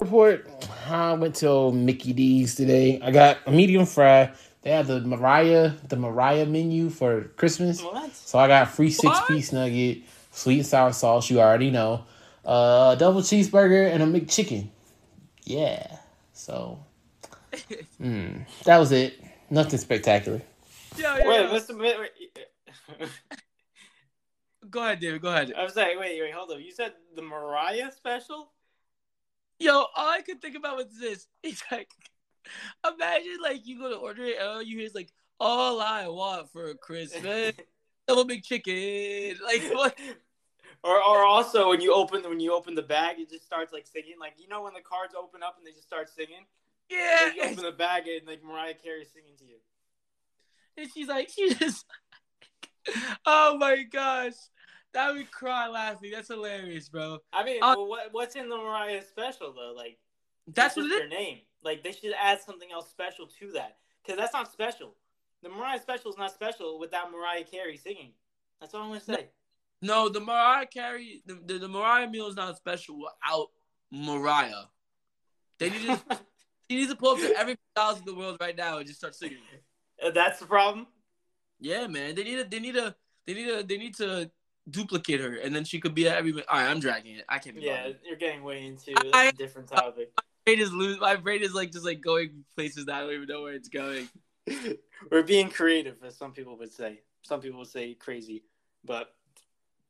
report. I went to Mickey D's today. I got a medium fry. They have the Mariah, the Mariah menu for Christmas. What? So I got free six What? piece nugget, sweet and sour sauce. You already know. Uh, double cheeseburger and a McChicken. Yeah. So, mm, that was it. Nothing spectacular. yeah, yeah. Wait, Mr. Mi- wait. Go ahead, David. Go ahead. I was like, wait, wait, hold up. You said the Mariah special? Yo, all I could think about was this. It's like, imagine like you go to order it, and all you hear is like, "All I want for Christmas, double big chicken." Like what? Or, or also when you open when you open the bag, it just starts like singing. Like you know when the cards open up and they just start singing. Yeah. You open the bag and like Mariah Carey singing to you. And she's like, she just, oh my gosh, that would cry laughing. That's hilarious, bro. I mean, Uh, well, what what's in the Mariah special though? Like That's what just it is. their name. Like they should add something else special to that because that's not special. The Mariah special is not special without Mariah Carey singing. That's all I'm gonna say. No, the Mariah Carey, the, the, the Mariah meal is not special without Mariah. They need to, he needs to pull up to every house in the world right now and just start singing. Uh, that's the problem. Yeah, man. They need to, they need to, they need to, they need to duplicate her, and then she could be at every. All right, I'm dragging it. I can't be. Yeah, bothered. you're getting way into I- a different topic. My brain is lose. My brain is like just like going places that I don't even know where it's going. We're being creative, as some people would say. Some people would say crazy, but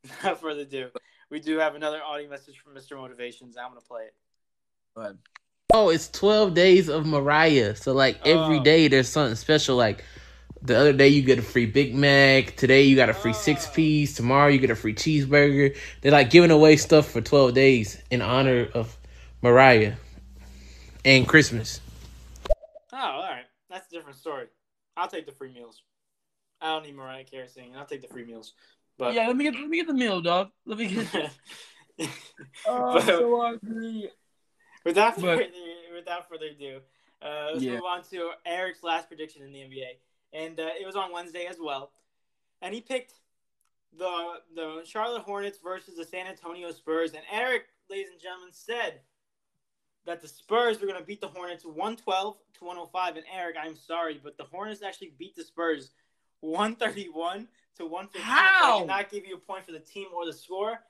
without further ado, we do have another audio message from Mr. Motivations. I'm gonna play it. Go ahead. Oh, it's 12 days of Mariah. So, like, every Oh. day there's something special. Like, the other day you get a free Big Mac. Today you got a free six oh. piece. Tomorrow you get a free cheeseburger. They're like giving away stuff for 12 days in honor of Mariah and Christmas. Oh, all right. That's a different story. I'll take the free meals. I don't need Mariah Carey singing. I'll take the free meals. But Yeah, let me get let me get the meal, dog. Let me get. Oh, But- I'm so hungry. without But- further, without further ado, uh, let's Yeah. move on to Eric's last prediction in the NBA, and uh, it was on Wednesday as well, and he picked the the Charlotte Hornets versus the San Antonio Spurs, and Eric, ladies and gentlemen, said that the Spurs were going to beat the Hornets 112 to 105, and Eric, I'm sorry, but the Hornets actually beat the Spurs 131 to 115. So I How? cannot give you a point for the team or the score.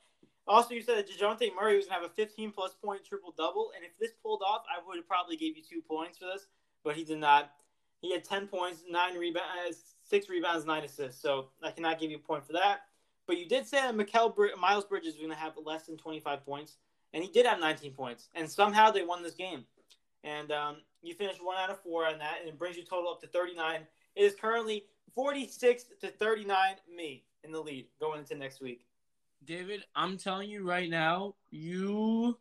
Also, you said that DeJounte Murray was going to have a 15 plus point triple double, and if this pulled off, I would have probably gave you two points for this, but he did not. He had 10 points, nine rebounds, six rebounds, nine assists. So I cannot give you a point for that. But you did say that Mikel Miles Bridges was going to have less than 25 points, and he did have 19 points, and somehow they won this game. And um, you finished one out of four on that, and it brings your total up to 39. It is currently 46 to 39, me in the lead going into next week. David, I'm telling you right now, you,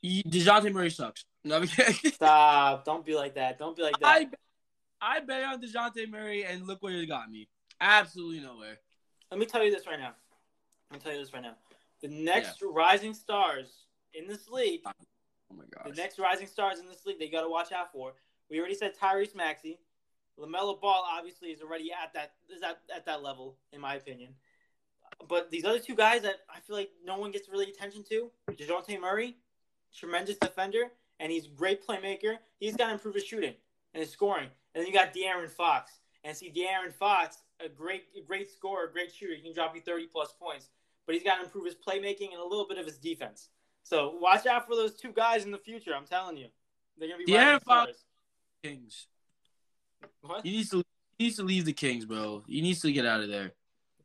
you Dejounte Murray sucks. No, Stop! Don't be like that. Don't be like that. I I bet on Dejounte Murray, and look where it got me. Absolutely nowhere. Let me tell you this right now. Let me tell you this right now. The next rising stars in this league, Oh my god! the next rising stars in this league, they got to watch out for. We already said Tyrese Maxey. Lamelo Ball obviously is already at that is at, at that level in my opinion. But these other two guys that I feel like no one gets really attention to, Dejounte Murray, tremendous defender, and he's a great playmaker. He's got to improve his shooting and his scoring. And then you got De'Aaron Fox. And see, De'Aaron Fox, a great, great scorer, a great shooter. He can drop you 30 plus points. But he's got to improve his playmaking and a little bit of his defense. So watch out for those two guys in the future. I'm telling you. They're going to be De'Aaron Fox-. Kings. What? He needs to he needs to leave the Kings, bro. He needs to get out of there.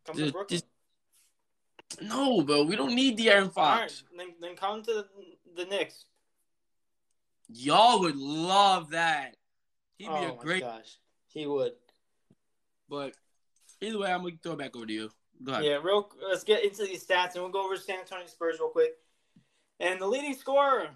Come Just- to Brooklyn. just- No, bro. We don't need De'Aaron All Fox. right, then, then come to the, the Knicks. Y'all would love that. He'd be oh a my great. gosh, he would. But either way, I'm gonna throw it back over to you. Go ahead. Yeah, real. Let's get into these stats, and we'll go over San Antonio Spurs real quick. And the leading scorer,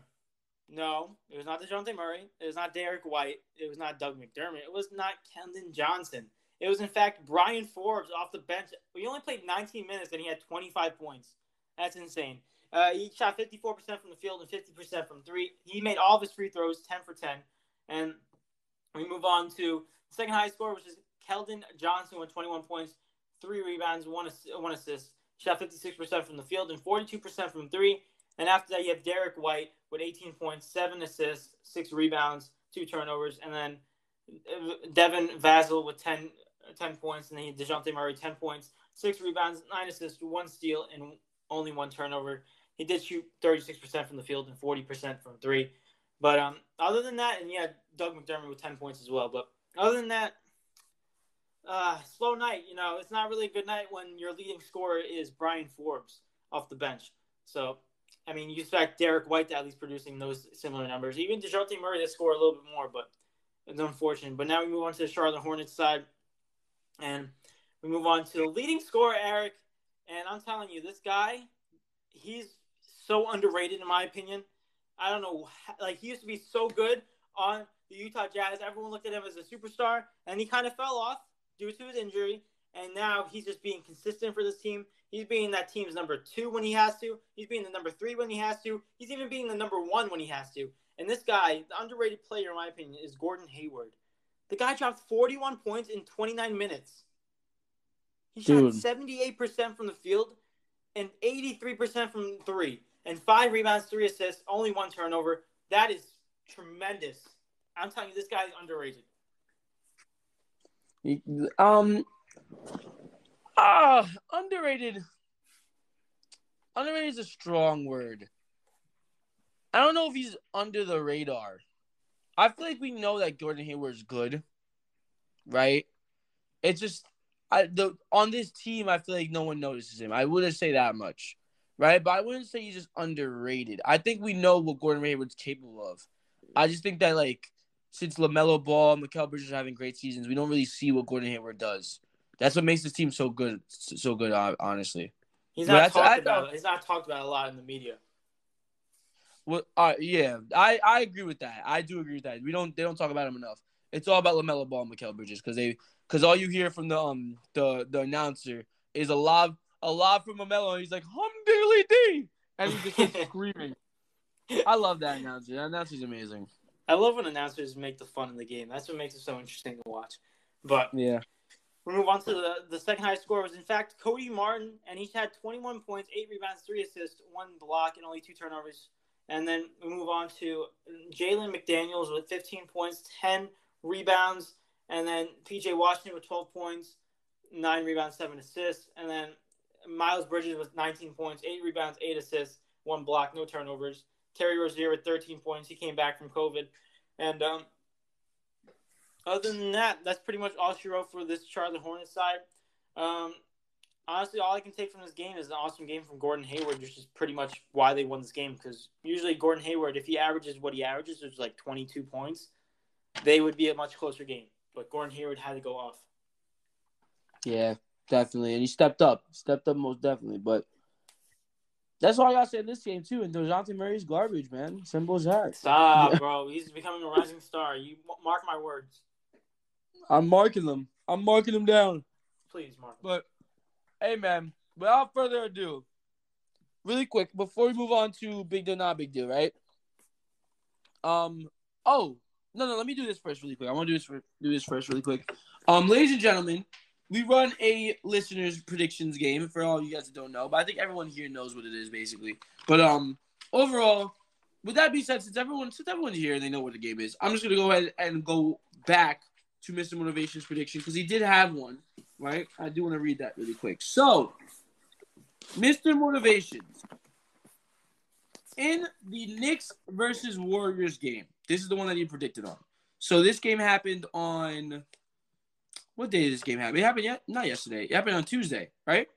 No, it was not DeJounte Murray. It was not Derrick White. It was not Doug McDermott. It was not Keldon Johnson. It was, in fact, Bryn Forbes off the bench. We only played 19 minutes and he had 25 points. That's insane. Uh, he shot 54% from the field and 50% from three. He made all of his free throws, 10 for 10. And we move on to the second highest score, which is Keldon Johnson with 21 points, three rebounds, one, one assist. Shot 56% from the field and 42% from three. And after that, you have Derrick White with 18 points, seven assists, six rebounds, two turnovers. And then Devin Vassell with 10, 10 points. And then DeJounte Murray, 10 points, six rebounds, nine assists, one steal, and only one turnover. He did shoot 36% from the field and 40% from three. But um, other than that, and yeah, Doug McDermott with 10 points as well. But other than that, uh, slow night. You know, it's not really a good night when your leading scorer is Bryn Forbes off the bench. So, I mean, you expect Derrick White to at least producing those similar numbers. Even DeJounte Murray to score a little bit more, but it's unfortunate. But now we move on to the Charlotte Hornets side, and we move on to the leading scorer, Eric. And I'm telling you, this guy, he's so underrated in my opinion. I don't know, like he used to be so good on the Utah Jazz. Everyone looked at him as a superstar, and he kind of fell off due to his injury. And now he's just being consistent for this team. He's being that team's number two when he has to. He's being the number three when he has to. He's even being the number one when he has to. And this guy, the underrated player, in my opinion, is Gordon Hayward. The guy dropped 41 points in 29 minutes. He Dude. shot 78% from the field and 83% from three, and five rebounds, three assists, only one turnover. That is tremendous. I'm telling you, this guy is underrated. Um, ah, underrated. Underrated is a strong word. I don't know if he's under the radar. I feel like we know that Gordon Hayward is good, right? It's just I the on this team, I feel like no one notices him. I wouldn't say that much, right? But I wouldn't say he's just underrated. I think we know what Gordon Hayward's capable of. I just think that like since LaMelo Ball, Mikal Bridges are having great seasons, we don't really see what Gordon Hayward does. That's what makes this team so good, so good. Honestly, he's not talked about. He's not talked about a lot in the media. Well, uh, yeah, I, I agree with that. I do agree with that. We don't they don't talk about him enough. It's all about LaMelo Ball and Mikal Bridges because they because all you hear from the um the the announcer is a lot a lot from LaMelo. And he's like hum diddly dee, and he's just keeps screaming. I love that announcer. That announcer's amazing. I love when announcers make the fun in the game. That's what makes it so interesting to watch. But yeah, we move on to the the second highest score was in fact Cody Martin, and he had 21 points, eight rebounds, three assists, one block, and only two turnovers. And then we move on to Jalen McDaniels with 15 points, 10 rebounds, and then PJ Washington with 12 points, nine rebounds, seven assists, and then Miles Bridges with 19 points, eight rebounds, eight assists, one block, no turnovers. Terry Rozier with 13 points. He came back from COVID. And um, other than that, that's pretty much all she wrote for this Charlotte Hornets side. Um, honestly, all I can take from this game is an awesome game from Gordon Hayward, which is pretty much why they won this game. Because usually Gordon Hayward, if he averages what he averages, which is like 22 points, they would be a much closer game. But Gordon Hayward had to go off. Yeah, definitely, and he stepped up, stepped up most definitely. But that's all I gotta say in this game too. And Dejounte Murray's garbage, man. Simple as that. Stop, bro. He's becoming a rising star. You mark my words. I'm marking them. I'm marking them down. Please, Mark. But hey, man. Without further ado, really quick before we move on to big deal, not big deal, right? Um. Oh no, no. Let me do this first, really quick. I want to do this for, do this first, really quick. Um, ladies and gentlemen, we run a listeners predictions game for all you guys that don't know, but I think everyone here knows what it is basically. But um, overall, with that being said, since everyone since everyone's here and they know what the game is, I'm just gonna go ahead and go back to Mr. Motivation's prediction because he did have one, right? I do want to read that really quick. So, Mr. Motivations, in the Knicks versus Warriors game, this is the one that he predicted on. So this game happened on what day did this game happen? It happened yet? Not yesterday. It happened on Tuesday, right?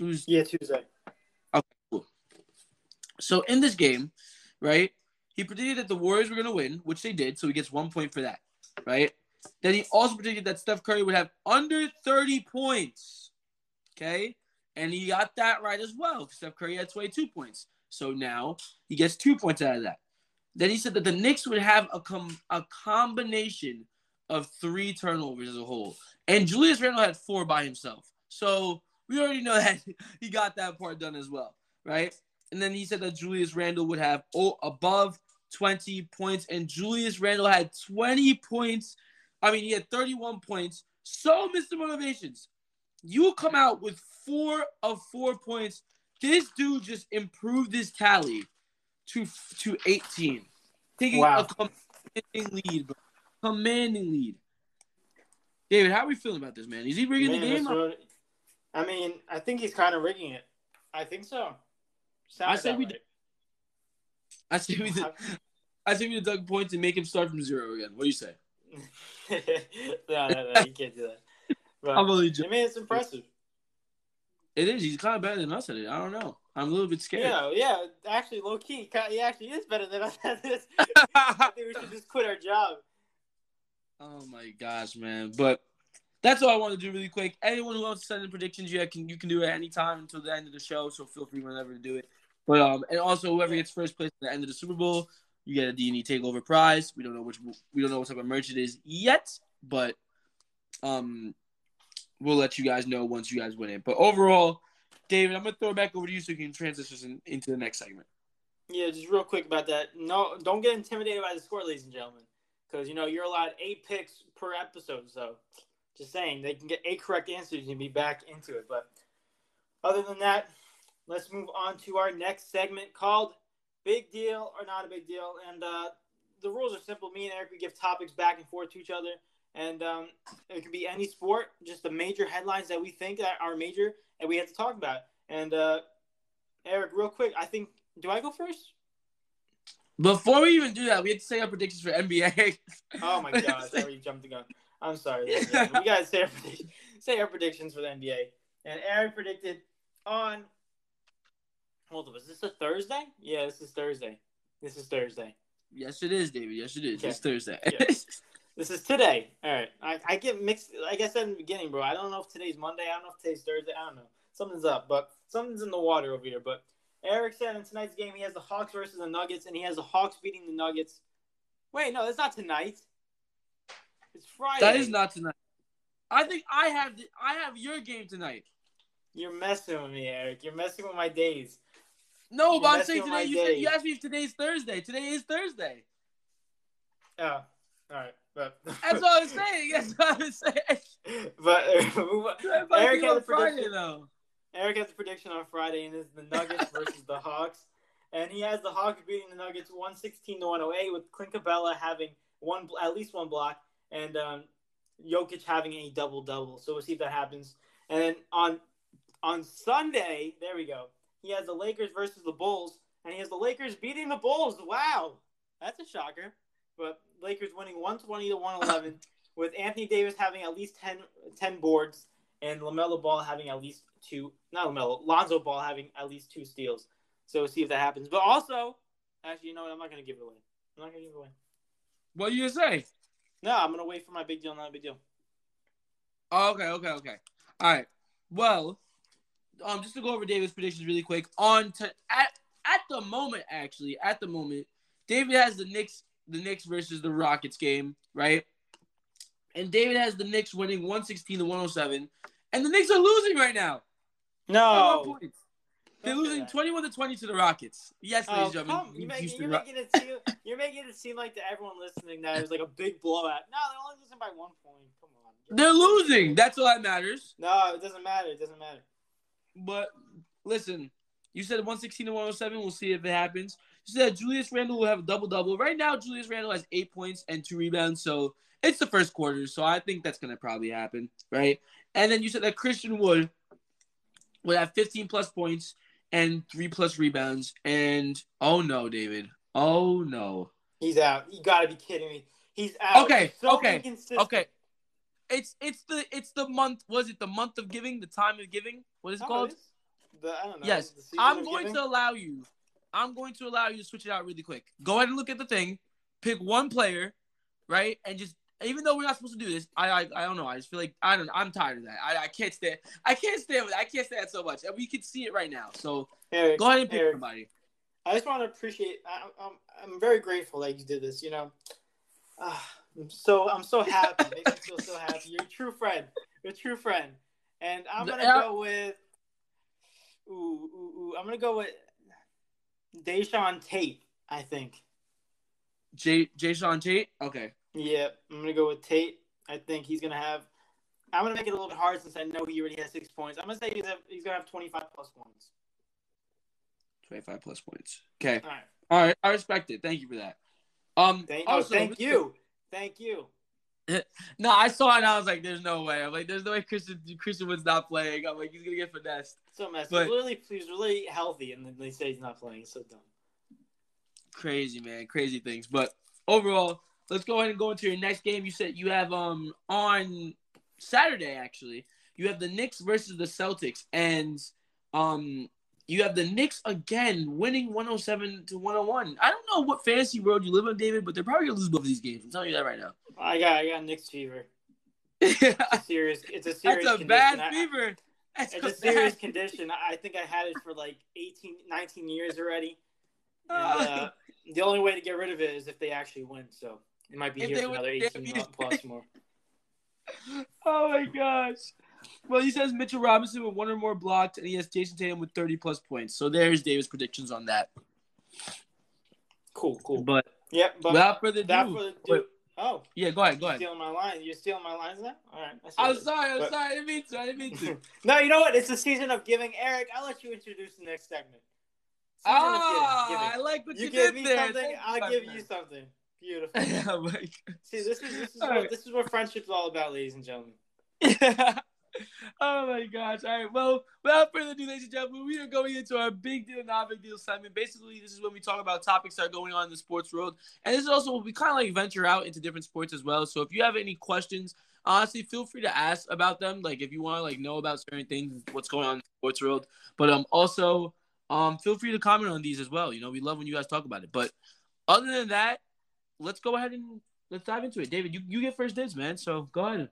It was yeah Tuesday. Okay, cool. So in this game, right, he predicted that the Warriors were going to win, which they did. So he gets one point for that, right? Then he also predicted that Steph Curry would have under 30 points. Okay. And he got that right as well. Steph Curry had 22 points. So now he gets two points out of that. Then he said that the Knicks would have a com- a combination of three turnovers as a whole, and Julius Randle had four by himself. So we already know that he got that part done as well, right? And then he said that Julius Randle would have oh, above 20 points, and Julius Randle had 20 points. I mean, he had 31 points. So, Mr. Motivations, you come out with four of four points. This dude just improved his tally to to 18, taking Wow. a commanding lead, bro. Commanding lead. David, how are we feeling about this, man? Is he rigging Man, the game? what- I mean, I think he's kind of rigging it. I think so. Sounds I say we way. I say we did, I say we deduct points and make him start from zero again. What do you say? no, no, no, you can't do that. But, I'm only joking. I mean, it's impressive. It is. He's kind of better than us at it. I don't know. I'm a little bit scared. Yeah, yeah. Actually, low key, he actually is better than us at this. I think we should just quit our job. oh my gosh, man! But that's all I want to do really quick. Anyone who wants to send in predictions, you can you can do it any time until the end of the show. So feel free whenever to do it. But um, and also whoever gets first place at the end of the Super Bowl, you get a D&E takeover prize. We don't know which we don't know what type of merch it is yet, but um, we'll let you guys know once you guys win it. But overall, David, I'm gonna throw it back over to you so you can transition into the next segment. Yeah, just real quick about that. No, don't get intimidated by the score, ladies and gentlemen, because you know you're allowed eight picks per episode. So, just saying, they can get eight correct answers and be back into it. But other than that, let's move on to our next segment called "Big Deal or Not a Big Deal." And uh, the rules are simple. Me and Eric we give topics back and forth to each other, and um, it can be any sport, just the major headlines that we think that are major, and we have to talk about. And uh, Eric, real quick, I think. Do I go first? Before we even do that, we have to say our predictions for NBA. Oh my god, I already jumped the gun. I'm sorry. we gotta say our, say our predictions for the NBA. And Eric predicted on hold was this a Thursday? Yeah, this is Thursday. This is Thursday. yes, it is, David. Yes, it is. Okay. It's Thursday. Yeah. This is today. Alright. I, I get mixed like I said in the beginning, bro. I don't know if today's Monday, I don't know if today's Thursday, I don't know. Something's up, but something's in the water over here. But Eric said in tonight's game he has the Hawks versus the Nuggets, and he has the Hawks beating the Nuggets. Wait, no, that's not tonight. It's Friday. that is not tonight. I think I have the, I have your game tonight. You're messing with me, Eric. You're messing with my days. No, but I'm saying today. You said you asked me if today's Thursday. Today is Thursday. Yeah. all right, but That's what I'm saying. That's what I'm saying. but uh. Eric on a Friday prediction. though. Eric has a prediction on Friday, and it's the Nuggets versus the Hawks, and he has the Hawks beating the Nuggets 116 to 108, with Clint Capela having one at least one block, and um, Jokic having a double double. So we'll see if that happens. And then on on Sunday, there we go. He has the Lakers versus the Bulls, and he has the Lakers beating the Bulls. Wow, that's a shocker. But Lakers winning 120 to 111, with Anthony Davis having at least 10, 10 boards, and Lamelo Ball having at least two. Not Lamelo, Lonzo Ball having at least two steals. So we'll see if that happens. But also, actually, you know what? I'm not going to give it away. I'm not going to give it away. What do you say? No, I'm going to wait for my big deal. Not a big deal. Oh, okay, okay, okay. All right. Well, um, just to go over David's predictions really quick. On to at at the moment, actually, at the moment, David has the Knicks, the Knicks versus the Rockets game, right? And David has the Knicks winning 116 to 107, and the Knicks are losing right now. No. They're losing 21 to 20 to the Rockets. Yes, ladies Oh, and gentlemen. You're, making, you're, making it seem, you're making it seem like to everyone listening that it was like a big blowout. No, they're only losing by one point. Come on. They're losing. That's all that matters. No, it doesn't matter. It doesn't matter. But listen, you said 116 to 107. We'll see if it happens. You said Julius Randle will have a double double. Right now, Julius Randle has eight points and two rebounds. So it's the first quarter. So I think that's gonna probably happen, right? And then you said that Christian Wood would have 15 plus points and three plus rebounds. And oh no, David. Oh no. He's out. You got to be kidding me. He's out. Okay, so okay. Okay. It's it's the it's the month. Was it the month of giving? The time of giving? What is it Oh, called? it is? The, I don't know. Yes, I'm going giving? to allow you. I'm going to allow you to switch it out really quick. Go ahead and look at the thing. Pick one player, right, and just even though we're not supposed to do this, I I, I don't know. I just feel like I don't. I'm tired of that. I, I can't stand. I can't stand. I can't stand so much. And we can see it right now. So Eric, go ahead and pick Eric, somebody. I just want to appreciate. I, I'm I'm very grateful that you did this. You know, uh, I'm I'm very grateful that you did this. You know, uh, I'm so I'm so happy. It makes me feel so happy. You're a true friend. You're a true friend. And I'm gonna Yeah. go with. Ooh, ooh, ooh. I'm gonna go with Deshaun Tate. I think. Jay Jae'Sean Tate. Okay. Yeah, I'm gonna go with Tate. I think he's gonna have. I'm gonna make it a little bit hard since I know he already has six points. I'm gonna say he's, have, he's gonna have 25 plus points. Twenty five plus points. Okay. All right. All right. I respect it. Thank you for that. Um. Thank, also, oh, thank you. Thank you. No, I saw it and I was like, "There's no way." I'm like, "There's no way Christian Christian Wood's not playing." I'm like, "He's gonna get finessed." So messy. But- He's really, he's really healthy, and then they say he's not playing. It's so dumb. Crazy man, crazy things. But overall, let's go ahead and go into your next game. You said you have um on Saturday actually. You have the Knicks versus the Celtics, and um you have the Knicks again winning 107 to 101. I don't know what fantasy world you live in, David, but they're probably gonna lose both of these games. I'm telling you that right now. I got, I got Knicks fever. It's a serious. It's a serious. That's a bad I- fever. That's It's a a serious condition. I think I had it for like 18, 19 years already. And, Ah. uh, the only way to get rid of it is if they actually win. So it might be If here for another 18 yeah. plus more. Oh my gosh. Well, he says Mitchell Robinson with one or more blocks, and he has Jayson Tatum with 30 plus points. So there's Davis' predictions on that. Cool, cool. But yeah, but without further ado, for the wait. Oh, yeah, go ahead, go ahead. stealing my line. You're stealing my lines now. All right. I'm sorry, I'm But- sorry. I didn't mean to. I didn't mean to. no, you know what? It's the season of giving. Eric, I'll let you introduce the next segment. Season ah, giving. I like what you, You give did me there. something, I'll give you something. Beautiful. Yeah, my See, this is this is what right. this is what friendship's all about, ladies and gentlemen. oh my gosh. All right. Well, without further ado, ladies and gentlemen, we are going into our big deal, not big deal segment. Basically, this is when we talk about topics that are going on in the sports world. And this is also we kind of like venture out into different sports as well. So if you have any questions, honestly, feel free to ask about them. Like if you want to like know about certain things, what's going on in the sports world. But um also um feel free to comment on these as well. You know, we love when you guys talk about it. But other than that, let's go ahead and let's dive into it. David, you, you get first dibs, man. So go ahead.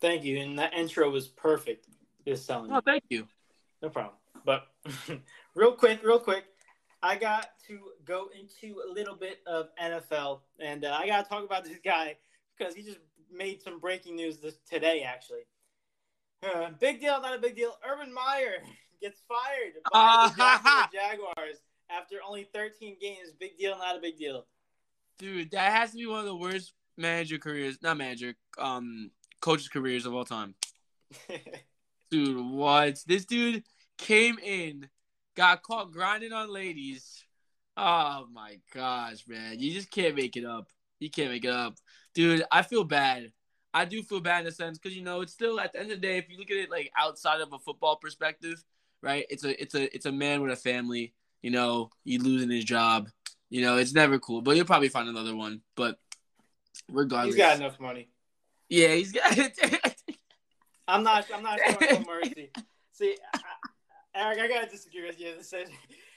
Thank you, and that intro was perfect. Just telling you. Oh, thank you. No problem. But real quick, real quick, I got to go into a little bit of NFL, and uh, I got to talk about this guy because he just made some breaking news this today. Actually, Uh, big deal, not a big deal. Urban Meyer gets fired by the Jaguars after only 13 games. Big deal, not a big deal. Dude, that has to be one of the worst manager careers, not manager, um, coaches careers of all time. Dude, what? This dude came in, got caught grinding on ladies. Oh my gosh, man. You just can't make it up. You can't make it up. Dude, I feel bad. I do feel bad in a sense because you know it's still at the end of the day, if you look at it like outside of a football perspective, right? It's a it's a it's a man with a family, you know, he losing his job. You know, it's never cool. But he'll probably find another one. But regardless. He's got enough money. Yeah, he's got it. I'm not. I'm not showing no mercy. See, I, Eric, I gotta disagree with you. This is-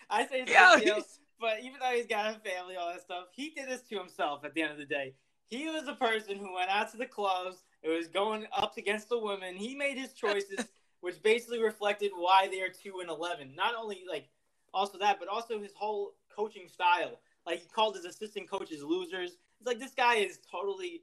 I say it's Yo, deal, but even though he's got a family, all that stuff, he did this to himself. At the end of the day, he was a person who went out to the clubs. It was going up against the women. He made his choices, which basically reflected why they are two and eleven. Not only like also that, but also his whole coaching style. Like he called his assistant coaches losers. It's like this guy is totally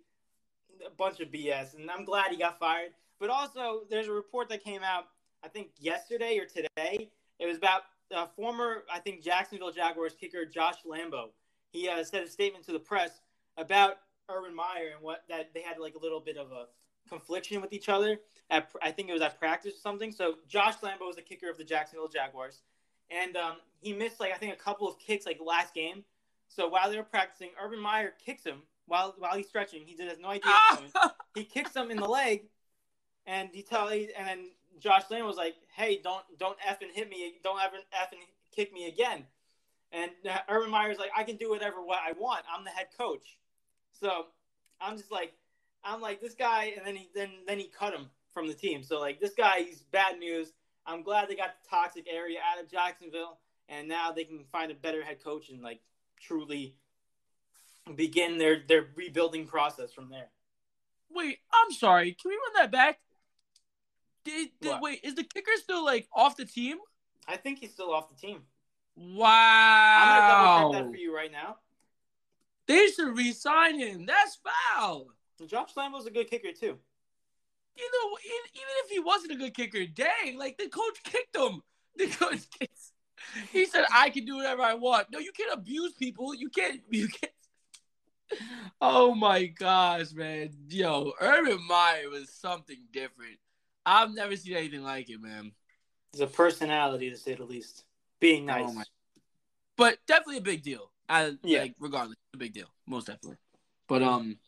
a bunch of BS, and I'm glad he got fired. But also, there's a report that came out, I think yesterday or today. It was about uh, former, I think, Jacksonville Jaguars kicker Josh Lambo. He uh, said a statement to the press about Urban Meyer and what that they had like a little bit of a confliction with each other. At I think it was at practice or something. So Josh Lambo was the kicker of the Jacksonville Jaguars, and um, he missed like I think a couple of kicks like last game. So while they were practicing, Urban Meyer kicks him while while he's stretching. He just has no idea. what's going he kicks him in the leg, and he tell and then Josh Lane was like, "Hey, don't don't effing hit me, don't ever effing kick me again." And Urban Meyer's like, "I can do whatever what I want. I'm the head coach." So I'm just like, I'm like this guy, and then he then then he cut him from the team. So like this guy, he's bad news. I'm glad they got the toxic area out of Jacksonville, and now they can find a better head coach and like truly begin their their rebuilding process from there. Wait, I'm sorry. Can we run that back? Did, did wait, is the kicker still like off the team? I think he's still off the team. Wow. I'm gonna double check that for you right now. They should re-sign him. That's foul. Josh Lambo's a good kicker too. You know, even if he wasn't a good kicker, dang, like the coach kicked him. The coach kicked. He said, "I can do whatever I want." No, you can't abuse people. You can't. You can't. Oh my gosh, man! Yo, Urban Meyer was something different. I've never seen anything like it, man. He's a personality to say the least. Being nice. Oh my- But definitely a big deal. I, Yeah. Like, regardless, a big deal, most definitely. But um,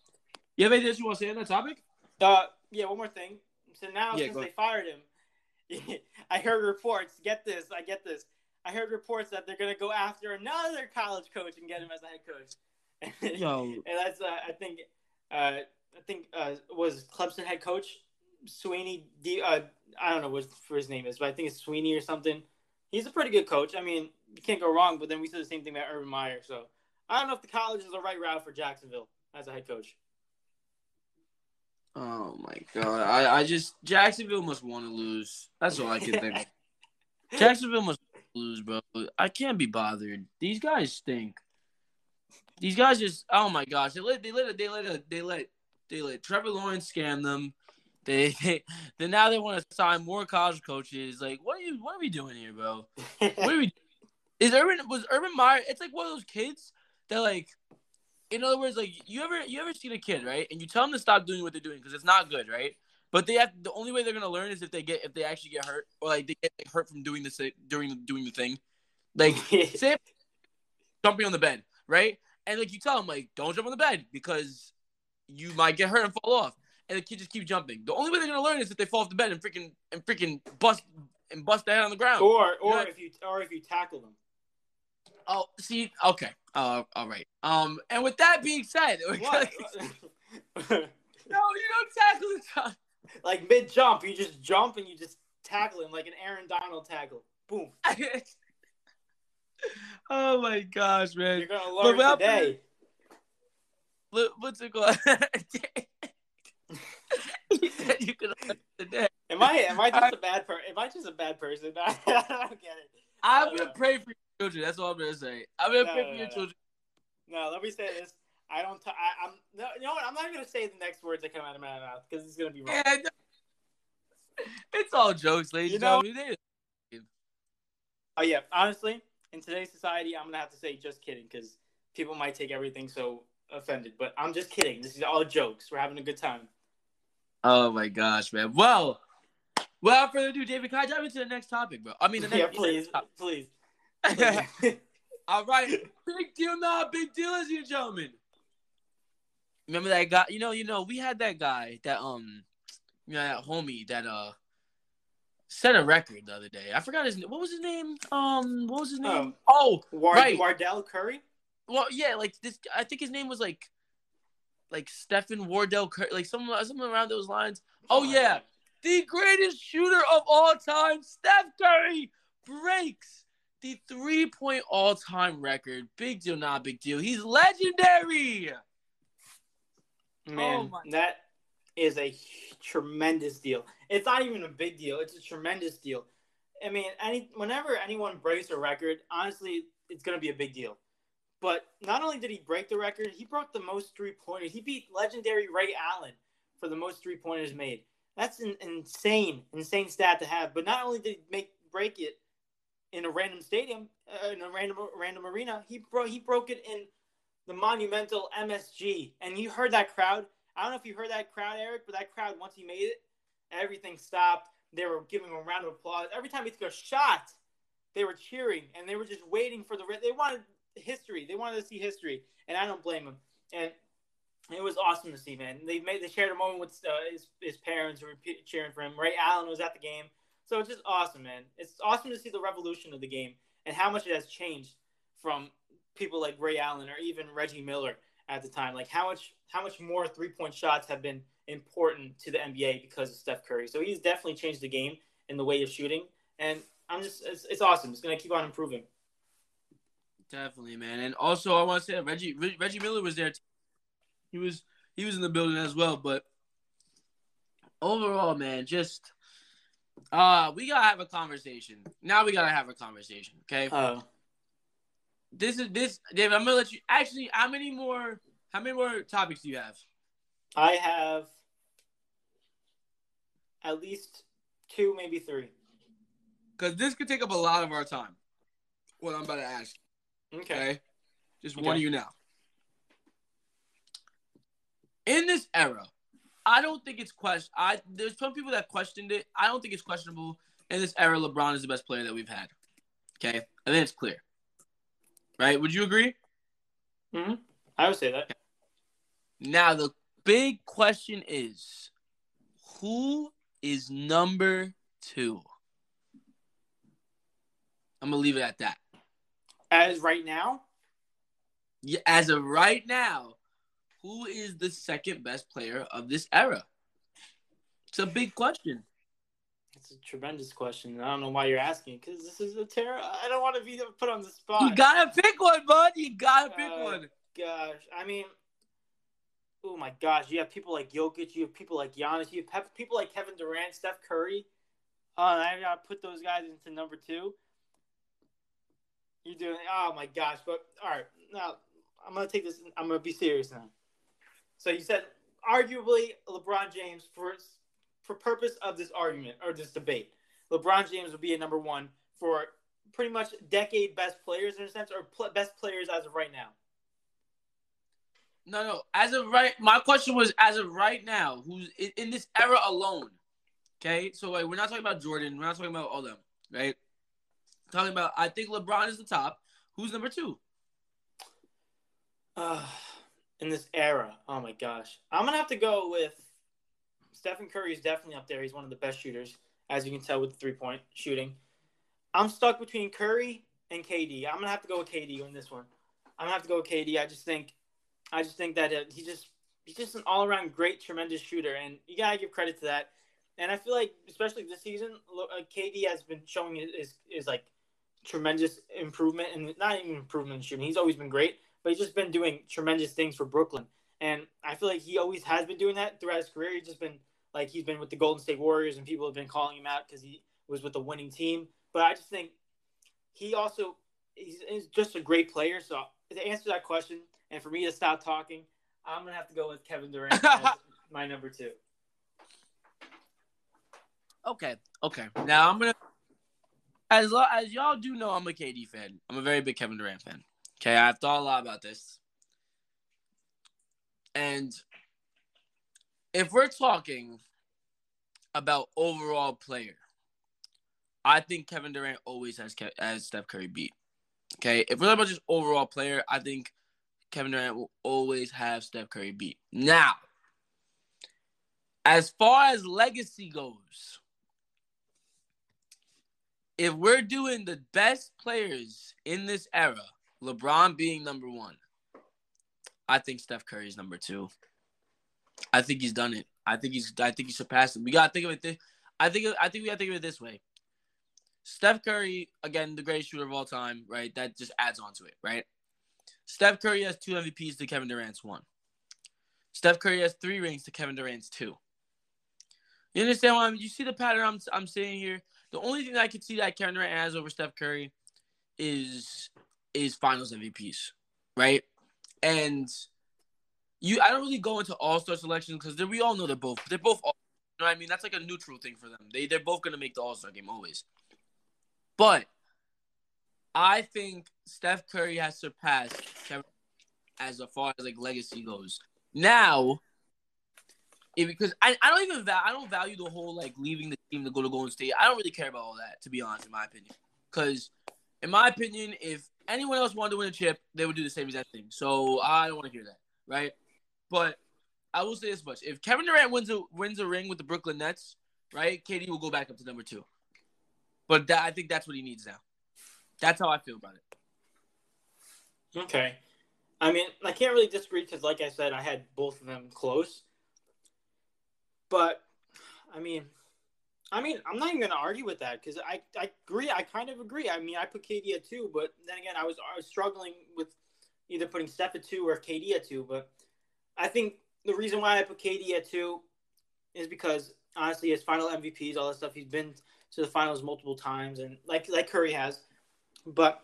you have anything else you want to say on that topic? Uh, yeah, one more thing. So now, Yeah, since they fired him, I heard reports. Get this, I get this. I heard reports that they're gonna go after another college coach and get him as a head coach. Yo, and that's, uh, I think, uh, I think uh, was Clemson head coach Sweeney. D, uh, I don't know what his name is, but I think it's Sweeney or something. He's a pretty good coach. I mean, you can't go wrong. But then we said the same thing about Urban Meyer. So I don't know if the college is the right route for Jacksonville as a head coach. Oh my god! I, I just Jacksonville must want to lose. That's all I can think. Jacksonville must lose, bro. I can't be bothered. These guys stink. These guys just oh my gosh! They let they let they let they let they let Trevor Lawrence scam them. They they then now they want to sign more college coaches. Like what are you what are we doing here, bro? What are we? Is Urban was Urban Meyer? It's like one of those kids that like, in other words, like you ever you ever seen a kid right, and you tell them to stop doing what they're doing because it's not good, right? But they have the only way they're gonna learn is if they get if they actually get hurt or like they get like, hurt from doing this during doing the thing, like say jumping on the bed, right? And like you tell them like don't jump on the bed because you might get hurt and fall off, and the kid just keeps jumping. The only way they're gonna learn is if they fall off the bed and freaking and freaking bust and bust their head on the ground. or or Yeah. if you or if you tackle them. Oh, see, okay, uh, all right. Um, and with that being said, What? no, you don't tackle the time. like mid jump, you just jump and you just tackle him like an Aaron Donald tackle. Boom. oh my gosh, man! You're gonna learn today. What- What's it called? you said you could learn today. Am I am I just a bad per? Am I just a bad person? I don't get it. I'm gonna no. pray for your children. That's all I'm gonna say. I'm gonna No, pray no, for your no. children. No, let me say this. I don't. T- I, I'm. No, you know what? I'm not gonna say the next words that come out of my mouth because it's gonna be wrong. Yeah, it's all jokes, ladies You and know- gentlemen. Oh yeah, honestly, in today's society, I'm gonna have to say just kidding because people might take everything so offended. But I'm just kidding. This is all jokes. We're having a good time. Oh my gosh, man. Well, without further ado, David, can I dive into the next topic, bro? I mean, the next yeah, please, topic. please. All right, big deal, not big deal, ladies you gentlemen. Remember that guy? You know, you know, we had that guy that um, you know, that homie that uh set a record the other day. I forgot his name. What was his name? Um, what was his name? Oh, Ward- Right. Wardell Curry. well, yeah, like this. I think his name was like, like Stephen Wardell, Curry, like something, something around those lines. Oh yeah, the greatest shooter of all time, Steph Curry, breaks the three point all time record. Big deal, not big deal. He's legendary. Man, Oh my- that is a tremendous deal. It's not even a big deal. It's a tremendous deal. I mean, any whenever anyone breaks a record, honestly, it's going to be a big deal. But not only did he break the record, he broke the most three pointers. He beat legendary Ray Allen for the most three pointers made. That's an insane, insane stat to have. But not only did he make break it in a random stadium, uh, in a random random arena, he broke he broke it in the monumental MSG. And you heard that crowd. I don't know if you heard that crowd, Eric, but that crowd once he made it, everything stopped. They were giving him a round of applause. Every time he took a shot, they were cheering and they were just waiting for the. They wanted history. They wanted to see history, and I don't blame them. And it was awesome to see, man. They made they shared a moment with uh, his his parents who were cheering for him. Ray Allen was at the game, so it's just awesome, man. It's awesome to see the revolution of the game and how much it has changed from people like Ray Allen or even Reggie Miller at the time. Like how much how much more three point shots have been important to the NBA because of Steph Curry. So he's definitely changed the game in the way of shooting, and I'm just it's, it's awesome. It's gonna keep on improving. Definitely, man. And also, I want to say that Reggie Reggie Miller was there. Too. He was he was in the building as well. But overall, man, just uh, we gotta have a conversation. Now we gotta have a conversation, okay? Oh, this is this David. I'm gonna let you. Actually, how many more? How many more topics do you have? I have at least two, maybe three. Because this could take up a lot of our time. What I'm about to ask. Okay. Okay. Just Okay. of you now. In this era, I don't think it's question. I there's some people that questioned it. I don't think it's questionable. In this era, LeBron is the best player that we've had. Okay, I think it's clear. Right? Would you agree? hmm I would say that. Now the big question is, who is number two? I'm gonna leave it at that. As right now, Yeah, as of right now, who is the second best player of this era? It's a big question. it's a tremendous question. I don't know why you're asking because this is a terror. I don't want to be put on the spot. You gotta pick one, bud. You gotta pick Uh, one. gosh, I mean, oh my gosh, you have people like Jokic, you have people like Giannis, you have people like Kevin Durant, Steph Curry. And I gotta put those guys into number two. You're doing, oh my gosh, but all right, now I'm gonna take this. I'm gonna be serious now. So you said arguably LeBron James for for purpose of this argument or this debate, LeBron James would be a number one for pretty much decade best players in a sense, or pl- best players as of right now. No, no. As of right, my question was as of right now, who's in, in this era alone? Okay, so like we're not talking about Jordan, we're not talking about all them, right? Talking about, I think LeBron is the top. Who's number two? Uh, in this era, oh my gosh, I'm gonna have to go with Stephen Curry. Is definitely up there. He's one of the best shooters, as you can tell with three point shooting. I'm stuck between Curry and KD. I'm gonna have to go with KD on this one. I'm gonna have to go with KD. I just think, I just think that uh, he just he's just an all around great, tremendous shooter, and you gotta give credit to that. And I feel like, especially this season, uh, KD has been showing his is, is like tremendous improvement, and not even improvement in shooting. He's always been great, but he's just been doing tremendous things for Brooklyn. And I feel like he always has been doing that throughout his career. He's just been like he's been with the Golden State Warriors, and people have been calling him out because he was with a winning team. But I just think he also he's, he's just a great player. So to answer that question, and for me to stop talking, I'm gonna have to go with Kevin Durant as my number two. Okay, okay. Now I'm gonna, as lo- as y'all do know, I'm a KD fan. I'm a very big Kevin Durant fan. Okay, I've thought a lot about this, and if we're talking about overall player, I think Kevin Durant always has Ke- has Steph Curry beat. Okay, if we're talking about just overall player, I think Kevin Durant will always have Steph Curry beat. Now, as far as legacy goes, if we're doing the best players in this era, LeBron being number one, I think Steph Curry is number two. I think he's done it. I think he's. I think he surpassed him. We gotta think of it. I think. I think we gotta think of it this way. Steph Curry, again, the greatest shooter of all time, right? That just adds on to it, right? Steph Curry has two MVPs to Kevin Durant's one. Steph Curry has three rings to Kevin Durant's two. You understand why I'm? You see the pattern I'm I'm saying here. The only thing I can see that Kevin Durant has over Steph Curry is is Finals MVPs, right? And you, I don't really go into All Star selections because we all know they're both they're both. All, you know what I mean? That's like a neutral thing for them. They they're both gonna make the All Star game always. But I think Steph Curry has surpassed Kevin as far as like legacy goes. Now, if, because I, I don't even val- I don't value the whole like leaving the team to go to Golden State. I don't really care about all that to be honest, in my opinion. Because in my opinion, if anyone else wanted to win a chip, they would do the same exact thing. So I don't want to hear that, right? But I will say this much: if Kevin Durant wins a wins a ring with the Brooklyn Nets, right, KD will go back up to number two. But that, I think that's what he needs now. That's how I feel about it. Okay. I mean, I can't really disagree because, like I said, I had both of them close. But, I mean, I mean, I'm not even going to argue with that because I, I agree. I kind of agree. I mean, I put KD at two, but then again, I was I was struggling with either putting Steph at two or KD at two. But I think the reason why I put KD at two is because honestly, his final MVPs, all that stuff, he's been to the finals multiple times, and like like Curry has. But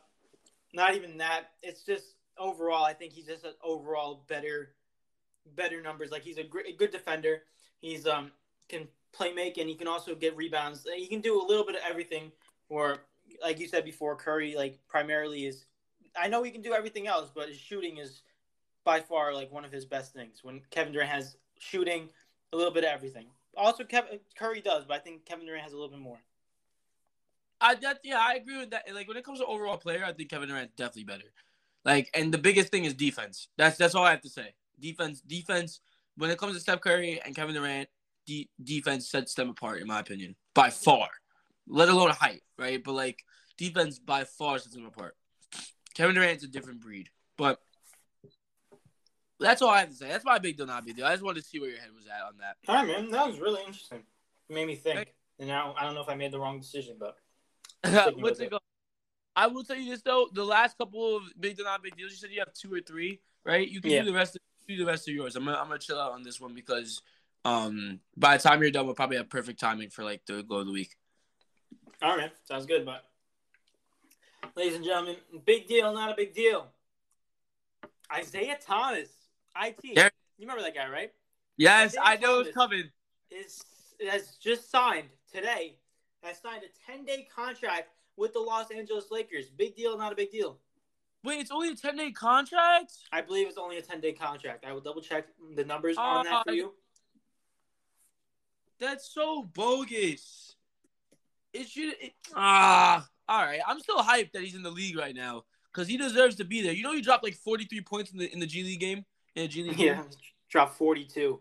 not even that. It's just overall. I think he's just an overall better, better numbers. Like he's a, a good defender. He's um can play make and he can also get rebounds. He can do a little bit of everything. Or like you said before, Curry like primarily is. I know he can do everything else, but his shooting is by far like one of his best things. When Kevin Durant has shooting, a little bit of everything. Also, Kevin Curry does, but I think Kevin Durant has a little bit more. I that yeah, I agree with that. Like when it comes to overall player, I think Kevin Durant's definitely better. Like, and the biggest thing is defense. That's that's all I have to say. Defense, defense. When it comes to Steph Curry and Kevin Durant, de- defense sets them apart, in my opinion, by far. Let alone height, right? But like defense by far sets them apart. Kevin Durant's a different breed, but that's all I have to say. That's my big do not be. I just wanted to see where your head was at on that. All right, man. That was really interesting. It made me think. And now I don't know if I made the wrong decision, but What's it it. go? I will tell you this though: the last couple of big deal, not big deals. You said you have two or three, right? You can Yeah. do the rest. Of, do the rest of yours. I'm gonna I'm gonna chill out on this one because um by the time you're done, we'll probably have perfect timing for like the goal of the week. all right. Sounds good. But ladies and gentlemen, big deal, not a big deal. Isaiah Thomas, IT. Yeah. You remember that guy, right? Yes, Isaiah I know it's coming. is has just signed today. Has signed a 10 day contract with the Los Angeles Lakers. Big deal, not a big deal. Wait, it's only a ten day contract. I believe it's only a 10 day contract. I will double check the numbers on that for Uh, you. That's so bogus. It should. It, ah, all right. I'm still hyped that he's in the league right now because he deserves to be there. You know, he dropped like 43 points in the in the G League game. In the G League game. Yeah, dropped 42.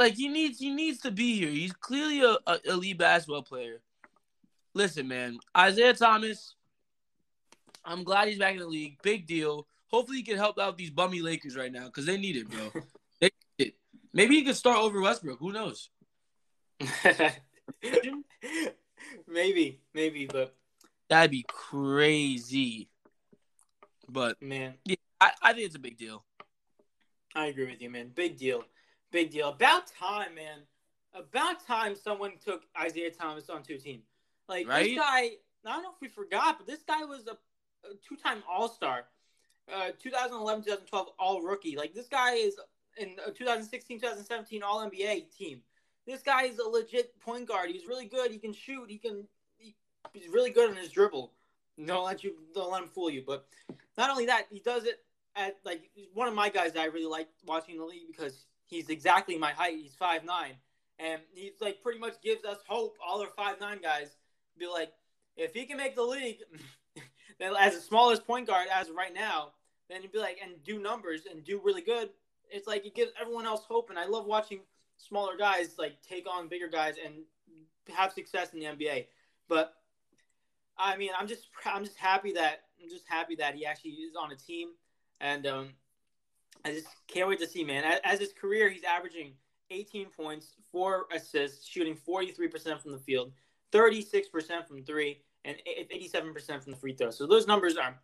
Like he needs he needs to be here. He's clearly a, a elite basketball player. Listen, man, Isaiah Thomas. I'm glad he's back in the league. Big deal. Hopefully he can help out these bummy Lakers right now because they need it, bro. they need it. Maybe he could start over Westbrook. Who knows? maybe, maybe, but That'd be crazy. But man, I, I think it's a big deal. I agree with you, man. Big deal. Big deal. About time, man. About time someone took Isaiah Thomas onto a team. Like Right? this guy, I don't know if we forgot, but this guy was a, a two-time All-Star, uh, 2011, 2012 All Rookie. Like this guy is in a 2016, 2017 All NBA team. This guy is a legit point guard. He's really good. He can shoot. He can. He, he's really good on his dribble. Don't let you. Don't let him fool you. But not only that, he does it at like one of my guys that I really like watching the league because he's exactly my height. He's five nine, and he's like pretty much gives us hope. All our five nine guys be like, if he can make the league, as the smallest point guard as right now, then he'd be like and do numbers and do really good. It's like it gives everyone else hope, and I love watching smaller guys like take on bigger guys and have success in the NBA. But I mean, I'm just I'm just happy that I'm just happy that he actually is on a team, and um, I just can't wait to see, man. As, his career, he's averaging 18 points, four assists, shooting 43% from the field, 36% from three, and 87% from the free throw. So those numbers are,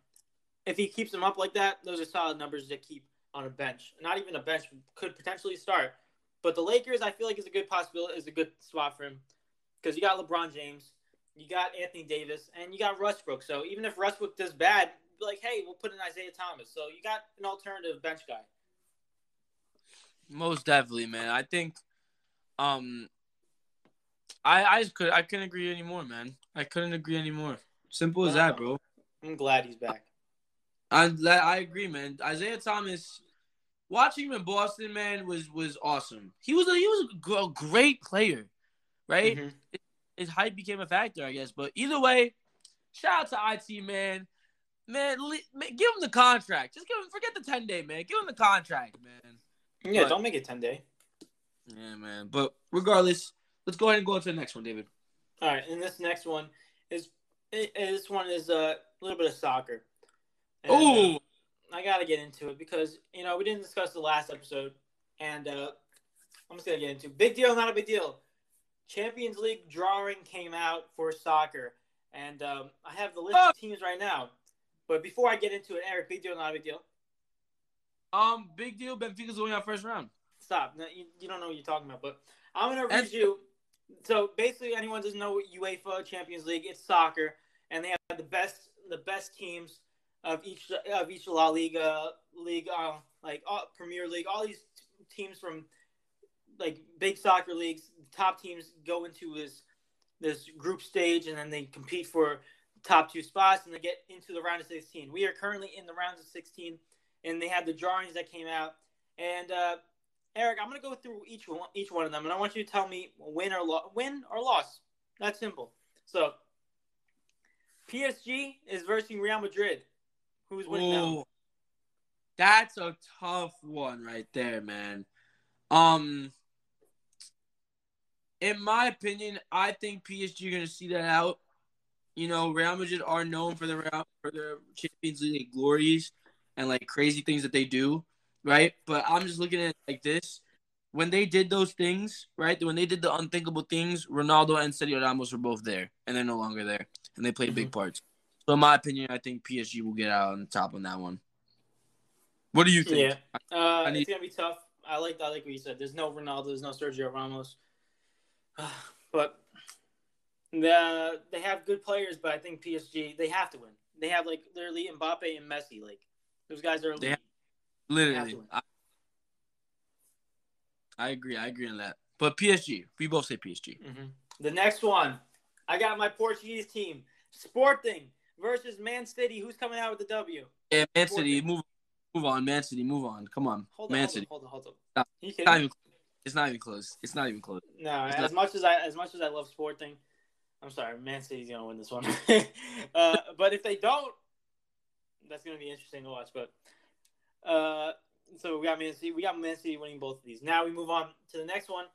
if he keeps them up like that, those are solid numbers to keep on a bench. Not even a bench could potentially start. But the Lakers, I feel like is a good possibility, is a good spot for him because you got LeBron James, you got Anthony Davis, and you got Westbrook. So even if Westbrook does bad, be like, hey, we'll put in Isaiah Thomas. So you got an alternative bench guy. Most definitely, man. I think, um, I I just could I couldn't agree anymore, man. I couldn't agree anymore. Simple as that, bro. I'm glad he's back. I I agree, man. Isaiah Thomas, watching him in Boston, man, was was awesome. He was a, he was a great player, right? Mhm. His height became a factor, I guess. But either way, shout out to it, man. Man, li- man, give him the contract. Just give him. Forget the ten day, man. Give him the contract, man. Yeah, But- don't make it 10 day. Yeah, man. But regardless, let's go ahead and go on to the next one, David. All right, and this next one is it, this one is a little bit of soccer. And, uh, Oh, I got to get into it because you know we didn't discuss the last episode, and uh, I'm just gonna get into it. big deal, not a big deal. Champions League drawing came out for soccer, and um, I have the list of teams right now. But before I get into it, Eric, big deal, not a big deal. um, big deal. Benfica's going out first round. Stop. No, you, you don't know what you're talking about. But I'm gonna read That's- you. So basically, anyone doesn't know what UEFA Champions League? It's soccer, and they have the best the best teams of each of each La Liga league, uh, like uh, Premier League, all these teams from like big soccer leagues, top teams go into this this group stage, and then they compete for top two spots, and they get into the round of 16. We are currently in the rounds of 16, and they had the drawings that came out. And uh, Eric, I'm gonna go through each one, each one of them, and I want you to tell me win or lo- win or loss. That's simple. So, PSG is versus Real Madrid. Who's winning? Ooh, that's a tough one right there, man. Um, in my opinion, I think PSG are gonna see that out. You know, Real Madrid are known for their for their Champions League glories and like crazy things that they do, right? But I'm just looking at it like this: when they did those things, right? When they did the unthinkable things, Ronaldo and Sergio Ramos were both there, and they're no longer there, and they played big parts. So, in my opinion, I think PSG will get out on top on that one. What do you think? Yeah, uh, I need- it's gonna be tough. I like I like what you said. There's no Ronaldo. There's no Sergio Ramos, but the they have good players. But I think PSG they have to win. They have like literally Mbappe and Messi. Like those guys are. They have- Literally. I, I agree. I agree on that. But PSG, we both say PSG. Mhm. The next one, I got my Portuguese team, Sporting versus Man City. Who's coming out with the W? Yeah, Man Sporting. City, move, move on. Man City, move on. Come on, Hold on, Man hold City. on, hold on, hold on. It's not even. It's not even close. It's not even close. No, It's as not- much as I as much as I love Sporting, I'm sorry, Man City's gonna win this one. uh, but if they don't, that's gonna be interesting to watch. But uh, so we got Man City, we got Man City winning both of these. Now we move on to the next one: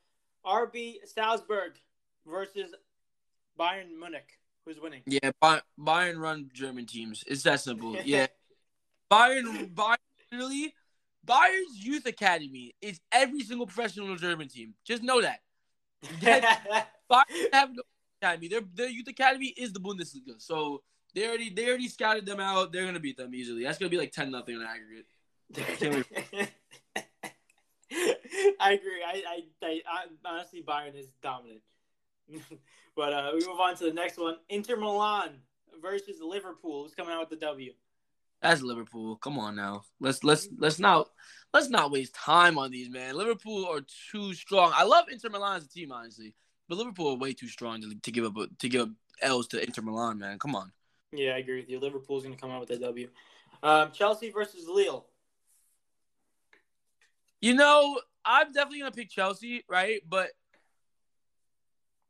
RB Salzburg versus Bayern Munich. Who's winning? Yeah, Bay- Bayern run German teams. It's that simple. Yeah, Bayern, Bayern, literally, Bayern's youth academy is every single professional German team. Just know that. Bayern have no academy. Their their youth academy is the Bundesliga. So they already they already scouted them out. They're gonna beat them easily. That's gonna be like ten nothing on aggregate. I agree. I, I, I, I honestly Bayern is dominant. but uh, we move on to the next one: Inter Milan versus Liverpool. Who's coming out with the W? That's Liverpool. Come on now. Let's let's let's not let's not waste time on these man. Liverpool are too strong. I love Inter Milan as a team, honestly, but Liverpool are way too strong to, to give up to give up L's to Inter Milan, man. Come on. Yeah, I agree with you. Liverpool's going to come out with a W. Um, Chelsea versus Lille. You know, I'm definitely gonna pick Chelsea, right? But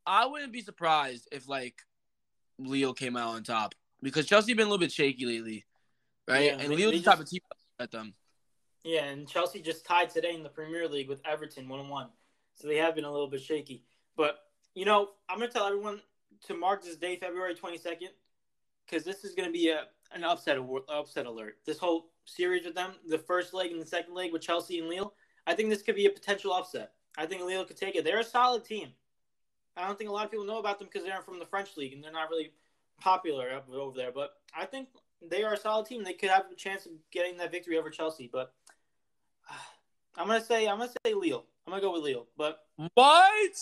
I wouldn't be surprised if like Lille came out on top because Chelsea been a little bit shaky lately, right? Yeah, and Lille's the type of team at them. Yeah, and Chelsea just tied today in the Premier League with Everton one one, so they have been a little bit shaky. But you know, I'm gonna tell everyone to mark this day, February 22nd, because this is gonna be a an upset upset alert. This whole series with them, the first leg and the second leg with Chelsea and Lille, I think this could be a potential upset. I think Lille could take it. They're a solid team. I don't think a lot of people know about them because they're from the French league and they're not really popular over there. But I think they are a solid team. They could have a chance of getting that victory over Chelsea. But I'm gonna say I'm gonna say Lille. I'm gonna go with Lille. But What?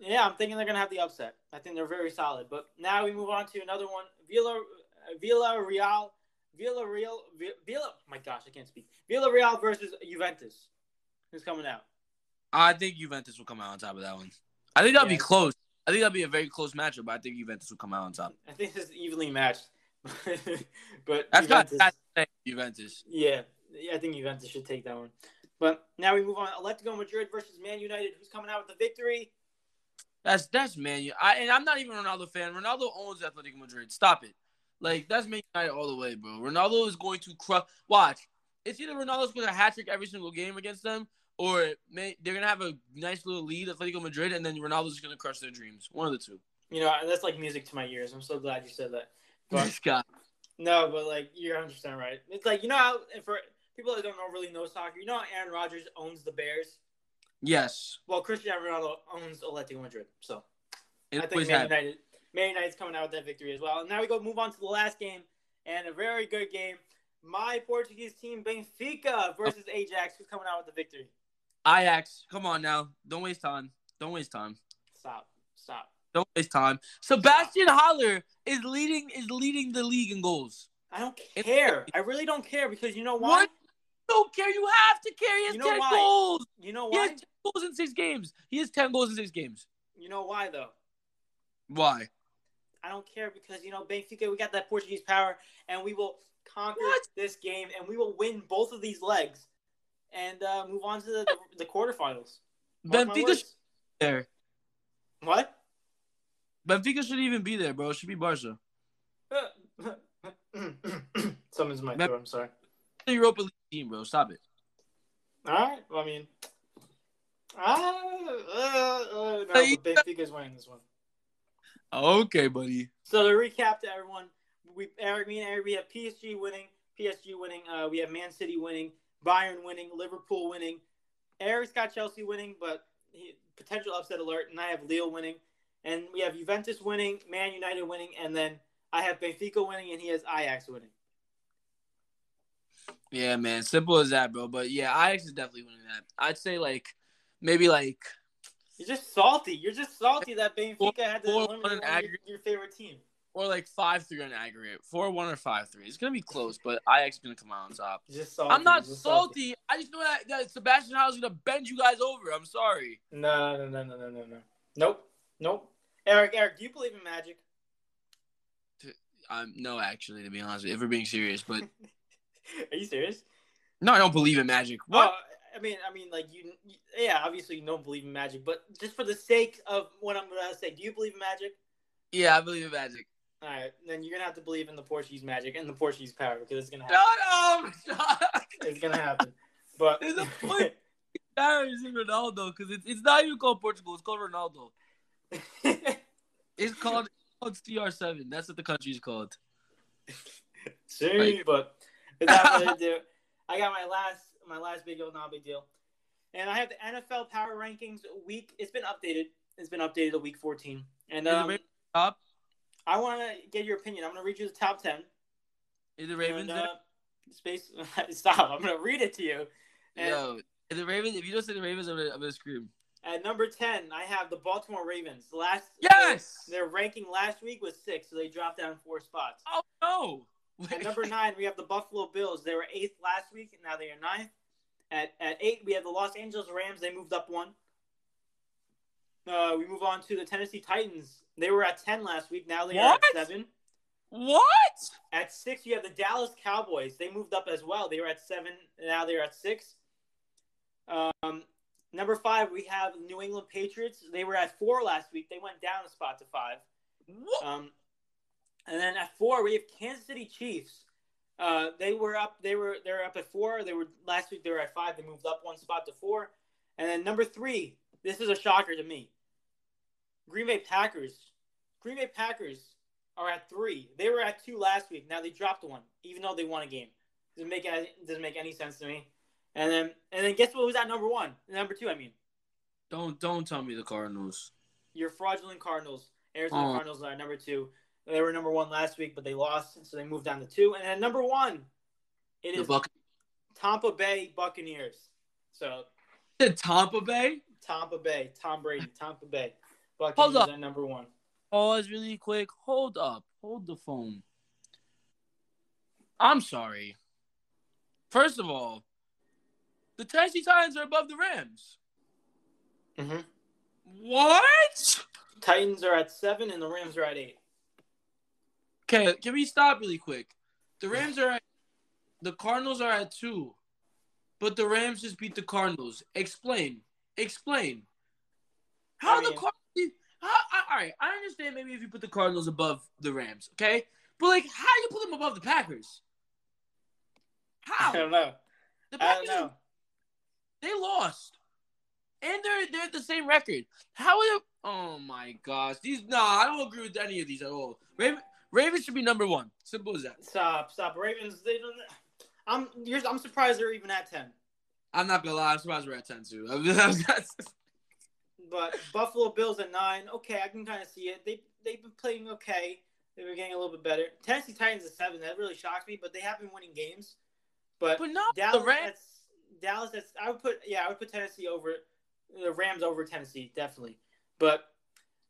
Yeah, I'm thinking they're gonna have the upset. I think they're very solid. But now we move on to another one. Villa, uh, Villarreal, Villa Real, Villa. Oh my gosh, I can't speak. Villarreal versus Juventus. Who's coming out? I think Juventus will come out on top of that one. I think that'll Yeah. be close. I think that'll be a very close matchup, but I think Juventus will come out on top. I think this is evenly matched. but That's got Juventus, that's Juventus. yeah, yeah, I think Juventus should take that one. But now we move on. Atletico Madrid versus Man United. Who's coming out with the victory? That's that's Man. I and I'm not even a Ronaldo fan. Ronaldo owns Atletico Madrid. Stop it. Like that's Man United all the way, bro. Ronaldo is going to crush. Watch. It's either Ronaldo's going to hat trick every single game against them, or may, they're gonna have a nice little lead, Atletico Madrid, and then Ronaldo's gonna crush their dreams. One of the two. You know, that's like music to my ears. I'm so glad you said that. But guy. No, but like you're 100 percent right. It's like you know how for people that don't really know soccer, you know how Aaron Rodgers owns the Bears. Yes. Well, Cristiano Ronaldo owns Atletico Madrid, so It I think Man happens. United, Man United's coming out with that victory as well. And now we go move on to the last game and a very good game. My Portuguese team Benfica versus Ajax, who's coming out with the victory? Ajax. Come on now. Don't waste time. Don't waste time. Stop, stop. Don't waste time. Sebastian Haller is leading is leading the league in goals. I don't care. I really don't care because you know why? What? Don't care. You have to care. He has You know ten why? goals. You know why? He has ten goals in six games. He has ten goals in six games. You know why though? Why? I don't care because you know Benfica. We got that Portuguese power, and we will conquer What? this game, and we will win both of these legs, and uh, move on to the, the, the quarterfinals. Mark Benfica should be there. What? Benfica shouldn't even be there, bro. It should be Barca. Someone's my throat. I'm sorry. The Europa League team, bro. Stop it. All right. Well, I mean, ah, uh, uh, no, Benfica's winning this one. Okay, buddy. So to recap to everyone, we Eric, me and Eric, we have PSG winning, PSG winning. Uh, we have Man City winning, Bayern winning, Liverpool winning. Eric's got Chelsea winning, but he, potential upset alert, and I have Lille winning, and we have Juventus winning, Man United winning, and then I have Benfica winning, and he has Ajax winning. Yeah, man. Simple as that, bro. But yeah, Ajax is definitely winning that. I'd say like maybe like You're just salty. You're just salty that Benfica had to Four- eliminate one your, your favorite team. or like five three on aggregate. Four one or five three. It's gonna be close, but Ajax is gonna come out on top. Just salty. I'm not just salty. I just know that, that Sebastian Haller is gonna bend you guys over. I'm sorry. No, no, no, no, no, no, no. Nope, nope. Eric, Eric, do you believe in magic? Um, no, actually, to be honest, if we're being serious, but Are you serious? no, I don't believe in magic. Oh, what? Oh, I mean, I mean, like you, yeah. Obviously, you don't believe in magic, but just for the sake of what I'm gonna say, do you believe in magic? yeah, I believe in magic. All right, then you're gonna have to believe in the Portuguese magic and the Portuguese power because it's gonna Shut happen. up! Shut up! It's gonna happen. But There's a point. Embarrassing Ronaldo because it's it's not even called Portugal. It's called Ronaldo. It's called, it's called CR7. That's what the country is called. See, but further ado, I got my last my last big deal, not big deal, and I have the NFL power rankings week. It's been updated. It's been updated to week 14, and um, top? I want to get your opinion. I'm gonna read you the top 10. Is the Ravens and, uh, space. Stop. I'm gonna read it to you. And Yo, the Ravens. If you don't say the Ravens, I'm I'm gonna scream. at number 10, I have the Baltimore Ravens. Last Yes. Their, their ranking last week was six, so they dropped down four spots. Oh no. At number nine, we have the Buffalo Bills. They were eighth last week, and now they are ninth. At at eight, we have the Los Angeles Rams. They moved up one. Uh, we move on to the Tennessee Titans. They were at ten last week. Now they are at seven. What? At six, you have the Dallas Cowboys. They moved up as well. They were at seven. Now they're at six. Um, number five, we have New England Patriots. They were at four last week. They went down a spot to five. What? Um, and then at four, we have Kansas City Chiefs. Uh, they were up. They were they were up at four. They were last week. They were at five. They moved up one spot to four. And then number three. This is a shocker to me. Green Bay Packers. Green Bay Packers are at three. They were at two last week. Now they dropped one, even though they won a game. Doesn't make any, doesn't make any sense to me. And then and then guess what was at number one? Number two, I mean. Don't don't tell me the Cardinals. your fraudulent Cardinals. Arizona Oh. Cardinals are number two. They were number one last week, but they lost, so they moved down to two. And then number one, it The is Buck. Tampa Bay Buccaneers. So The Tampa Bay. Tampa Bay, Tom Brady, Tampa Bay Hold Buccaneers up. are number one. Pause really quick. Hold up. Hold the phone. I'm sorry. First of all, the Tennessee Titans are above the Rams. Mm-hmm. What? Titans are at seven, and the Rams are at eight. Okay, can we stop really quick? The Rams are at the Cardinals are at two, but the Rams just beat the Cardinals. Explain. Explain. How I the mean- Cardinals? How, I, all right, I understand maybe if you put the Cardinals above the Rams, okay? But like, how do you put them above the Packers? How? I don't know. The Packers, know. they lost, and they're they're at the same record. How are they? Oh my gosh, these no, I don't agree with any of these at all. Raven, Ravens should be number one. Simple as that. Stop, stop. Ravens. They don't. I'm. You're, I'm surprised they're even at ten. I'm not gonna lie, I'm surprised we're at ten too. But Buffalo Bills at nine. Okay, I can kind of see it. They they've been playing okay. They were getting a little bit better. Tennessee Titans at seven. That really shocks me, but they have been winning games. But, but not Dallas, the Rams. that's, Dallas. That's I would put yeah I would put Tennessee over the Rams over Tennessee definitely. But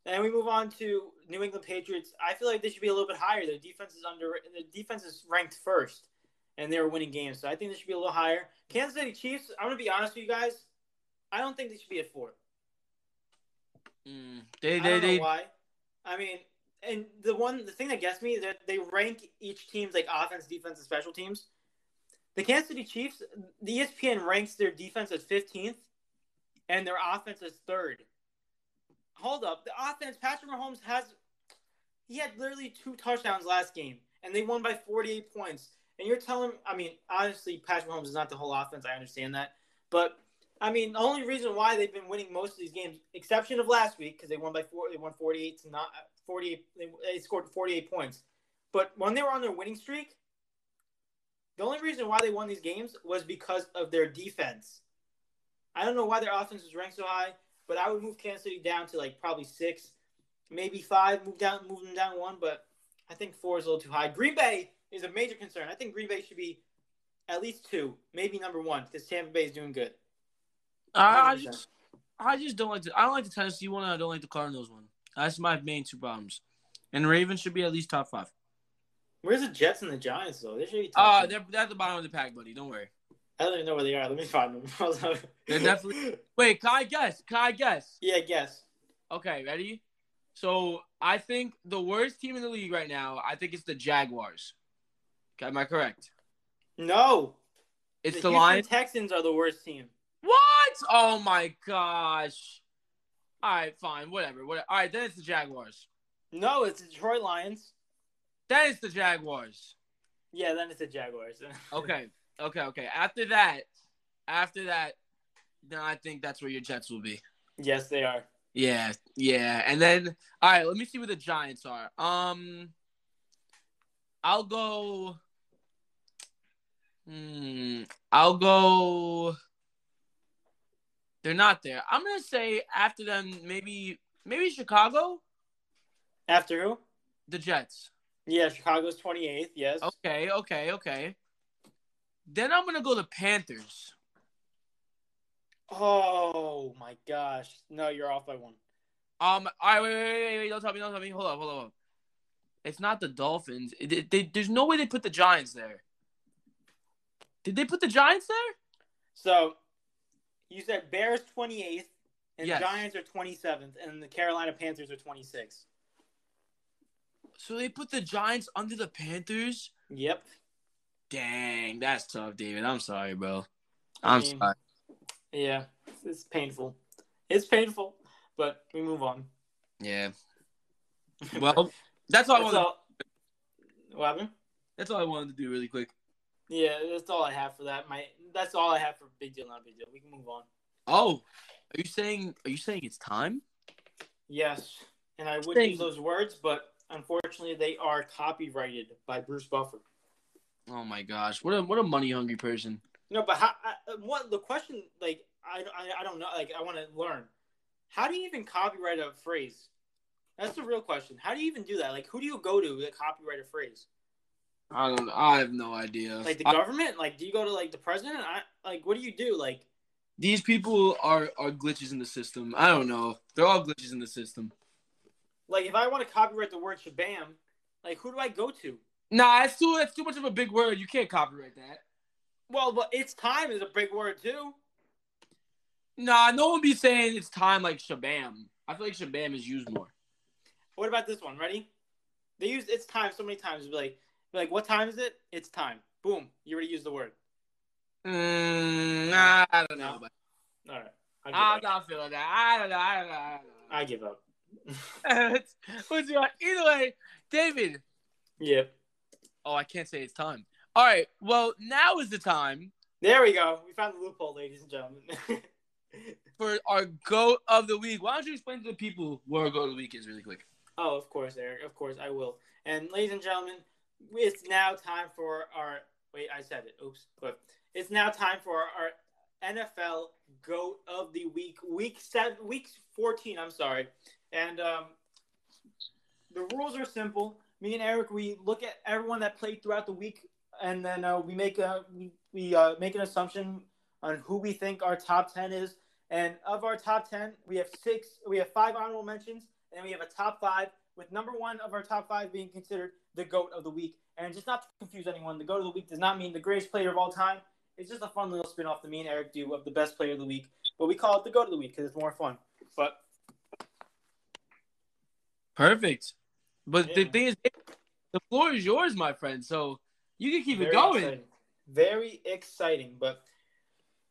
And then we move on to New England Patriots. I feel like they should be a little bit higher. Their defense is under. The defense is ranked first, and they're winning games. So I think they should be a little higher. Kansas City Chiefs. I'm gonna be honest with you guys. I don't think they should be at four. Mm, they I they don't know they. why. I mean, and the one the thing that gets me is that they rank each team's like offense, defense, and special teams. The Kansas City Chiefs, the ESPN ranks their defense as 15th, and their offense as third. Hold up, the offense. Patrick Mahomes has he had literally two touchdowns last game, and they won by 48 points. And you're telling, I mean, honestly, Patrick Mahomes is not the whole offense. I understand that, but I mean, the only reason why they've been winning most of these games, exception of last week, because they won by four, they won 48 to not 48. They, they scored 48 points. But when they were on their winning streak, the only reason why they won these games was because of their defense. I don't know why their offense was ranked so high, but I would move Kansas City down to like probably six, maybe five. Move down, move them down one, but I think four is a little too high. Green Bay is a major concern. I think Green Bay should be at least two, maybe number one, because Tampa Bay is doing good. I, I 100%. just I just don't like the I don't like the Tennessee one and I don't like the Cardinals one. That's my main two problems. And Ravens should be at least top five. Where's the Jets and the Giants though? They should be. Uh top they're, they're at the bottom of the pack, buddy. Don't worry. I don't even know where they are. Let me find them. They're definitely- Wait, can I guess? Can I guess? Yeah, guess. Okay, ready? So I think the worst team in the league right now, I think it's the Jaguars. Okay, Am I correct? No, It's the the, Lions. Texans are the worst team. What? Oh my gosh. All right, fine, whatever. What? All right, then it's the Jaguars. No, it's the Detroit Lions. Then it's the Jaguars. Yeah, then it's the Jaguars. Okay, okay, okay. After that, after that, then I think that's where your Jets will be. yes, they are. Yeah, yeah. And then, all right, let me see where the Giants are. Um, I'll go. Hmm. I'll go. They're not there. I'm gonna say after them, maybe maybe Chicago, After who? the Jets. Yeah, Chicago's 28th. Yes. Okay, okay, okay. Then I'm gonna go the Panthers. Oh my gosh. No, you're off by one. Um, right, wait, wait, wait, wait, don't tell me, don't tell me. Hold up, hold up. Hold up. It's not the Dolphins. It, it- they, there's no way they put the Giants there. Did they put the Giants there? So, you said Bears 28th, and Yes. Giants are 27th, and the Carolina Panthers are 26th. So they put the Giants under the Panthers? Yep. Dang, that's tough, David. I'm sorry, bro. I I'm mean- sorry. Yeah, it's painful. It's painful, but we move on. Yeah. Well, that's all I wanted. all. What happened? That's all I wanted to do, really quick. Yeah, that's all I have for that. My that's all I have for big deal, not big deal. We can move on. Oh, are you saying? Are you saying it's time? Yes, and I would Thank use those words, but unfortunately, they are copyrighted by Bruce Buffer. Oh my gosh, what a what a money hungry person. No, but how? I, uh, what the question? Like, I, I, I don't know. Like, I want to learn. How do you even copyright a phrase? That's the real question. How do you even do that? Like, who do you go to to copyright a phrase? I don't. I have no idea. Like the I- government? Like, do you go to like the president? I, like, what do you do? Like, These people are are glitches in the system. I don't know. They're all glitches in the system. like if I want to copyright the word shabam, like who do I go to? Nah, it's too it's too much of a big word. You can't copyright that. Well, but it's time is a big word too. Nah, no one be saying it's time like Shabam. I feel like Shabam is used more. What about this one? Ready? They use it's time so many times. Be like, be like, what time is it? It's time. Boom. You already used the word. Mm, nah, I don't know. But All right. I'm not feeling that. I don't know. I don't know. I I give up. don't know. What's your either way, David? Yep. Oh, I can't say it's time. All right. Well, now is the time There we go. We found the loophole, ladies and gentlemen. for our goat of the week. Why don't you explain to the people what our goat of the week is really quick? oh, of course, Eric. Of course, I will. And ladies and gentlemen, it's now time for our. Wait, I said it. Oops. But it's now time for our NFL Goat of the Week, week seven, week fourteen. I'm sorry. And um, the rules are simple. Me and Eric, we look at everyone that played throughout the week, and then uh, we make a we, we uh, make an assumption on who we think our top ten is. And of our top ten, we have six. We have five honorable mentions and we have a top five with number one of our top five being considered the GOAT of the week. And just not to confuse anyone, the GOAT of the week does not mean the greatest player of all time. It's just a fun little spin off the me and Eric do of the best player of the week. But we call it the GOAT of the week because it's more fun. But Perfect. But the thing is, the floor is yours, my friend. So you can keep very it going. exciting. Very exciting. But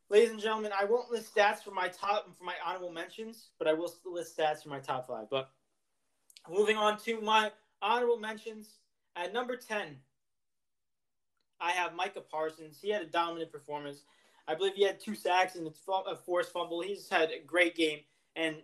ladies and gentlemen, I won't list stats for my top for my honorable mentions, but I will list stats for my top five. But moving on to my honorable mentions at number ten, I have Micah Parsons. He had a dominant performance. I believe he had two sacks and a forced fumble. He's had a great game, and,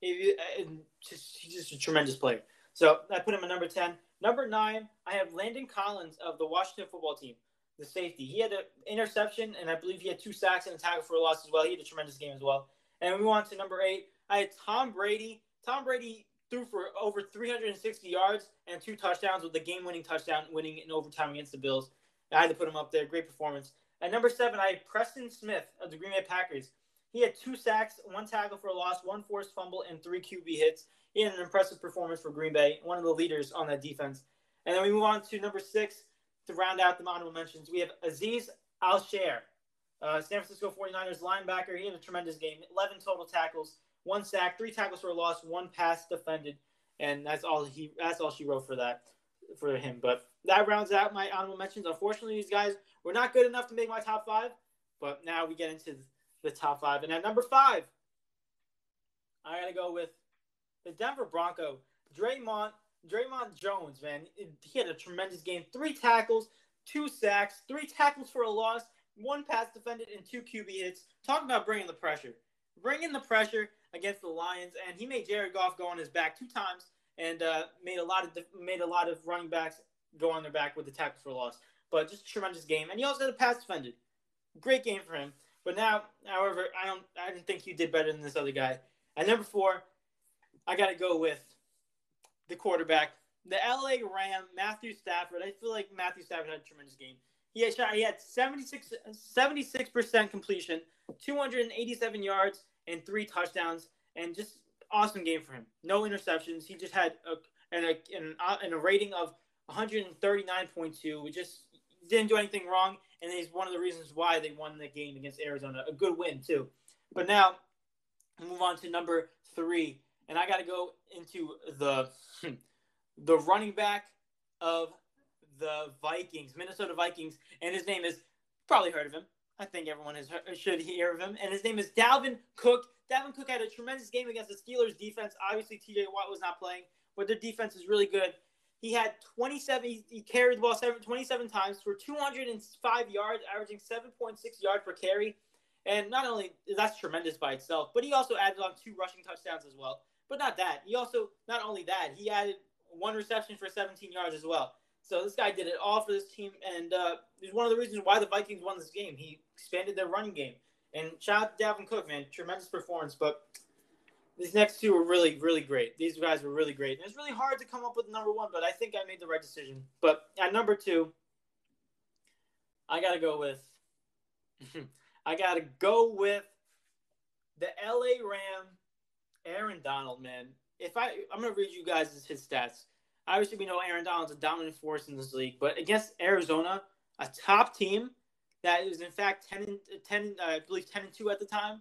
he, and just, he's just a tremendous player. So I put him at number 10. Number nine, I have Landon Collins of the Washington football team, the safety. He had an interception, and I believe he had two sacks and a tackle for a loss as well. He had a tremendous game as well. And we on to number eight. I had Tom Brady. Tom Brady threw for over 360 yards and two touchdowns with the game-winning touchdown, winning in overtime against the Bills. I had to put him up there. Great performance. At number seven, I had Preston Smith of the Green Bay Packers. He had two sacks, one tackle for a loss, one forced fumble, and three QB hits. He had an impressive performance for Green Bay, one of the leaders on that defense. And then we move on to number six to round out the honorable mentions. We have Azeez Al-Shaair, uh, San Francisco 49ers linebacker. He had a tremendous game, 11 total tackles, one sack, three tackles for a loss, one pass defended, and that's all he. That's all she wrote for that for him. But that rounds out my honorable mentions. Unfortunately, these guys were not good enough to make my top five. But now we get into the top five. And at number five, I got to go with the Denver Bronco, Dre'Mont, Dre'Mont Jones, man. He had a tremendous game. Three tackles, two sacks, three tackles for a loss, one pass defended, and two QB hits. Talk about bringing the pressure. Bringing the pressure against the Lions. And he made Jared Goff go on his back two times and uh, made a lot of made a lot of running backs go on their back with the tackles for loss. But just a tremendous game, and he also had a pass defended. Great game for him. But now, however, I don't I didn't think you did better than this other guy. At number four, I got to go with the quarterback, the LA Ram, Matthew Stafford. I feel like Matthew Stafford had a tremendous game. He had shot, he had 76 percent completion, 287 yards, and three touchdowns, and just awesome game for him. No interceptions. He just had a and a, and uh, a rating of 139.2. We just didn't do anything wrong, and he's one of the reasons why they won the game against Arizona. A good win too. But now, move on to number three, and I got to go into the the running back of the Vikings, Minnesota Vikings, and his name is probably heard of him. I think everyone has heard, should hear of him, and his name is Dalvin Cook. Dalvin Cook had a tremendous game against the Steelers defense. Obviously, T.J. Watt was not playing, but their defense is really good. He had 27. He, carried the ball seven, 27 times for 205 yards, averaging 7.6 yards per carry. And not only that's tremendous by itself, but he also added on two rushing touchdowns as well. But not that. He also not only that he added one reception for 17 yards as well. So this guy did it all for this team, and uh, one of the reasons why the Vikings won this game. He expanded their running game. And shout out to Dalvin Cook, man, tremendous performance. But these next two were really, really great. These guys were really great. And it's really hard to come up with number one, but I think I made the right decision. But at number two, I gotta go with. I gotta go with the LA Ram, Aaron Donald. Man, if I, I'm gonna read you guys his stats. Obviously, we know Aaron Donald's a dominant force in this league, but against Arizona, a top team that is in fact 10 and 10, uh, I believe 10 and two at the time,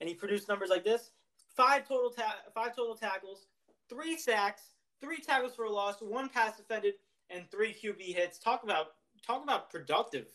and he produced numbers like this: five total ta- five total tackles, three sacks, three tackles for a loss, one pass defended, and three QB hits. Talk about talk about productive.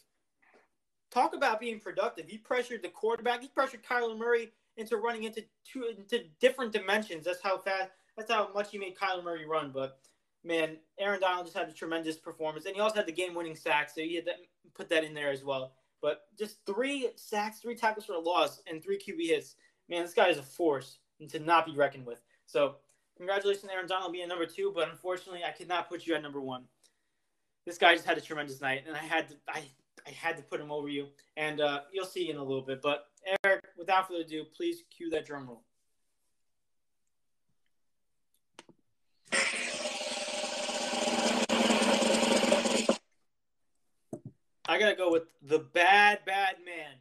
Talk about being productive. He pressured the quarterback. He pressured Kyler Murray into running into two into different dimensions. That's how fast. That's how much he made Kyler Murray run. But man, Aaron Donald just had a tremendous performance, and he also had the game-winning sack, so he had to put that in there as well. But just three sacks, three tackles for a loss, and three QB hits. Man, this guy is a force and to not be reckoned with. So, congratulations, Aaron Donald, being number two. But unfortunately, I could not put you at number one. This guy just had a tremendous night, and I had to, I, I had to put him over you. And uh, you'll see in a little bit. But Eric, without further ado, please cue that drum roll. I gotta go with the bad, bad man,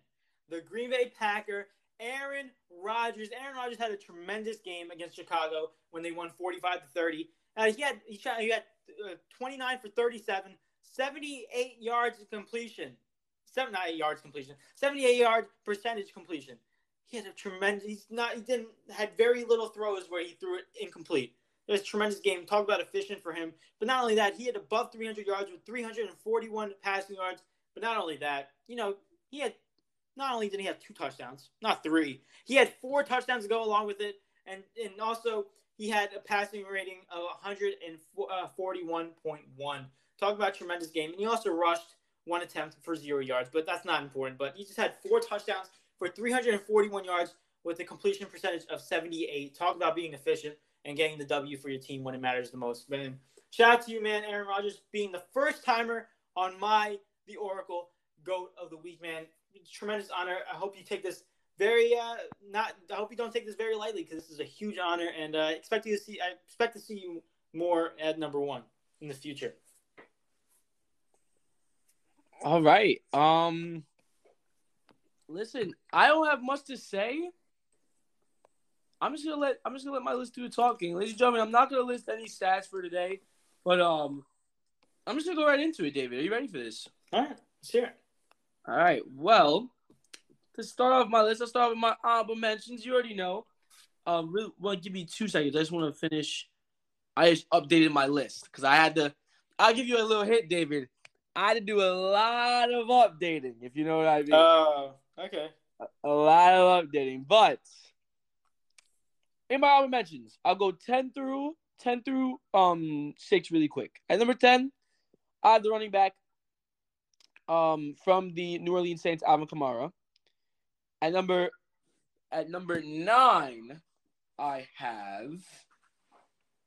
the Green Bay Packer, Aaron Rodgers. Aaron Rodgers had a tremendous game against Chicago when they won 45 to 30. Uh, he had he, shot, he had uh, 29 for 37, 78 yards of completion. Seven, not eight yards completion, 78 yard percentage completion. He had a tremendous. He's not. He didn't had very little throws where he threw it incomplete. It was a tremendous game. Talk about efficient for him. But not only that, he had above 300 yards with 341 passing yards. But not only that, you know, he had not only did he have two touchdowns, not three, he had four touchdowns to go along with it, and and also he had a passing rating of 141.1. Uh, Talk about tremendous game, and he also rushed one attempt for zero yards, but that's not important. But he just had four touchdowns for 341 yards with a completion percentage of 78. Talk about being efficient and getting the W for your team when it matters the most. Man, shout out to you, man, Aaron Rodgers, being the first timer on my the Oracle Goat of the Week, man. Tremendous honor. I hope you take this very uh not. I hope you don't take this very lightly because this is a huge honor, and uh, expect you to see. I expect to see you more at number one in the future. All right. Um listen, I don't have much to say. I'm just gonna let I'm just gonna let my list do the talking. Ladies and gentlemen, I'm not gonna list any stats for today, but um I'm just gonna go right into it, David. Are you ready for this? All right, let's hear it. All right. Well, to start off my list, I'll start with my honorable mentions. You already know. Um, really, well, give me two seconds. I just want to finish. I just updated my list because I had to. I'll give you a little hit, David. I had to do a lot of updating, if you know what I mean. Oh, okay. a lot of updating, but in my honorable mentions, I'll go ten through ten through um six really quick. At number ten, I have the running back um from the New Orleans Saints, Alvin Kamara. At number at number nine, I have.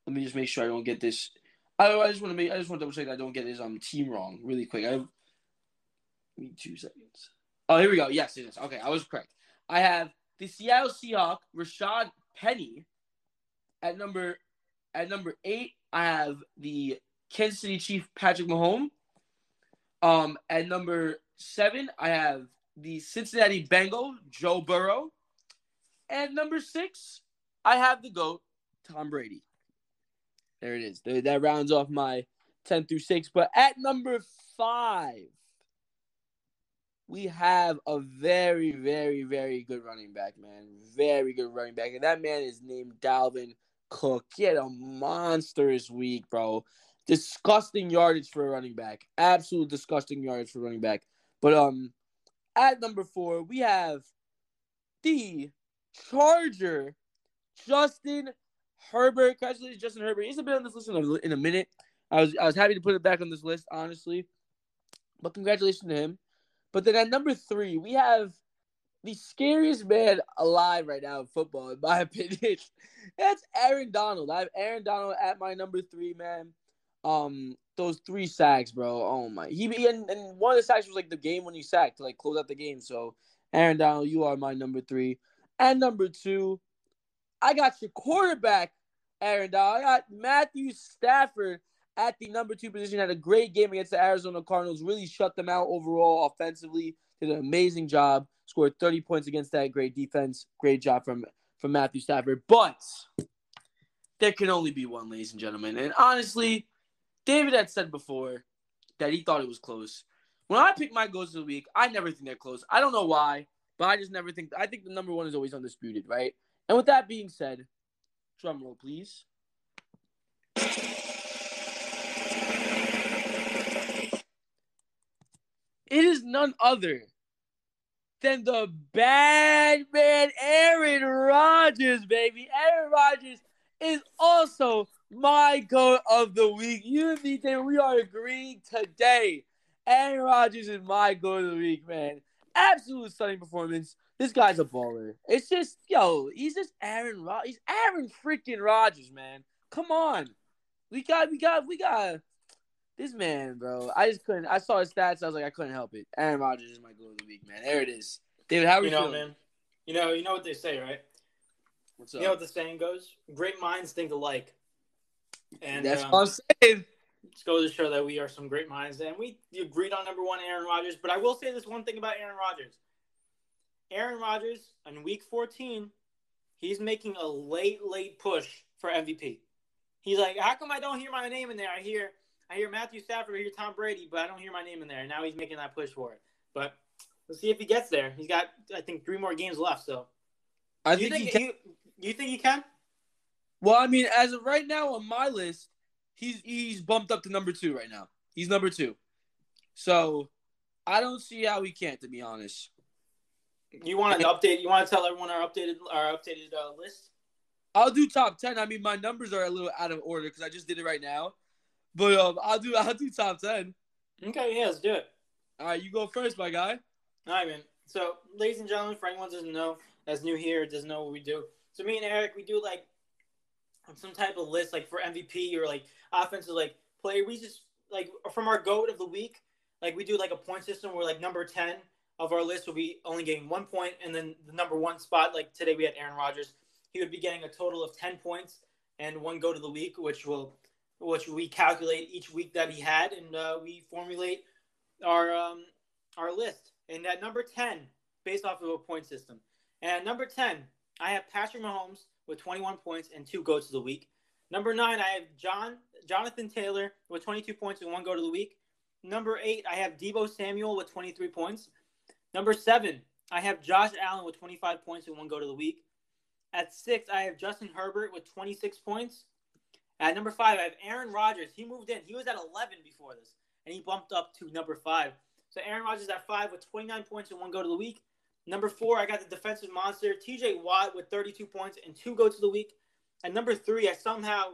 Let me just make sure I don't get this. I, I just want to make. I just want to double check that I don't get his um team wrong really quick. I have. Give me two seconds. Oh, here we go. Yes, it is. Okay, I was correct. I have the Seattle Seahawk, Rashaad Penny. At number at number eight, I have the Kansas City Chief Patrick Mahomes. Um, at number seven, I have the Cincinnati Bengal Joe Burrow. And number six, I have the GOAT, Tom Brady. There it is. That rounds off my 10 through 6. But at number five, we have a very, very, very good running back, man. Very good running back. And that man is named Dalvin Cook. He had a monstrous week, bro. Disgusting yardage for a running back. Absolute disgusting yardage for running back. But um, at number four, we have the Charger, Justin Herbert. Congratulations, Justin Herbert. He's been on this list in a, in a minute. I was I was happy to put it back on this list, honestly. But congratulations to him. But then at number three, we have the scariest man alive right now in football, in my opinion. That's Aaron Donald. I have Aaron Donald at my number three, man. Um, those three sacks, bro. Oh my, he and, and one of the sacks was like the game when he sacked to like close out the game. So, Aaron Donald, you are my number three. And number two, I got your quarterback, Aaron Donald. I got Matthew Stafford at the number two position. Had a great game against the Arizona Cardinals. Really shut them out overall offensively. Did an amazing job. Scored 30 points against that great defense. Great job from from Matthew Stafford. But there can only be one, ladies and gentlemen. And honestly, David had said before that he thought it was close. When I pick my goals of the week, I never think they're close. I don't know why, but I just never think. I think the number one is always undisputed, right? And with that being said, drum roll, please. It is none other than the bad man Aaron Rodgers, baby. Aaron Rodgers is also my goat of the week. You and me, David, we are agreeing today. Aaron Rodgers is my goat of the week, man. Absolute stunning performance. This guy's a baller. It's just, yo, he's just Aaron Rod. He's Aaron freaking Rodgers, man. Come on. We got, we got, we got this man, bro. I just couldn't. I saw his stats. I was like, I couldn't help it. Aaron Rodgers is my goal of the week, man. There it is. David, how are You you know, feeling? man. You know, you know what they say, right? What's up? You know what the saying goes? Great minds think alike. And That's um, what I'm saying. Just goes to show that we are some great minds, and we agreed on number one, Aaron Rodgers. But I will say this one thing about Aaron Rodgers: Aaron Rodgers in Week 14, he's making a late, late push for MVP. He's like, how come I don't hear my name in there? I hear, I hear Matthew Stafford, I hear Tom Brady, but I don't hear my name in there. Now he's making that push for it. But we'll see if he gets there. He's got, I think, three more games left. So, I think, think, he can. you, you think he can? Well, I mean, as of right now on my list, he's he's bumped up to number two right now. He's number two. So I don't see how he can't, to be honest. You want to update? You want to tell everyone our updated our updated uh, list? I'll do top ten. I mean, my numbers are a little out of order because I just did it right now. But um, I'll do I'll do top ten. Okay, yeah, let's do it. All right, you go first, my guy. All right, man. So, ladies and gentlemen, for anyone doesn't know, that's new here, doesn't know what we do. So, me and Eric, we do like some type of list, like for MVP or like offensive like player. We just like from our goat of the week, like we do like a point system where like number ten of our list will be only getting one point, and then the number one spot, like today we had Aaron Rodgers, he would be getting a total of ten points and one goat of the week, which will which we calculate each week that he had, and uh, we formulate our um, our list. And at number ten, based off of a point system, and at number ten, I have Patrick Mahomes with 21 points and two goats of the week. Number nine, I have John Jonathan Taylor with 22 points and one goat of the week. Number eight, I have Deebo Samuel with 23 points. Number seven, I have Josh Allen with 25 points and one goat of the week. At six, I have Justin Herbert with 26 points. At number five, I have Aaron Rodgers. He moved in. He was at 11 before this, and he bumped up to number five. So Aaron Rodgers at five with 29 points and one go to the week. Number four, I got the defensive monster, TJ Watt, with 32 points and two go to the week. And number three, I somehow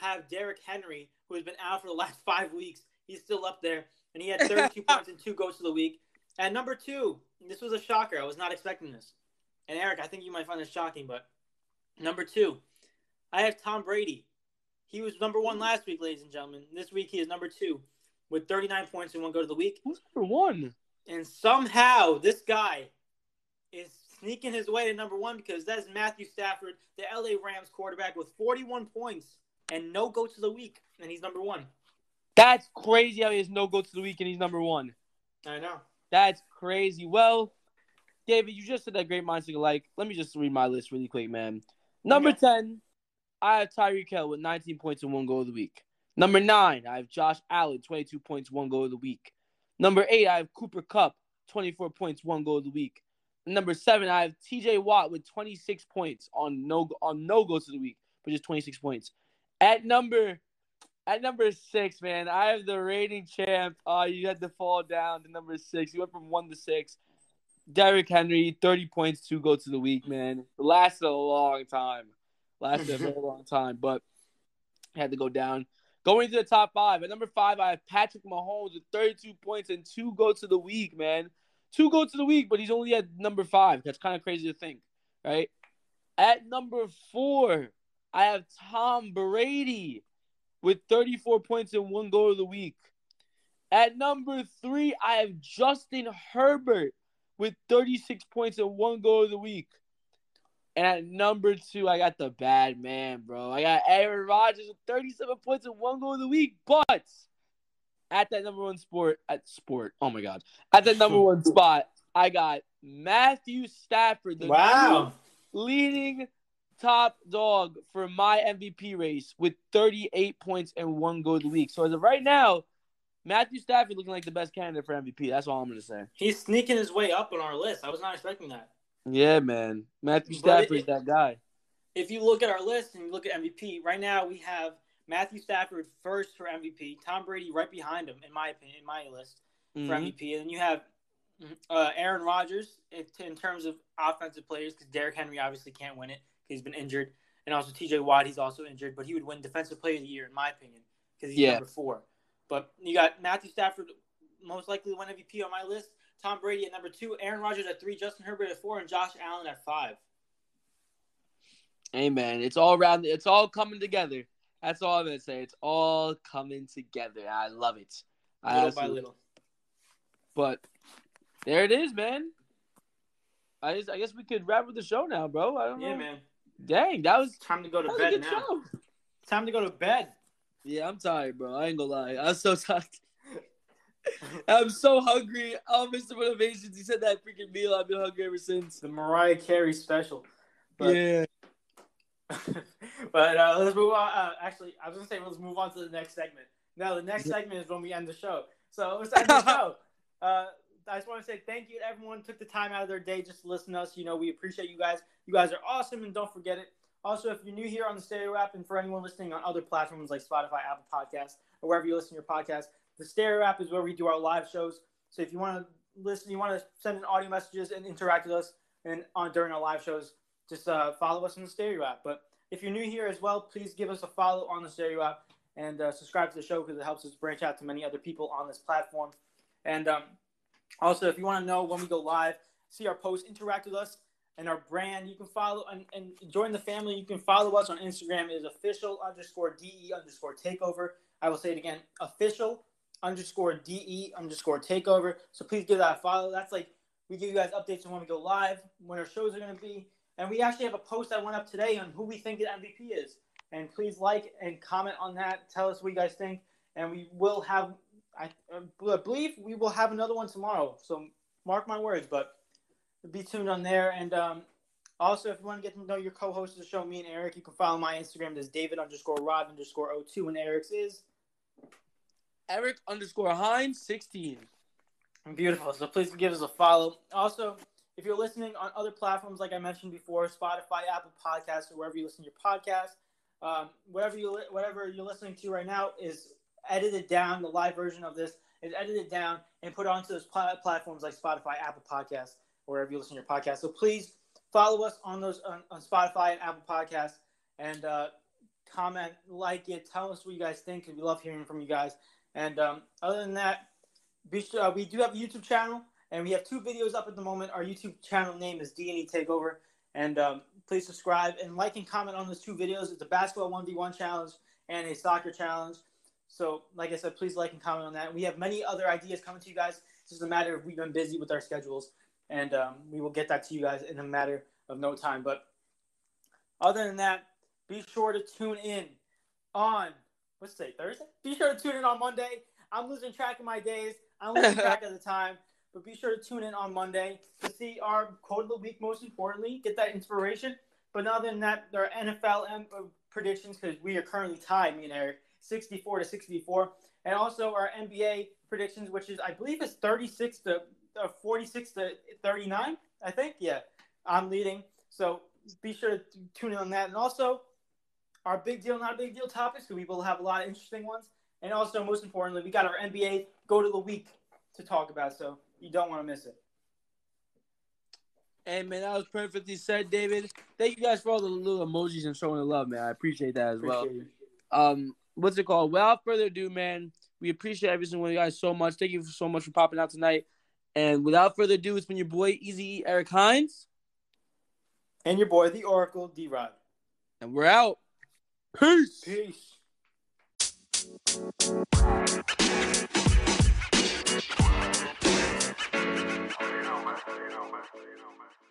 have Derrick Henry, who has been out for the last five weeks. He's still up there, and he had 32 points and two goes to the week. And number two, this was a shocker. I was not expecting this. And Eric, I think you might find this shocking, but number two, I have Tom Brady. He was number one last week, ladies and gentlemen. This week he is number two with 39 points and one go to the week. Who's number one? And somehow this guy is sneaking his way to number one because that is Matthew Stafford, the LA Rams quarterback, with 41 points and no go to the week, and he's number one. That's crazy how he has no go to the week and he's number one. I know. That's crazy. Well, David, you just said that great minds think alike. Let me just read my list really quick, man. Number Okay. 10, I have Tyreek Hill with 19 points and one goal of the week. Number 9, I have Josh Allen, 22 points, one goal of the week. Number 8, I have Cooper Kupp, 24 points, one goal of the week. Number 7, I have TJ Watt with 26 points on no on no goals of the week, but just 26 points. At number at number six, man, I have the rating champ. Uh, you had to fall down to number six. You went from one to six. Derrick Henry, 30 points, two goals to the week, man. Lasted a long time. Lasted a very long time, but had to go down. Going to the top five. At number five, I have Patrick Mahomes with 32 points and two goals to the week, man. Two goals to the week, but he's only at number five. That's kind of crazy to think, right? At number four, I have Tom Brady with 34 points and one goal of the week. At number three, I have Justin Herbert with 36 points and one goal of the week. And at number two, I got the bad man, bro. I got Aaron Rodgers with 37 points and one goal of the week. But at that number one sport, at sport, oh my god, at that number one spot, I got Matthew Stafford, the Wow. leading top dog for my MVP race with 38 points and one goal the week. So as of right now, Matthew Stafford looking like the best candidate for MVP. That's all I'm gonna say. He's sneaking his way up on our list. I was not expecting that. Yeah, man. Matthew But is that guy. If you look at our list and you look at MVP, right now we have Matthew Stafford first for MVP, Tom Brady right behind him, in my opinion, in my list. for Mhm. MVP. And then you have uh, Aaron Rodgers in terms of offensive players because Derrick Henry obviously can't win it because he's been injured. And also TJ Watt, he's also injured, but he would win Defensive Player of the Year, in my opinion, because he's Yeah. number four. But you got Matthew Stafford, most likely to win MVP on my list. Tom Brady at number two, Aaron Rodgers at three, Justin Herbert at four, and Josh Allen at five. Hey, man. It's all around. It's all coming together. That's all I'm gonna say. It's all coming together. I love it. I Little by little. But there it is, man. I just, I guess we could wrap up the show now, bro. I don't know. Yeah, man. Dang, that was, It's time to go to that was a bed now. show. Time to go to bed. Yeah, I'm tired, bro. I ain't gonna lie. I'm so tired. I'm so hungry. Oh, Mr. Motivations, you said that freaking meal. I've been hungry ever since. The Mariah Carey special. But, yeah. but uh, let's move on. Uh, actually, I was gonna say let's move on to the next segment. Now, the next segment is when we end the show. So let's end the show. Uh, I just want to say thank you to everyone who took the time out of their day just to listen to us. You know, we appreciate you guys. You guys are awesome, and don't forget it. Also, if you're new here on the Stereo app, and for anyone listening on other platforms like Spotify, Apple Podcasts, or wherever you listen to your podcast, the Stereo app is where we do our live shows. So if you want to listen, you want to send in audio messages and interact with us, and on during our live shows, just uh, follow us on the Stereo app. But if you're new here as well, please give us a follow on the Stereo app and uh, subscribe to the show because it helps us branch out to many other people on this platform. And um, also, if you want to know when we go live, see our posts, interact with us and our brand, you can follow and, and join the family. You can follow us on Instagram. It is official underscore de underscore takeover. I will say it again, official underscore de underscore takeover. So please give that a follow. That's like we give you guys updates on when we go live, when our shows are going to be, and we actually have a post that went up today on who we think the MVP is. And please like and comment on that. Tell us what you guys think, and we will have. I, I believe we will have another one tomorrow. So mark my words, but be tuned on there. And um, also, if you want to get to know your co-host of the show, me and Eric, you can follow my Instagram. There's David underscore Rob underscore O2, and Eric's is Eric underscore Hines 16. Beautiful. So please give us a follow. Also, if you're listening on other platforms, like I mentioned before, Spotify, Apple Podcasts, or wherever you listen to your podcast, um, whatever you whatever you're listening to right now is edited down. The live version of this is edited down and put onto those pl- platforms like Spotify, Apple Podcasts, wherever you listen to your podcast. So please follow us on those on, on Spotify and Apple Podcasts, and uh, comment, like it, tell us what you guys think, we love hearing from you guys. And um, other than that, sure, uh, we do have a YouTube channel, and we have two videos up at the moment. Our YouTube channel name is D&E Takeover, and um, please subscribe and like and comment on those two videos. It's a basketball 1v1 challenge and a soccer challenge. So, like I said, please like and comment on that. We have many other ideas coming to you guys. It's just a matter of we've been busy with our schedules, and um, we will get that to you guys in a matter of no time. But other than that, be sure to tune in on what's today Thursday. Be sure to tune in on Monday. I'm losing track of my days. I'm losing track of the time. But be sure to tune in on Monday to see our quote of the week. Most importantly, get that inspiration. But other than that, there are NFL uh, predictions because we are currently tied, me and Eric, 64 to 64, and also our NBA predictions, which is I believe is 36 to uh, 46 to 39. I think, yeah, I'm leading. So be sure to tune in on that, and also our big deal, not a big deal topics, because we will have a lot of interesting ones. And also, most importantly, we got our NBA go to the week to talk about, so you don't want to miss it. Hey man, that was perfectly said, David. Thank you guys for all the little emojis and showing the love, man. I appreciate that as Appreciate well. Um, what's it called? Without further ado, man, we appreciate every single one of you guys so much. Thank you so much for popping out tonight. And without further ado, it's been your boy Easy Eric Hines, And your boy, the Oracle, D Rod. and we're out. Peace. Peace. You know, man.